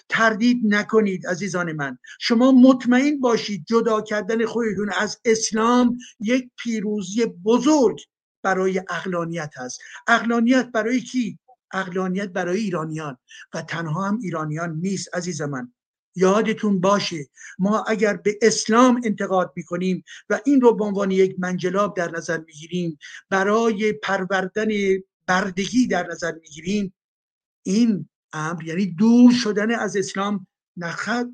تردید نکنید عزیزان من. شما مطمئن باشید جدا کردن خودتون از اسلام یک پیروزی بزرگ برای اقلانیت هست اقلانیت برای کی اقلانیت برای ایرانیان. و تنها هم ایرانیان نیست عزیز من. یادتون باشه ما اگر به اسلام انتقاد می‌کنیم و این رو به عنوان یک منجلاب در نظر می‌گیریم برای پروردن بردگی در نظر می‌گیریم این امر یعنی دور شدن از اسلام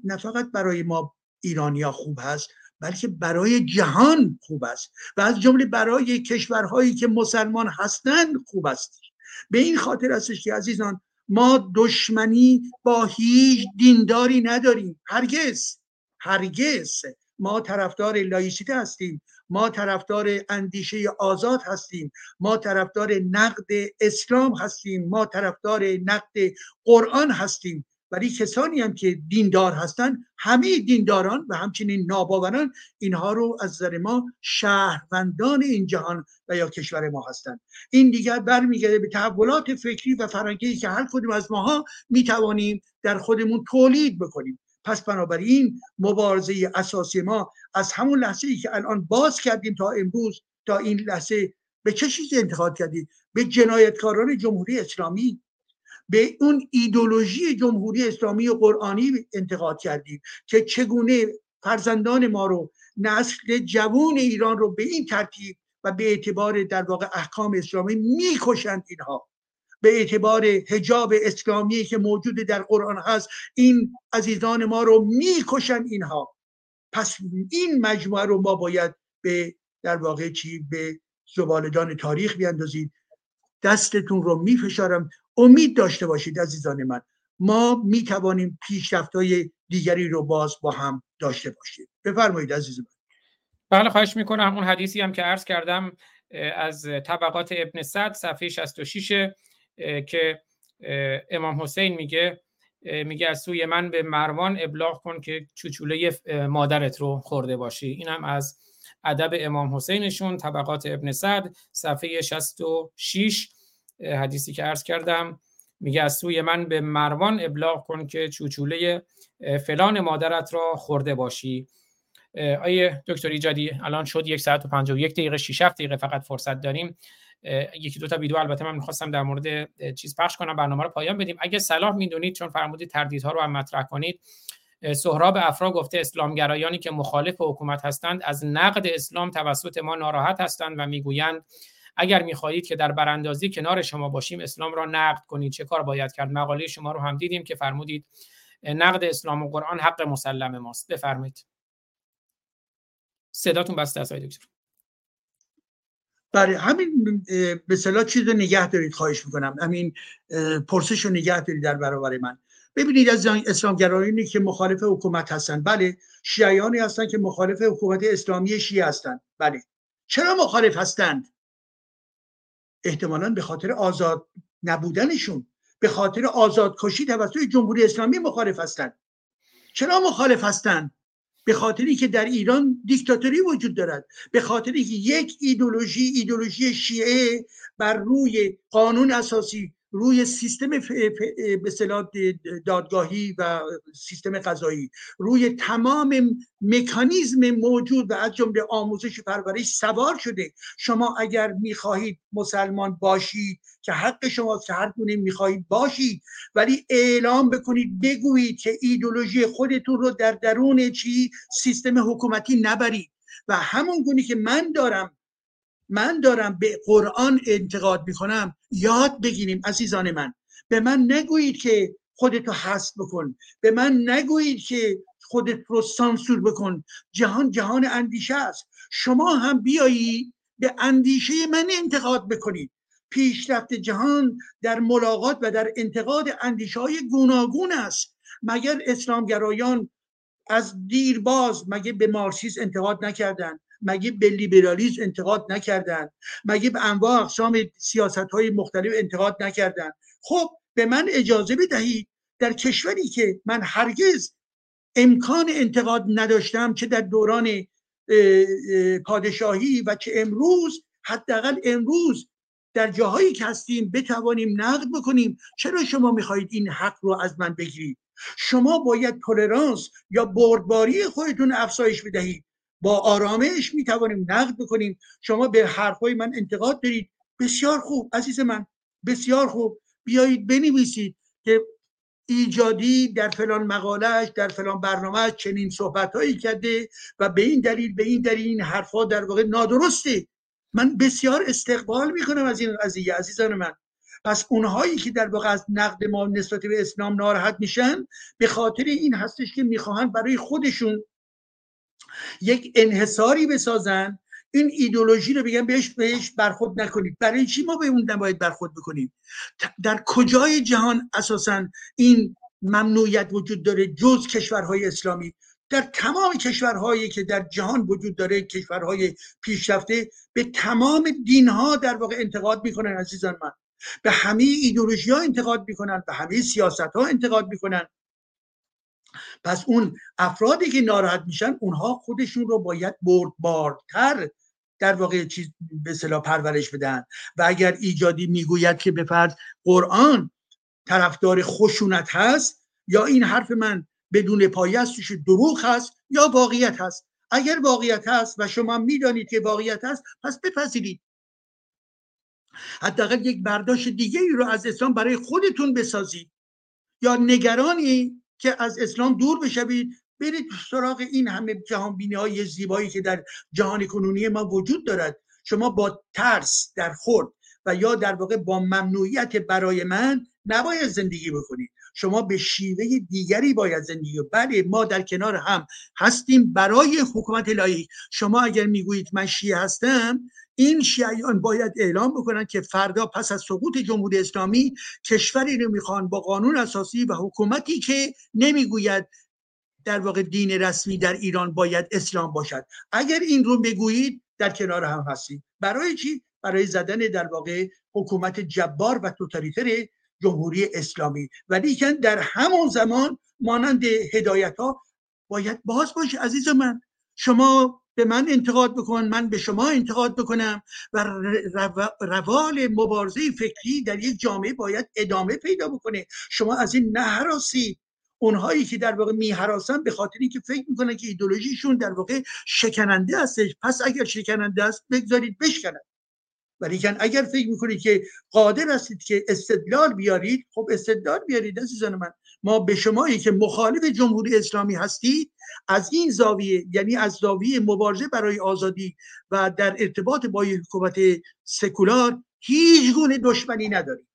نه فقط برای ما ایرانیا خوب هست بلکه برای جهان خوب است و از جمله برای کشورهایی که مسلمان هستند خوب است به این خاطر استش که عزیزان ما دشمنی با هیچ دینداری نداریم هرگز هرگز. ما طرفدار لایسیته هستیم. ما طرفدار اندیشه آزاد هستیم ما طرفدار نقد اسلام هستیم ما طرفدار نقد قرآن هستیم. ولی کسانی هم که دیندار هستند همه دینداران و همچنین ناباوران اینها رو از نظر ما شهروندان این جهان و یا کشور ما هستند این دیگر برمیگرده به تحولات فکری و فرهنگی که هر کدوم از ماها می‌توانیم در خودمون تولید بکنیم. پس بنابراین مبارزه اساسی ما از همون لحظه ای که الان باز کردیم تا امروز تا این لحظه به چه چیزی انتقاد کردیم به جنایتکاران جمهوری اسلامی؟ به اون ایدولوژی جمهوری اسلامی و قرآنی انتقاد کردیم که چگونه فرزندان ما رو نسل جوون ایران رو به این ترتیب و به اعتبار در واقع احکام اسلامی می‌کشند اینها؟ به اعتبار حجاب اسلامی که موجود در قرآن هست این عزیزان ما رو می‌کشن اینها. پس این مجموعه رو ما باید به در واقع چی؟ به زبالدان تاریخ بیاندازید. دستتون رو میفشارم. امید داشته باشید عزیزان من. ما می‌توانیم پیشرفت های دیگری رو باز با هم داشته باشیم. بفرمایید عزیز من. بله خواهش می‌کنم. اون حدیثی هم که عرض کردم از طبقات ابن سعد صفحه 66 که امام حسین میگه میگه از سوی من به مروان ابلاغ کن که چوچوله مادرت رو خورده باشی. این هم از ادب امام حسینشون طبقات ابن سعد صفحه 66 حدیثی که عرض کردم. میگه از سوی من به مروان ابلاغ کن که چوچوله فلان مادرت را خورده باشی. آیه دکتر ایجادی الان شد یک ساعت و پنج و یک دقیقه شیش دقیقه فقط فرصت داریم. یکی دو تا ویدیو البته من می‌خواستم در مورد چیز پخش کنم برنامه رو پایان بدیم. اگه صلاح می‌دونید چون فرمودید تردیدها رو هم مطرح کنید سهراب افرا گفته اسلامگرایانی که مخالف حکومت هستند از نقد اسلام توسط ما ناراحت هستند و می‌گویند اگر می‌خواهید که در براندازی کنار شما باشیم اسلام را نقد کنید. چه کار باید کرد؟ مقاله شما رو هم دیدیم که فرمودید نقد اسلام و قرآن حق مسلم ماست. بفرمایید. صداتون بسته است دکتر. برای همین به صلاح چیز رو نگه دارید خواهش می‌کنم. همین پرسش رو نگه دارید در برابر من. ببینید از اسلامگرایانی که مخالف حکومت هستند بله شیعیانی هستند که مخالف حکومت اسلامی شیعه هستند بله. چرا مخالف هستند؟ احتمالا به خاطر آزاد نبودنشون. به خاطر آزاد کشی توسط جمهوری اسلامی مخالف هستند. چرا مخالف هستند؟ به خاطری که در ایران دیکتاتوری وجود دارد. به خاطری که یک ایدولوژی ایدولوژی شیعه بر روی قانون اساسی روی سیستم به دادگاهی و سیستم قضایی روی تمام مکانیزم موجود و از جمله آموزش پرورش سوار شده. شما اگر می‌خواهید مسلمان باشید که حق شماست که هر گونه می‌خواهید باشید ولی اعلام بکنید بگویید که ایدولوژی خودتون رو در درون چی؟ سیستم حکومتی نبرید. و همون گونه که من دارم من دارم به قرآن انتقاد می‌کنم. یاد بگیریم عزیزان من. به من نگویید که خودتو حذف بکن. به من نگویید که خودت رو سانسور بکن. جهان جهان اندیشه است. شما هم بیایید به اندیشه من انتقاد بکنید پیشرفت جهان در ملاقات و در انتقاد اندیشه های گوناگون است. مگر اسلامگرایان از دیرباز مگه به مارکسیسم انتقاد نکردند مگه به لیبرالیسم انتقاد نکردند مگه به انواع اقسام سیاست های مختلف انتقاد نکردند خب به من اجازه بدهید در کشوری که من هرگز امکان انتقاد نداشتم چه در دوران پادشاهی و چه امروز حداقل امروز در جاهایی که هستیم بتوانیم نقد بکنیم چرا شما می‌خواهید این حق رو از من بگیرید؟ شما باید تولرانس یا بردباری خودتون افزایش بدهید. با آرامش می توانیم نقد بکنیم. شما به حرفای من انتقاد دارید. بسیار خوب عزیز من بسیار خوب. بیایید بنویسید که ایجادی در فلان مقالهش در فلان برنامه چنین صحبت هایی کرده و به این دلیل به این دلیل این حرفها در واقع نادرسته. من بسیار استقبال می‌کنم از این قضیه عزیزان من. پس اونهایی که در واقع از نقد ما نسبت به اسلام ناراحت میشن به خاطر این هستش که می‌خواهند برای خودشون یک انحصاری بسازن. این ایدولوژی رو بگن بهش بهش برخورد نکنید. برای چی ما به اون نباید برخورد بکنیم؟ در کجای جهان اساسا این ممنوعیت وجود داره جز کشورهای اسلامی؟ در تمام کشورهایی که در جهان وجود داره کشورهای پیشرفته به تمام دینها در واقع انتقاد می‌کنن عزیزان من. به همه ایدولوژی ها انتقاد می‌کنن به همه سیاست ها انتقاد می‌کنن. پس اون افرادی که ناراحت میشن اونها خودشون رو باید بردبارتر در واقع چیز به اصطلاح پرورش بدن. و اگر ایجادی می‌گوید که به فرض قرآن طرفدار خشونت هست یا این حرف من بدون پایه است دروغ هست یا واقعیت هست. اگر واقعیت هست و شما می‌دانید که واقعیت هست پس بپذیرید. حداقل یک برداشت دیگه ای رو از اسلام برای خودتون بسازید. یا نگرانی که از اسلام دور بشوید برید سراغ این همه جهان بینی های زیبایی که در جهان کنونی ما وجود دارد. شما با ترس در خورد و یا در واقع با ممنوعیت برای من نباید زندگی بکنید. شما به شیوه دیگری باید زندگی. بله ما در کنار هم هستیم برای حکومت لایق شما اگر می‌گویید من شیعه هستم این شیعیان باید اعلام بکنن که فردا پس از سقوط جمهوری اسلامی کشوری رو می‌خوان با قانون اساسی و حکومتی که نمی‌گوید در واقع دین رسمی در ایران باید اسلام باشد. اگر این رو بگویید در کنار هم هستیم. برای چی؟ برای زدن در واقع حکومت جبار و توتالیتر جمهوری اسلامی. ولی که در همون زمان مانند هدایت ها باید باز باشه عزیز من. شما به من انتقاد بکن من به شما انتقاد بکنم و رو- روال مبارزه فکری در یک جامعه باید ادامه پیدا بکنه. شما از این نهراسی اونهایی که در واقع میهراسن به خاطر اینکه فکر می‌کنن که ایدولوژیشون در واقع شکننده هستش. پس اگر شکننده است بگذارید بشکنن. ولیکن اگر فکر می‌کنید که قادر هستید که استدلال بیارید خب استدلال بیارید عزیزان من. ما به شمایی که مخالف جمهوری اسلامی هستید از این زاویه یعنی از زاویه مبارزه برای آزادی و در ارتباط با حکومت سکولار هیچ گونه دشمنی نداریم.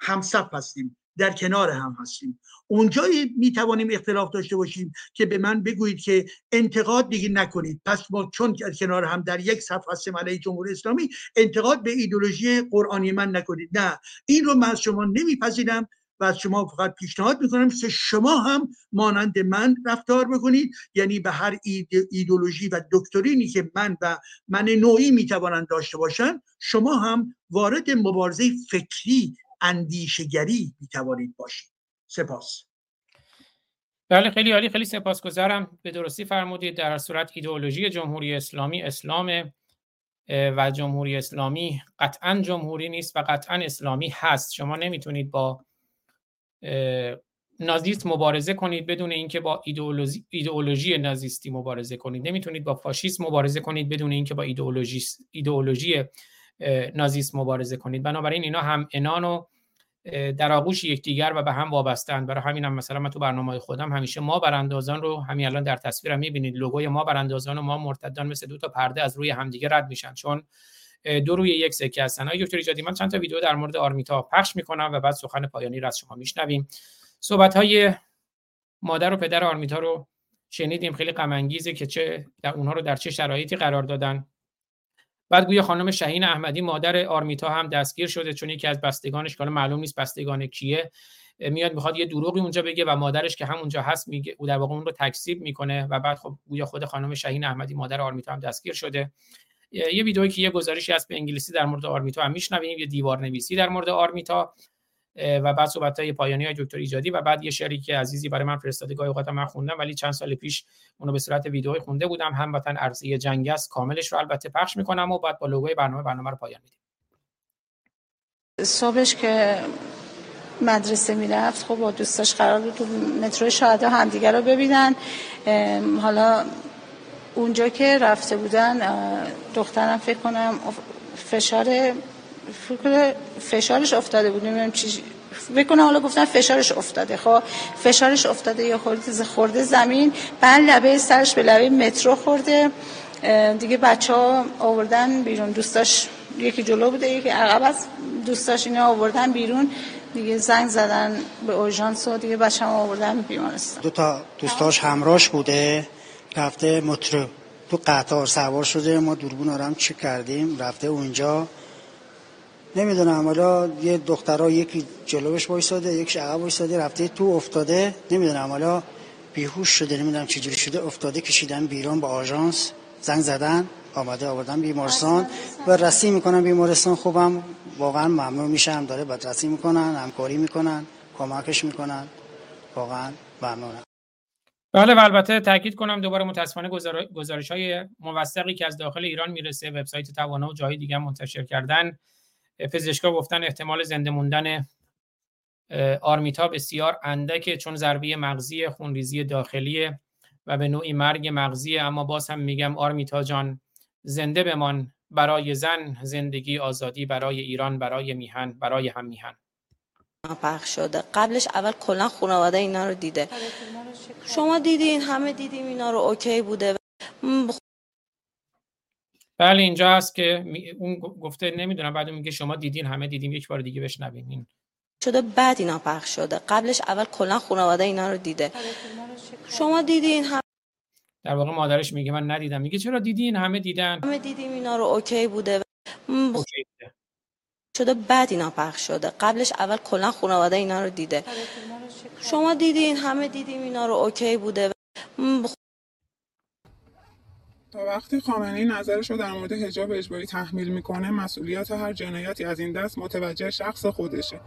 همصف هستیم در کنار هم هستیم. اونجایی می توانیم اختلاف داشته باشیم که به من بگویید که انتقاد دیگه نکنید. پس ما چون کنار هم در یک صف هستیم علیه جمهوری اسلامی انتقاد به ایدولوژی قرآنی من نکنید. نه این رو من از شما نمیپذیرم. و از شما فقط پیشنهاد می‌کنم که شما هم مانند من رفتار بکنید. یعنی به هر اید- ایدولوژی و دکترینی که من و من نوعی می‌توانند داشته باشند شما هم وارد مبارزه فکری اندیشگری می‌توانید باشید. سپاس. بله خیلی عالی خیلی سپاسگزارم. به درستی فرمودید در صورت ایدئولوژی جمهوری اسلامی اسلام و جمهوری اسلامی قطعا جمهوری نیست و قطعا اسلامی هست. شما نمی‌تونید با نازیست مبارزه کنید بدون اینکه با ایدئولوژی ایدئولوژی نازیستی مبارزه کنید. نمی‌تونید با فاشیسم مبارزه کنید بدون اینکه با ایدئولوژی ایدئولوژی نازیست مبارزه کنید. بنابراین اینا هم انان و در آغوش یکدیگر و به هم وابسته‌اند. برای همین هم مثلا من تو برنامه خودم همیشه ما براندازان رو همین الان در تصویرم می‌بینید. لوگوی ما براندازان و ما مرتدان مثل دو تا پرده از روی همدیگه رد میشن. چون دو روی یک سکه هستن. آقای دکتر ایجادی من چند تا ویدیو در مورد آرمیتا پخش می‌کنم و بعد سخن پایانی رو از شما میشنویم. صحبت های مادر و پدر آرمیتا رو شنیدیم. خیلی غم که چه در اونها رو در چه شرایطی قرار دادن. بعد گویا خانم شهین احمدی مادر آرمیتا هم دستگیر شده چون یکی از بستگانش که معلوم نیست بستگان کیه میاد می‌خواد یه دروغی اونجا بگه و مادرش که همونجا هست میگه او در واقع اون رو تکذیب می‌کنه و بعد خب گویا خود خانم شهین احمدی مادر آرمیتا هم دستگیر شده. یه ویدئویی که یه گزارشی هست به انگلیسی در مورد آرمیتا هم میشنویم یه دیوار نویسی در مورد آرمیتا و بعد صحبت های پایانی های دکتر ایجادی و بعد یه شعری که عزیزی برای من فرستاده گاهی اوقات من خوندم ولی چند سال پیش اونو به صورت ویدئویی خونده بودم. هموطن ارزی جنگ است کاملش رو البته پخش می‌کنم و بعد با لوگوی برنامه برنامه رو پایان میدیم. صبحش که مدرسه می‌رفت خب با دوستاش قرار بود تو مترو شهدا همدیگه رو ببینن. حالا اونجا که رفته بودن دخترم فکر کنم فشار فکر فشارش افتاده بود نمی‌دونم چی کنم حالا گفتن فشارش افتاده. خب فشارش افتاده یا خورده خورده زمین بعد لبه سرش به لبه مترو خورده. دیگه بچه ها آوردن بیرون. دوستاش یکی جلو بوده یکی عقب از دوستاش اینا آوردن بیرون. دیگه زنگ زدن به اورژانس و دیگه بچه هم آوردن بیمارستان دو تا دوستاش همراهش بوده. رفته مترو تو قطار سوار شده ما دوربین هم چک کردیم؟ رفته اونجا. نمی‌دونم حالا یه دخترها یکی جلوش وایساده یکیش عقب وایساده رفته تو افتاده. نمی‌دونم حالا بیهوش شده نمی‌دونم چجوری شده. افتاده کشیدن بیرون با آژانس. زنگ زدن آمده آوردن بیمارستان. و رسی می‌کنن بیمارستان خوبم واقعا ممنون میشم. داره بدرسی می‌کنن همکاری می‌کنن کمکش می‌کنن. واقعا ممنونم. بله و البته تاکید کنم دوباره متاسفانه گزارش های موثقی که از داخل ایران می‌رسه وبسایت توانا و جای دیگه منتشر کردن. پزشکا گفتن احتمال زنده موندن آرمیتا بسیار اندکه چون ضربه مغزی خونریزی داخلی و به نوعی مرگ مغزی. اما باز هم میگم آرمیتا جان زنده بمان برای زن زندگی آزادی برای ایران برای میهن برای هم میهن. پخش شده. قبلش اول کلا خانواده اینا رو دیده. شما دیدین همه دیدیم اینا رو اوکی بوده. بله اینجا هست که اون گفته نمی‌دونم بعد میگه شما دیدین همه دیدیم یک بار دیگه بشنوین. این. شده بعد اینا پخش شده. قبلش اول کلا خانواده اینا رو دیده. شما دیدین همه در واقع مادرش میگه من ندیدم. میگه چرا دیدین؟ همه دیدن. همه دیدیم اینا رو OK بوده. OK بوده. شده بعد اینا پخش شده. قبلش اول کلا خانواده اینا رو دیده. شما دیدین همه دیدیم اینا رو OK بوده. م، تا وقتی خامنه‌ای نظرش رو در مورد حجاب اجباری تحمیل می‌کنه مسئولیت هر جنایتی از این دست متوجه شخص خودشه.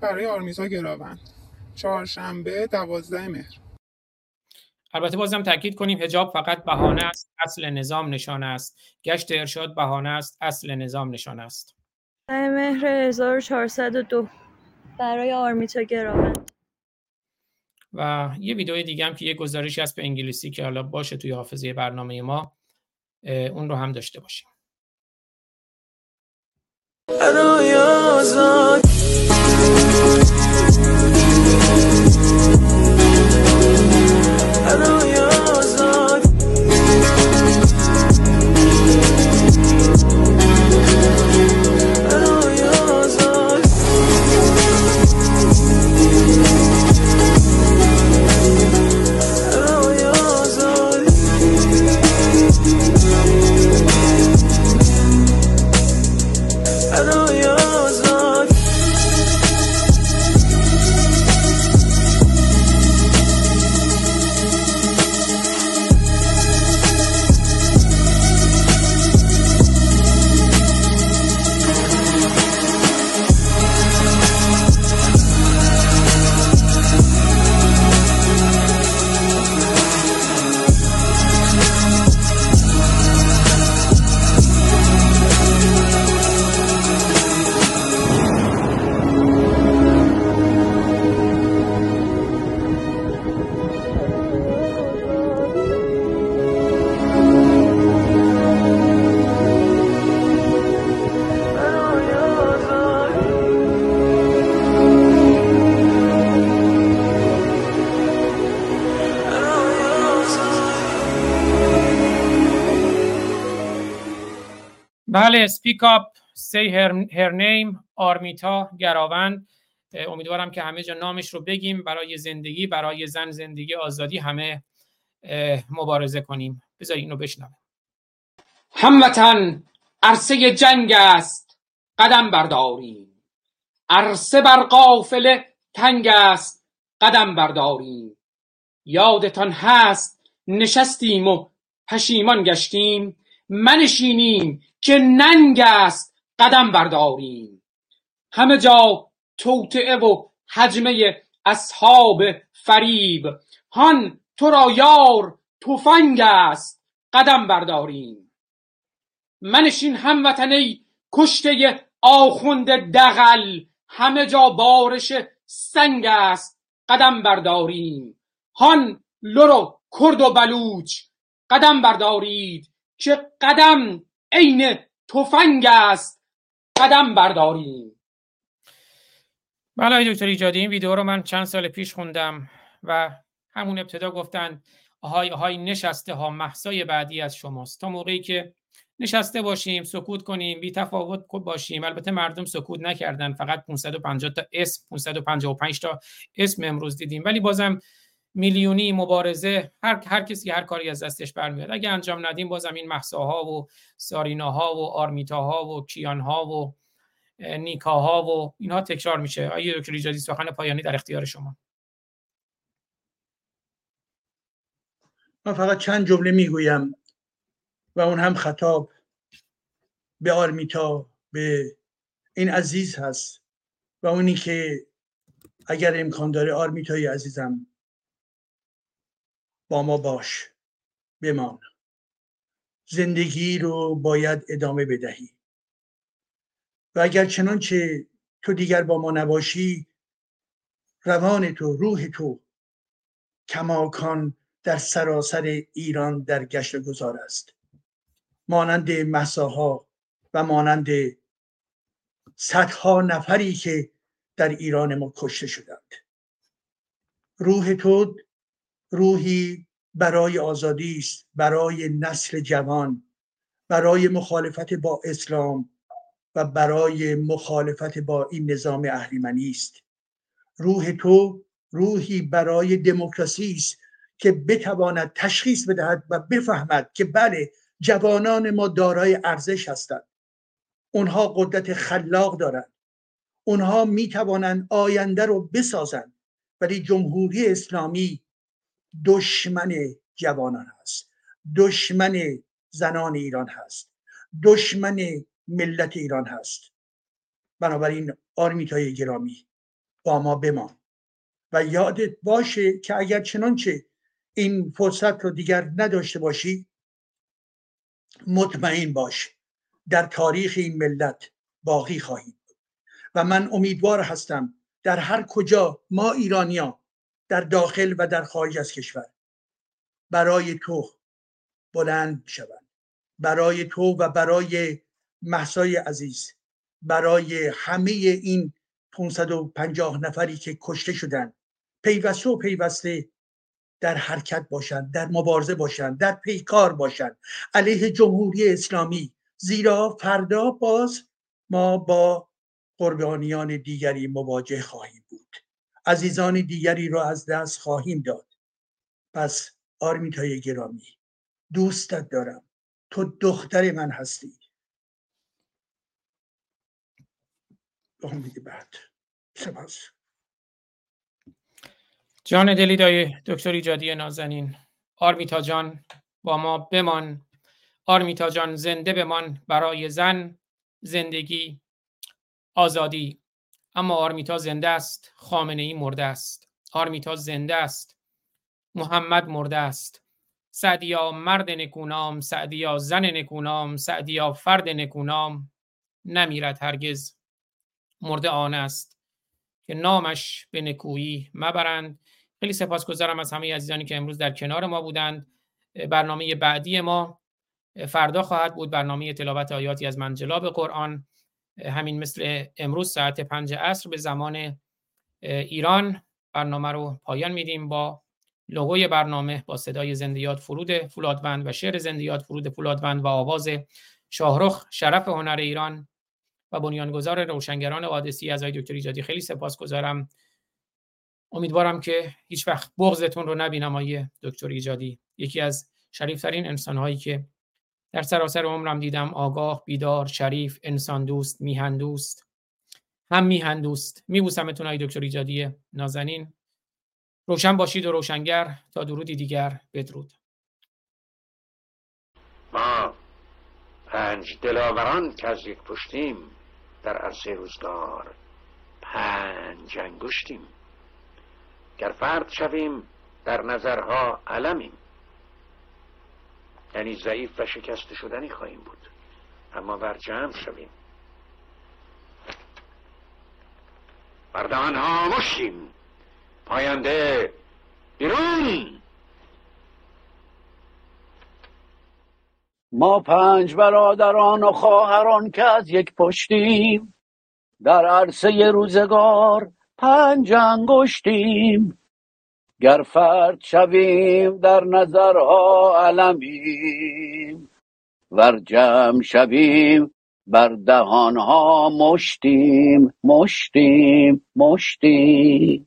برای آرمیتا گراوند. چهارشنبه دوازده مهر. البته بازم تاکید کنیم حجاب فقط بهانه است اصل نظام نشانه است. گشت ارشاد بهانه است اصل نظام نشانه است. مهر 1402 برای آرمیتا گراوند. و یه ویدیو دیگه هم که یه گزارشی هست به انگلیسی که حالا باشه توی حافظه برنامه ما اون رو هم داشته باشیم. Up say her, her name آرمیتا گراوند. امیدوارم که همه جا نامش رو بگیم. برای زندگی برای زن زندگی آزادی همه مبارزه کنیم. بذار اینو بشنویم. هموطن عرصه جنگ است. قدم برداریم. عرصه بر قافله تنگ است. قدم برداریم. یادتان هست نشستیم و پشیمان گشتیم. منشینیم که ننگ است قدم برداریم. همه جا توطعه و حجمه اصحاب فریب. هان تو را یار تفنگ است قدم برداریم. منشین هموطن ای کشته آخوند دغل. همه جا بارش سنگ است قدم برداریم. هان لر و کرد و بلوچ قدم بردارید که قدم عین تفنگ است. قدم برداریم. بله آقای دکتر ایجادی این ویدیو رو من چند سال پیش خوندم و همون ابتدا گفتن آهای آهای نشسته ها محسای بعدی از شماست. تا موقعی که نشسته باشیم سکوت کنیم بی تفاوت باشیم البته مردم سکوت نکردن فقط 550 تا اسم 555 تا اسم امروز دیدیم. ولی بازم میلیونی مبارزه هر هر کسی هر کاری از دستش برمیاد اگه انجام ندیم بازم این محساها و ساریناها و آرمیتاها و کیانها و اه، نیکاها و اینها تکرار میشه. آیه دکتر ایجادی سخن پایانی در اختیار شما. من فقط چند جمله می‌گویم و اون هم خطاب به آرمیتا به این عزیز هست و اونی که اگر امکان داره آرمیتای عزیزم با ما باش. بمان. زندگی رو باید ادامه بدهی. و اگر چنانچه تو دیگر با ما نباشی روان تو روح تو کماکان در سراسر ایران در گشت گذار است. مانند مساها و مانند صدها نفری که در ایران ما کشته شدند. روح تو روحی برای آزادی است برای نسل جوان برای مخالفت با اسلام و برای مخالفت با این نظام اهریمنی است. روح تو روحی برای دموکراسی است که بتواند تشخیص بدهد و بفهمد که بله جوانان ما دارای ارزش هستند. اونها قدرت خلاق دارند. اونها می توانند آینده رو بسازند. ولی جمهوری اسلامی دشمن جوانان هست. دشمن زنان ایران هست. دشمن ملت ایران هست. بنابراین آرمیتای گرامی با ما بمان. و یادت باشه که اگر چنانچه این فرصت رو دیگر نداشته باشی مطمئن باش در تاریخ این ملت باقی خواهیم. و من امیدوار هستم در هر کجا ما ایرانیا در داخل و در خارج از کشور. برای تو بلند شوند. برای تو و برای محسای عزیز. برای همه این 550 نفری که کشته شدن. پیوسته و پیوسته در حرکت باشند در مبارزه باشند در پیکار باشند. علیه جمهوری اسلامی. زیرا فردا باز ما با قربانیان دیگری مواجه خواهیم. عزیزان دیگری را از دست خواهیم داد. پس آرمیتای گرامی دوستت دارم. تو دختر من هستی. امید بعد. سپاس. جان دلی دای دکتر ایجادی نازنین آرمیتا جان با ما بمان. آرمیتا جان زنده بمان برای زن زندگی آزادی. اما آرمیتا زنده است. خامنه ای مرده است. آرمیتا زنده است. محمد مرده است. سعدیا مرد نکونام سعدیا زن نکونام سعدیا فرد نکونام. نمیرد هرگز. مرده آن است که نامش به نکویی مبرند. خیلی سپاسگزارم از همه عزیزانی که امروز در کنار ما بودند. برنامه بعدی ما فردا خواهد بود. برنامه تلاوت آیاتی از منجلاب قرآن. همین مثل امروز ساعت پنج عصر به زمان ایران برنامه رو پایان میدیم با لوگوی برنامه با صدای زندیات فرود فولادوند و شعر زندیات فرود فولادوند و آواز شاهرخ شرف هنر ایران و بنیانگذار روشنگران قادسی از آقای دکتر ایجادی. خیلی سپاسگزارم. امیدوارم که هیچ وقت بغضتون رو نبینم آقای دکتر ایجادی. یکی از شریفترین انسانهایی که در سراسر عمرم دیدم آگاه بیدار شریف انسان دوست میهن دوست. هم میهن دوست. میبوسمتون آقای دکتر ایجادی نازنین. روشن باشید و روشنگر. تا درودی دیگر. بدرود. ما پنج دلاوران که از یک پشتیم در عرصه روزگار پنج انگشتیم. گر فرد شویم در نظرها علمیم. یعنی ضعیف و شکست شدنی خواهیم بود. اما بر جمع شویم. بر ها پاینده بیرون. ما پنج برادران و خواهران که از یک پشتیم در عرصه روزگار پنج انگشتیم. گر فرد شویم در نظرها علمیم ور جمع شویم بر دهانها مشتیم مشتیم مشتیم.